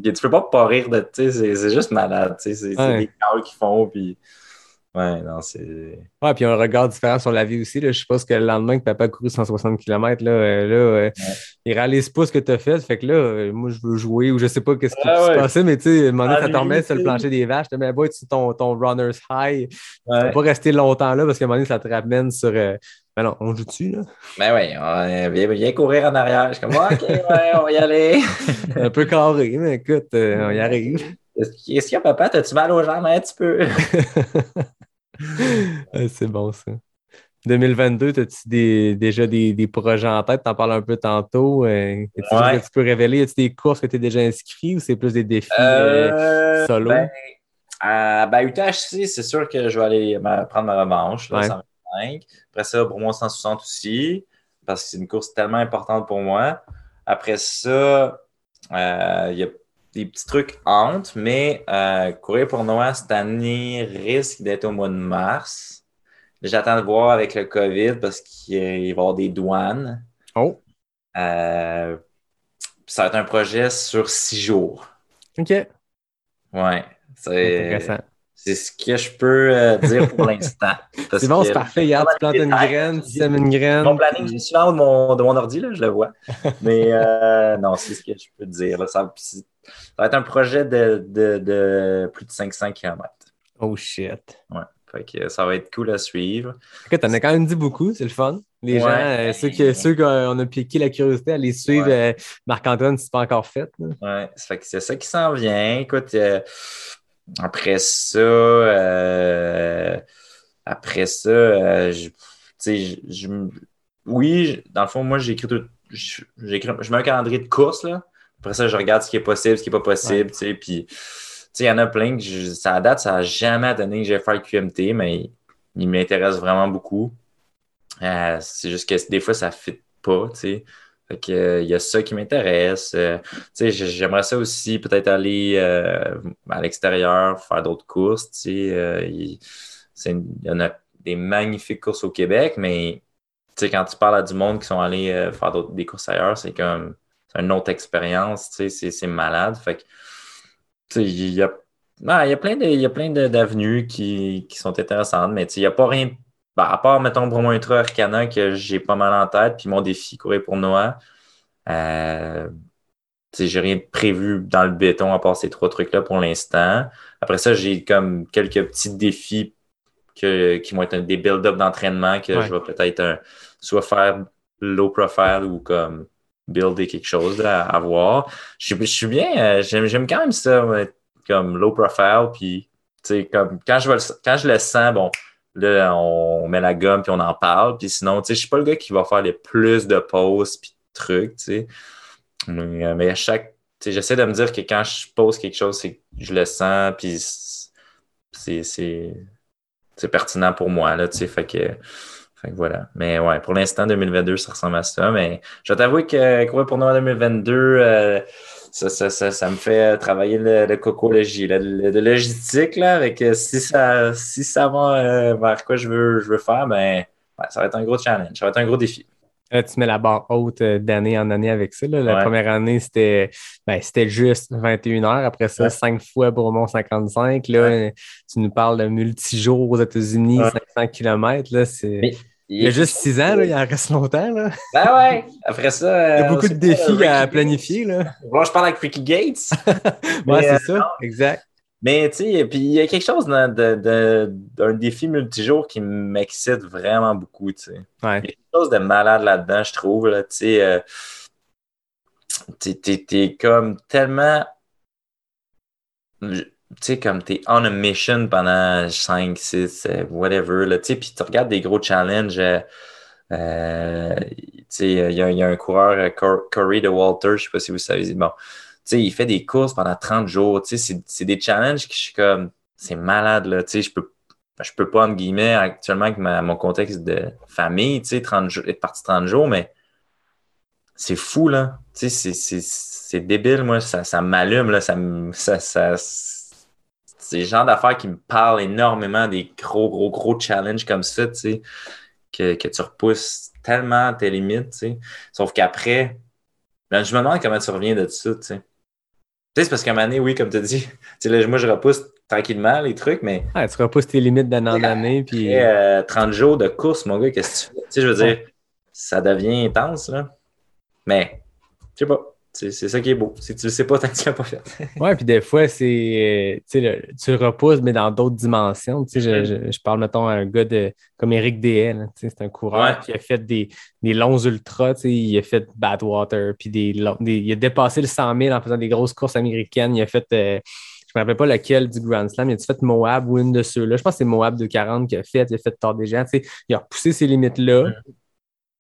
tu peux pas pas rire de, c'est- juste malade, c'est Ouais. des calls qu'ils font, puis, ouais, non, c'est... Ouais, puis un regard différent sur la vie aussi. Là. Je suppose que le lendemain que papa a couru 160 km, là, euh, là euh, il réalise pas ce que tu as fait. Fait que là, euh, moi, je veux jouer ou je sais pas qu'est-ce qui Ah se ouais. passait, mais tu sais, à un moment donné, ça te remet sur le tu plancher des vaches. Tu te mets boy, tu ton, ton runner's high. Tu Ouais. peux pas rester longtemps là parce qu'à un moment donné, ça te ramène sur. Ben non, on joue dessus, là? Ben oui, on viens, viens courir en arrière. Je suis comme, OK, ouais, on va y aller. Un peu carré, mais écoute, on y arrive. Est-ce qu'il y a papa? T'as-tu mal aux jambes? Un petit peu? C'est bon, ça. 2022, as-tu des, déjà des, des projets en tête? T'en parles un peu tantôt. Euh, Ouais. que tu peux révéler? A-t-il des courses que tu es déjà inscrit ou c'est plus des défis? euh, Euh, solo? Ben, ben, UTHC, c'est sûr que je vais aller ma- prendre ma revanche, là, Ouais. 125. Après ça, Bromont 160 aussi, parce que c'est une course tellement importante pour moi. Après ça, euh, il y a des petits trucs entre, mais euh, courir pour Noah cette année risque d'être au mois de mars. J'attends de voir avec le COVID parce qu'il va y avoir des douanes. Oh, Euh, ça va être un projet sur six jours. OK. Ouais. C'est Intéressant. C'est ce que je peux euh, dire pour l'instant. C'est bon, c'est parfait. Hier, tu plantes une graine, tu sèmes une graine. Mon planning, je suis en haut de mon, de mon ordi, là, je le vois. Mais euh, non, c'est ce que je peux dire. là. Ça, ça va être un projet de, de, de plus de 500 km. Oh shit. Ouais. Fait que ça va être cool à suivre. Écoute, t'en as quand même dit beaucoup, c'est le fun. Les Ouais. gens, euh, ceux, qui, ceux qu'on a piqué la curiosité à les suivre, euh, Marc-Antoine, c'est pas encore fait. là. Ouais, ça fait que c'est ça qui s'en vient. Écoute, après ça, euh, après ça, euh, je, tu sais, je, je- oui, dans le fond, moi, j'écris tout, je, je mets un calendrier de course, là. Après ça, je regarde ce qui est possible, ce qui n'est pas possible, tu sais, puis, tu sais, il y en a plein que, je, ça date, ça n'a jamais donné que j'ai fait le QMT, mais il m'intéresse vraiment beaucoup. Euh, c'est juste que des fois, ça ne fit pas, tu sais. Fait que, euh, il y a ça qui m'intéresse. Euh, j'aimerais ça aussi peut-être aller euh, à l'extérieur, faire d'autres courses. Il, y en a des magnifiques courses au Québec, mais quand tu parles à du monde qui sont allés faire des courses ailleurs, c'est comme une autre expérience. C'est, malade. Fait que, tu sais, il y a, ah, il y a plein y a plein d'avenues qui, qui sont intéressantes, mais il n'y a pas rien. Ben, à part, mettons, pour mon ultra Arcana que j'ai pas mal en tête, puis mon défi courir pour Noah. Euh, j'ai rien de prévu dans le béton à part ces trois trucs-là pour l'instant. Après ça, j'ai comme quelques petits défis que, qui vont être des build-up d'entraînement que Ouais. je vais peut-être soit faire low profile ou comme builder quelque chose là, à, voir. Je, suis- je suis bien, euh, j'aime, quand même ça, comme low profile, puis comme quand je, le- quand je le sens, bon, là, on met la gomme puis on en parle, puis sinon, tu sais, je suis pas le gars qui va faire les plus de pauses puis de trucs, tu sais. Mais, euh, mais à chaque, tu sais, j'essaie de me dire que quand je pose quelque chose, c'est je le sens, puis c'est, pertinent pour moi, là, tu sais, fait que, fait que voilà. Mais ouais, pour l'instant, 2022, ça ressemble à ça, mais je vais t'avouer que courir pour Noël 2022, euh, ça, ça, ça, ça me fait travailler le, le cocologie, le, le- logistique, là, avec euh, si ça, si ça va euh, vers quoi je veux, je veux faire, ben, ouais, ça va être un gros challenge, ça va être un gros défi. Là, tu mets la barre haute euh, d'année en année avec ça. là. La Ouais. première année, c'était ben, juste 21 heures. Après ça, Ouais. 5 fois Bromont 55. Là, euh, tu nous parles de multijours aux États-Unis, Ouais. 500 km. Là, c'est... Mais- Il y a juste 6 ans, là, il en reste longtemps. Là. Ben ouais, après ça. Il y a euh, beaucoup c'est de défis à planifier. Là. Bon, je parle avec Ricky Gates. Ouais, Mais, euh, c'est ça. Exact. Mais tu sais, puis il y a quelque chose d'un de, défi multijour qui m'excite vraiment beaucoup, tu sais. Ouais. Il y a quelque chose de malade là-dedans, je trouve, là, tu sais. euh, t'es comme tellement. Tu sais, comme t'es on a mission pendant 5, 6, euh, whatever, tu sais, puis tu regardes des gros challenges. euh, tu sais, il y, a- un coureur, euh, Cor- Corey de Walter, je sais pas si vous savez. Bon, il fait des courses pendant 30 jours. Tu sais, c'est- des challenges que je suis comme, c'est malade, là. Tu sais, je peux, je peux pas, entre guillemets, actuellement, avec ma- mon contexte de famille, tu sais, 30 jours, être parti 30 jours, mais c'est fou, là. Tu sais, c'est- débile, moi. Ça, ça m'allume, là. Ça, ça, c'est le genre d'affaires qui me parlent énormément des gros, gros, gros challenges comme ça, tu sais, que, que tu repousses tellement tes limites, tu sais. Sauf qu'après, ben, je me demande comment tu reviens de ça, tu sais. Tu sais, c'est parce qu'à un moment donné, oui, comme tu dis, tu sais, là, moi, je repousse tranquillement les trucs, mais Ouais, tu repousses tes limites d'année en année. Puis... après, euh, 30 jours de course, mon gars, qu'est-ce que tu fais? Tu sais, je veux dire, ça devient intense, là. Mais, je sais pas. C'est c'est ça qui est beau. Si tu le sais pas, tant que tu l'as pas fait. Ouais, puis des fois, c'est. euh, Tu sais, le- tu le repousses, mais dans d'autres dimensions. Tu sais, je, je- je parle, mettons, à un gars de, comme Eric sais, c'est un coureur Ouais. qui a fait des, des longs ultras. Il a fait Badwater, puis des, il a dépassé le 100 000 en faisant des grosses courses américaines. Il a fait. euh, je me rappelle pas lequel du Grand Slam. Il a fait Moab ou une de ceux-là? Je pense que c'est Moab 240 qu'il a fait. Il a fait Tort des sais. Il a repoussé ses limites-là.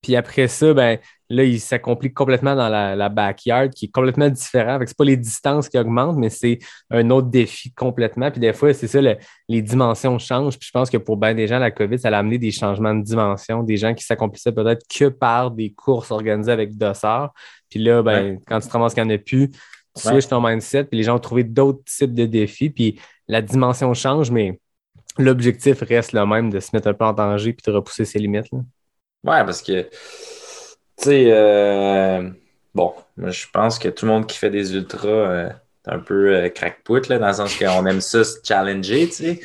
Puis après ça, ben, là, il s'accomplit complètement dans la, la backyard, qui est complètement différent. C'est pas les distances qui augmentent, mais c'est un autre défi complètement. Puis des fois, c'est ça, le- les dimensions changent. Puis je pense que pour bien des gens, la COVID, ça a amené des changements de dimension, des gens qui s'accomplissaient peut-être que par des courses organisées avec Dossard. Puis là, ben, quand tu te ramasses qu'il n'y en a plus, tu Ouais. switches ton mindset, puis les gens ont trouvé d'autres types de défis. Puis la dimension change, mais l'objectif reste le même de se mettre un peu en danger puis de repousser ses limites. là. Ouais, parce que, tu sais, euh, bon, je pense que tout le monde qui fait des ultras euh, est un peu euh, crackput, là, dans le sens qu'on aime ça se challenger, tu sais.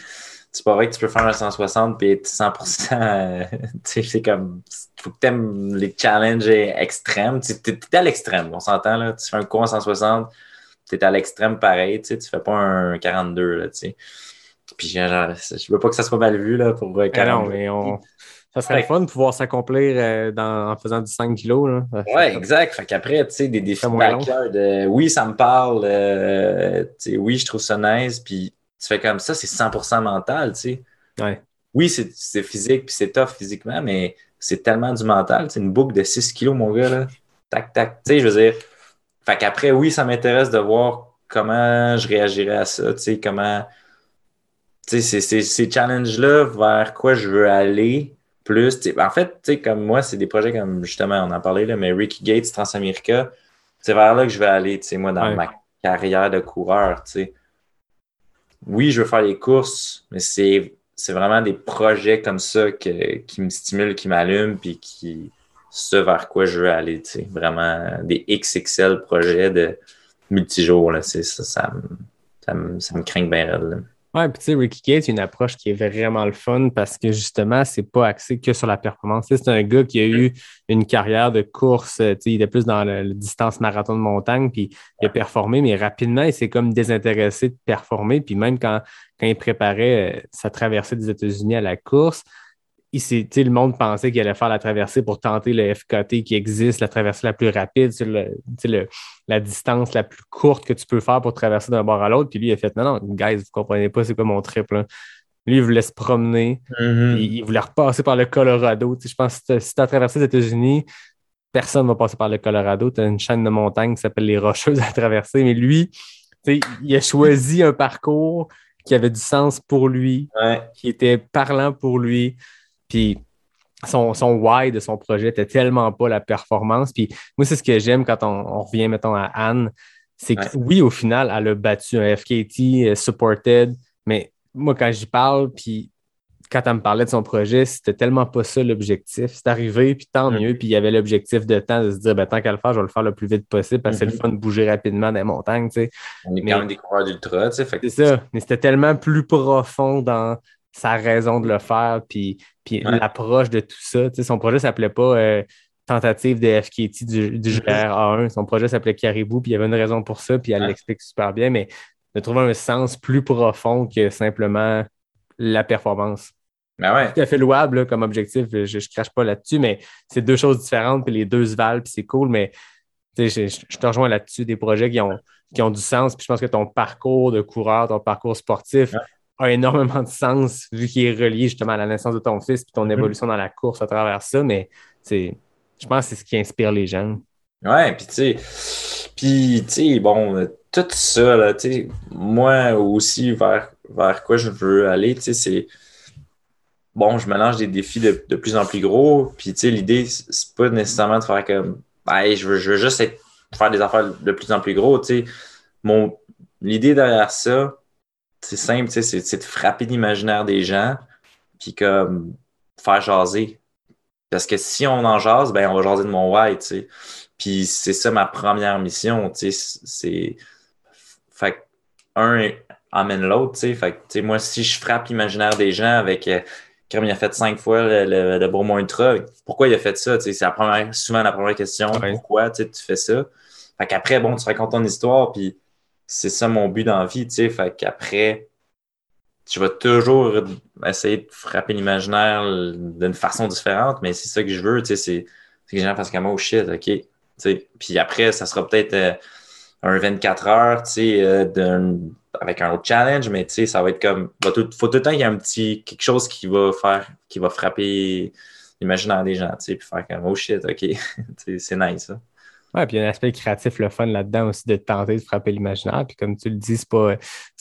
C'est pas vrai que tu peux faire un 160 puis être 100%, euh, tu sais, c'est comme, faut que t'aimes les challenges extrêmes. Tu T'es t'es à l'extrême, on s'entend, là. Tu fais un cours en 160, t'es à l'extrême pareil, tu sais, tu fais pas un 42, là, tu sais. Puis, genre, je veux pas que ça soit mal vu, là, pour euh, Ah non, 42. mais on... ça serait Ouais. fun de pouvoir s'accomplir euh, en faisant du 5 kilos. Ouais, exact. Fait qu'après, tu sais, des défis de euh, oui, ça me parle, euh, tu sais, oui, je trouve ça nice, puis tu fais comme ça, c'est 100% mental, tu sais. Ouais. Oui, c'est physique, puis c'est tough physiquement, mais c'est tellement du mental, c'est une boucle de 6 kilos, mon gars, là. Tac, tac, tu sais, je veux dire. Fait qu'après, oui, ça m'intéresse de voir comment je réagirais à ça, tu sais, comment... Tu sais, ces challenges-là, vers quoi je veux aller plus. sais, En fait, tu sais, comme moi, c'est des projets comme, justement, on en parlait, là, mais Ricky Gates, Transamerica, c'est vers là que je vais aller, tu sais, moi, dans Ouais. ma carrière de coureur, tu sais. Oui, je veux faire les courses, mais c'est c'est vraiment des projets comme ça que- qui me stimulent, qui m'allument, puis qui ce vers quoi je veux aller, tu sais. Vraiment des XXL projets de multijours, là. C'est ça, ça me, ça me, ça me craint bien raide, Ouais, puis tu sais, Ricky Gates, une approche qui est vraiment le fun parce que justement, c'est pas axé que sur la performance. C'est un gars qui a eu une carrière de course, euh, tu sais, il était plus dans le, le distance marathon de montagne, puis il a performé, mais rapidement, il s'est comme désintéressé de performer. Puis même quand, quand il préparait euh, sa traversée des États-Unis à la course, le monde pensait qu'il allait faire la traversée pour tenter le FKT qui existe, la traversée la plus rapide sur le, tu sais, le- la distance la plus courte que tu peux faire pour traverser d'un bord à l'autre. Puis lui, il a fait Non, non, guys, vous comprenez pas c'est quoi mon trip. Là. Lui, il voulait se promener. Mm-hmm. Il, il voulait repasser par le Colorado. Je pense que si tu as traversé les États-Unis, personne ne va passer par le Colorado. Tu as une chaîne de montagnes qui s'appelle les Rocheuses à traverser. Mais lui, il a choisi un parcours qui avait du sens pour lui, Ouais. qui était parlant pour lui. Puis son, son why de son projet était tellement pas la performance. Puis moi, c'est ce que j'aime quand on, on revient, mettons, à Anne. C'est que Ouais. oui, au final, elle a battu un FKT euh, supported, mais moi, quand j'y parle, puis quand elle me parlait de son projet, c'était tellement pas ça l'objectif. C'est arrivé, puis tant mieux. Puis il y avait l'objectif de temps de se dire, ben, tant qu'à le faire, je vais le faire le plus vite possible parce que c'est le fun de bouger rapidement dans les montagnes, tu sais. On est Mais- quand même des coureurs d'ultra, tu sais. C'est ça. Mais c'était tellement plus profond dans sa raison de le faire, puis, puis Ouais. l'approche de tout ça. Tu sais, son projet s'appelait pas euh, Tentative de FKT du, du Mhm. GRA1. Son projet s'appelait Caribou, puis il y avait une raison pour ça, puis elle Ouais. l'explique super bien. Mais de trouver un sens plus profond que simplement la performance. Ben ouais. Tout à fait louable là, comme objectif, je, je crache pas là-dessus, mais c'est deux choses différentes, puis les deux se valent, puis c'est cool, mais je, je te rejoins là-dessus, des projets qui ont, qui ont du sens, puis je pense que ton parcours de coureur, ton parcours sportif Ouais. A énormément de sens vu qu'il est relié justement à la naissance de ton fils, puis ton Mhm. évolution dans la course à travers ça, mais c'est, je pense que c'est ce qui inspire les gens. Ouais, puis tu sais, puis tu sais, bon, tout ça, là, tu sais, moi aussi, vers, vers quoi je veux aller, tu sais, c'est, bon, je me lance des défis de, de plus en plus gros, puis tu sais, l'idée, c'est pas nécessairement de faire comme, hey, je veux, je veux juste être- faire des affaires de plus en plus gros, tu sais. Mon, l'idée derrière ça, c'est simple, tu sais, c'est de frapper l'imaginaire des gens, puis comme, faire jaser. Parce que si on en jase, ben, on va jaser de mon why, tu sais. Puis c'est ça ma première mission, tu sais, c'est... Fait que un emmène l'autre, tu sais. Fait que, tu sais, moi, si je frappe l'imaginaire des gens avec... euh, comme il a fait cinq fois le, le, le Bromont Ultra, pourquoi il a fait ça, tu sais, c'est la première, souvent la première question, Ouais. pourquoi, tu fais ça? Fait qu'après, bon, tu racontes ton histoire, puis c'est ça mon but dans la vie, tu sais. Fait qu'après, tu vas toujours essayer de frapper l'imaginaire d'une façon différente, mais c'est ça que je veux, tu sais, c'est que les gens fassent comme, oh shit, ok. Puis après, ça sera peut-être euh, un 24 heures, tu sais, euh, avec un autre challenge, mais tu sais, ça va être comme, tout, faut tout le temps qu'il y ait un petit, quelque chose qui va faire, qui va frapper l'imaginaire des gens, tu sais, puis faire comme, oh shit, ok. C'est nice, ça. Ouais, puis il y a un aspect créatif, le fun là-dedans aussi, de tenter de frapper l'imaginaire. Puis comme tu le dis, c'est pas,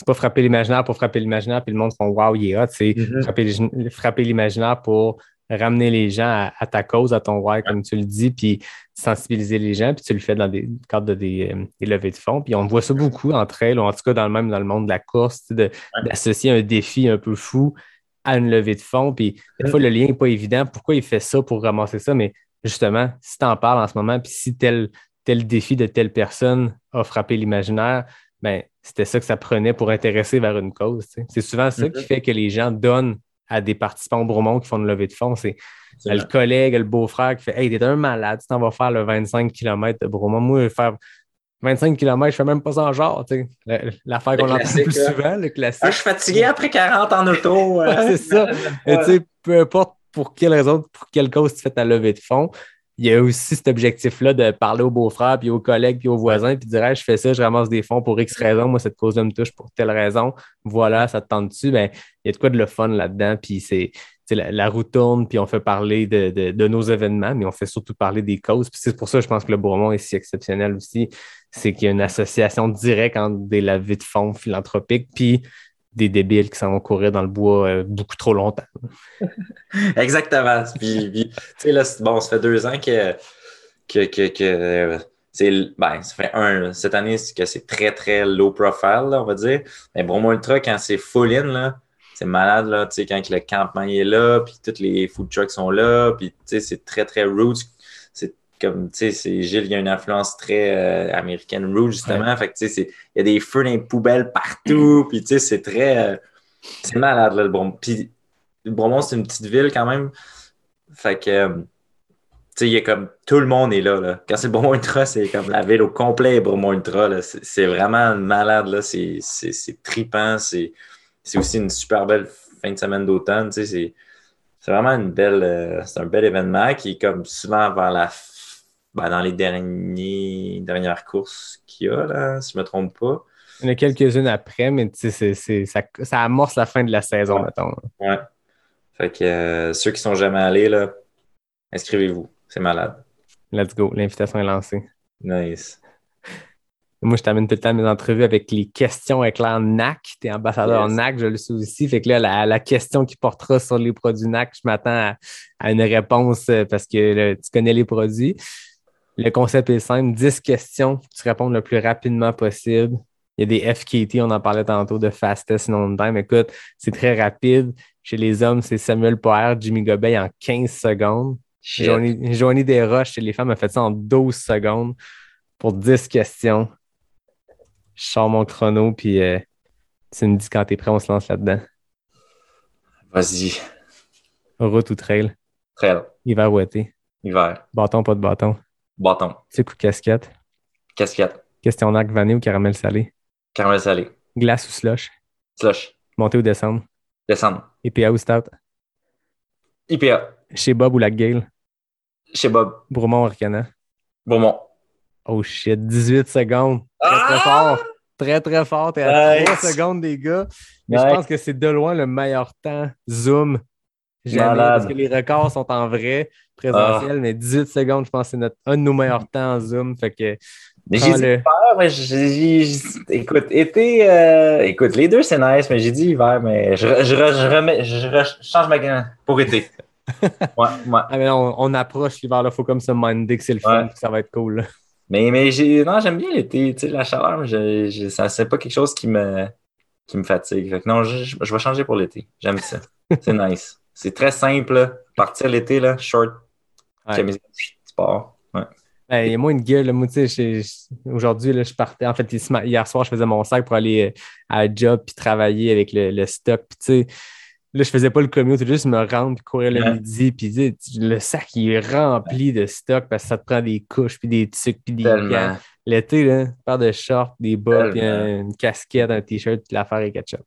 pas frapper l'imaginaire pour frapper l'imaginaire, puis le monde font Wow, il est hot. C'est Mhm. frapper, l'imaginaire pour ramener les gens à, à ta cause, à ton why, comme tu le dis, puis sensibiliser les gens, puis tu le fais dans des cadres de des, euh, des levées de fonds. Puis on voit ça beaucoup entre elles, ou en tout cas dans le même dans le monde de la course, d'associer un défi un peu fou à une levée de fonds. Puis des fois, le lien n'est pas évident. Pourquoi il fait ça pour ramasser ça? Mais justement, si tu en parles en ce moment, puis si tel, tel défi de telle personne a frappé l'imaginaire, ben, c'était ça que ça prenait pour intéresser vers une cause. tu sais. C'est souvent ça qui Mhm. fait que les gens donnent à des participants au Bromont qui font une levée de fonds. C'est le collègue, le beau-frère qui fait Hey, t'es un malade, tu t'en vas faire le 25 km de Bromont. Moi, faire 25 km, je fais même pas ça en genre. tu sais. Le- L'affaire qu'on entend plus là. souvent, le classique. Ah, je suis fatigué après 40 en auto. euh. Ouais, c'est ça. Tu sais, peu importe pour quelle raison, pour quelle cause tu fais ta levée de fonds, il y a aussi cet objectif-là de parler au beau-frère, puis aux collègues, puis aux voisins, puis dire je fais ça, je ramasse des fonds pour X raison, moi, cette cause-là me touche pour telle raison. Voilà, ça te tente dessus. Ben, il y a de quoi de le fun là-dedans, puis c'est. La, la roue tourne, puis on fait parler de, de- de nos événements, mais on fait surtout parler des causes. Puis c'est pour ça que je pense que le Bourmont est si exceptionnel aussi. C'est qu'il y a une association directe entre des levées de fonds philanthropiques, puis des débiles qui s'en vont courir dans le bois euh, beaucoup trop longtemps. Exactement. Puis, là, bon, ça fait deux ans que, que, que, euh, c'est, ben, ça fait un, cette année, que c'est très, très low profile, on va dire. Mais Bromo Ultra, quand c'est full in, là, c'est malade, là, quand le campement est là, puis tous les food trucks sont là, puis, c'est très, très roots. Comme, tu sais, c'est, Gilles, il y a une influence très euh, américaine roots, justement. Fait que, tu sais, il y a des feux dans les poubelles partout, puis, tu sais, c'est très, euh, c'est malade, là, le Bromont. Puis, le Bromont, c'est une petite ville quand même. Fait que, euh, tu sais, il y a comme tout le monde est là. là. Quand c'est Bromont Ultra, c'est comme la ville au complet, Bromont Ultra. C'est vraiment malade. là. C'est c'est- c'est trippant. C'est c'est aussi une super belle fin de semaine d'automne. tu sais, C'est c'est vraiment une belle, c'est un bel événement qui est comme souvent vers la, f- ben, dans les derniers, dernières courses qu'il y a, là, si je me trompe pas. Il y en a quelques-unes après, mais ça, ça amorce la fin de la saison, Ouais. mettons. Ouais. Fait que euh, ceux qui sont jamais allés, là, inscrivez-vous. C'est malade. Let's go, l'invitation est lancée. Nice. Moi, je termine tout le temps mes entrevues avec les questions éclair NAC. Tu es ambassadeur Yes. NAC, je le sais aussi. Fait que là, la, la question qui portera sur les produits NAC, je m'attends à, à une réponse euh, parce que là, tu connais les produits. Le concept est simple 10 questions, faut que tu réponds le plus rapidement possible. Il y a des FKT, on en parlait tantôt de Fastest Non Time. Écoute, c'est très rapide. Chez les hommes, c'est Samuel Poher, Jimmy Gobeil en 15 secondes. Joanie, Joanie Desroches chez les femmes a fait ça en 12 secondes pour 10 questions. Je sors mon chrono, puis euh, tu me dis quand t'es prêt, on se lance là-dedans. Vas-y. Route ou trail, Trail. hiver ou été, Hiver. bâton, pas de bâton, Bâton. tic ou casquette, Casquette. question d'arc vanille ou caramel salé, Caramel salé. Glace ou slush? Slush. Monter ou descendre? Descendre. IPA ou stout? IPA. Chez Bob ou la Gale? Chez Bob. Bromont ou Arcana? Beaumont. Oh shit, 18 secondes. Très, très Ah! fort. Très, très fort. T'es à Nice. 3 secondes des gars. Mais je pense que c'est de loin le meilleur temps. Zoom. Jamais. Parce que les records sont en vrai, présentiel, mais 18 secondes, je pense que c'est notre, un de nos meilleurs temps en Zoom. Fait que Mais j'ai Prends-le. hiver, mais j'ai- écoute, été, euh, écoute, les deux c'est nice, mais j'ai dit hiver, mais je, je, re- je remets, je, change ma gamme pour été. Ouais, ouais. ah, mais on, on approche l'hiver, il faut comme se minder que c'est le fun, Ouais. que ça va être cool. là. Mais, mais j'ai, non, j'aime bien l'été, tu sais, la chaleur, je, je- ça, c'est pas quelque chose qui me, qui me fatigue. Fait que non, je vais changer pour l'été. J'aime ça. C'est nice. C'est très simple, là. Partir l'été, là, short, Ouais. camisole, sport. Ouais. Ben, il y a moins une gueule. Moi, aujourd'hui, je partais. En fait, hier soir, je faisais mon sac pour aller euh, à job puis travailler avec le, le stock. Puis, là, je faisais pas le commute, juste me rendre puis courir le Ouais. midi. Puis, le sac, il est rempli de stock parce que ça te prend des couches puis des trucs puis des gants. L'été, là, une paire de shorts, des bas, puis une casquette, un t-shirt, puis l'affaire est ketchup.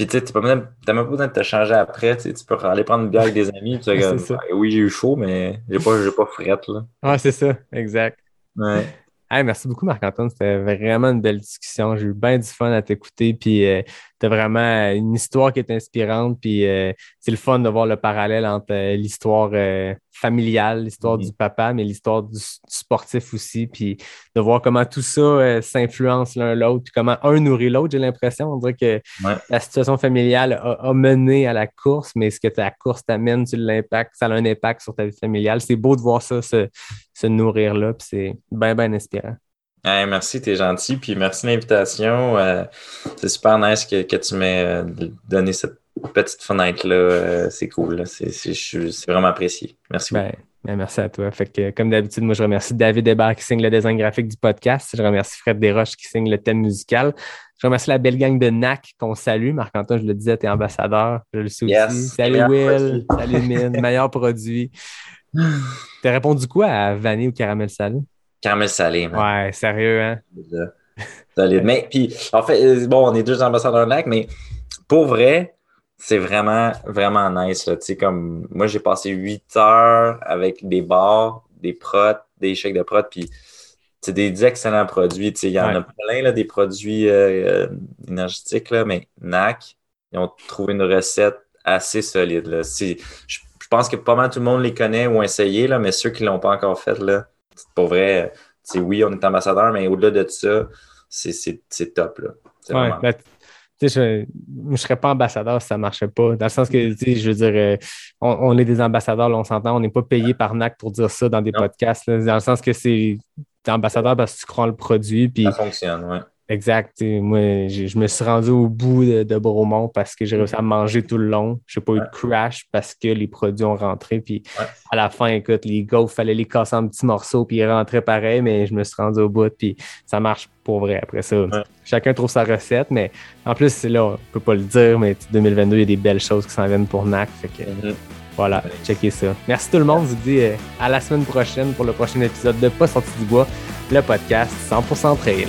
Puis tu sais, t'as même pas besoin de te changer après. Tu peux aller prendre une bière avec des amis. Puis comme. Ah, oui, j'ai eu chaud, mais j'ai pas, pas frette. Là. Ouais, c'est ça, exact. Ouais. Hey, merci beaucoup, Marc-Antoine. C'était vraiment une belle discussion. J'ai eu bien du fun à t'écouter. Puis, tu as vraiment une histoire qui est inspirante. Puis, euh, c'est le fun de voir le parallèle entre euh, l'histoire euh, familiale, l'histoire Mhm. du papa, mais l'histoire du, du sportif aussi. Puis, de voir comment tout ça euh, s'influence l'un l'autre. Puis, comment un nourrit l'autre, j'ai l'impression. On dirait que Ouais. la situation familiale a, a mené à la course, mais ce que ta course t'amène l'impact, ça a un impact sur ta vie familiale. C'est beau de voir ça se, se nourrir là. Puis, c'est bien, bien inspirant. Hey, merci, t'es gentil. Puis merci de l'invitation. Euh, c'est super nice que, que tu m'aies euh, donné cette petite fenêtre-là. Euh, c'est cool. C'est, c'est, je suis- c'est vraiment apprécié. Merci beaucoup. Ben, ben, merci à toi. Fait que, comme d'habitude, moi, je remercie David Hébert qui signe le design graphique du podcast. Je remercie Fred Desroches qui signe le thème musical. Je remercie la belle gang de NAC qu'on salue. Marc-Antoine, je le disais, tu es ambassadeur. Je le sais aussi. Salut Will. Salut Mine. Meilleur produit. T'as répondu quoi à vanille ou caramel salé? Caramel salé, man. Ouais, sérieux, hein? Solide. Mais puis, en fait, euh, bon, on est deux ambassadeurs NAC, mais pour vrai, c'est vraiment, vraiment nice. Là. Tu sais, comme moi, j'ai passé huit heures avec des bars, des protes, des chèques de protes, puis c'est des excellents produits. Tu sais, Il y en a plein, là, des produits euh, euh, énergétiques, là, mais NAC, ils ont trouvé une recette assez solide. Là. Je pense que pas mal tout le monde les connaît ou ont essayé, là, mais ceux qui ne l'ont pas encore fait, là, c'est pour vrai, oui, on est ambassadeur, mais au-delà de ça, c'est- top. Là. Ouais, ben, je ne serais pas ambassadeur si ça ne marchait pas. Dans le sens que, je veux dire, euh, on, on est des ambassadeurs, là, on s'entend, on n'est pas payé par NAC pour dire ça dans des Non. podcasts. là. dans le sens que c'est ambassadeur parce que tu crois en le produit. Ça fonctionne, ouais. Exact. Moi, je me suis rendu au bout de, de Bromont parce que j'ai réussi à manger tout le long. Je n'ai pas eu de crash parce que les produits ont rentré. Puis, Ouais. à la fin, écoute, les gaufres, il fallait les casser en petits morceaux, puis ils rentraient pareil, mais je me suis rendu au bout, puis ça marche pour vrai après ça. Chacun trouve sa recette, mais en plus, c'est là, on peut pas le dire, mais 2022, il y a des belles choses qui s'en viennent pour NAC. Fait que Mhm. voilà, checkez ça. Merci tout le monde. Je vous dis euh, à la semaine prochaine pour le prochain épisode de Pas sorti du bois, le podcast 100% trail.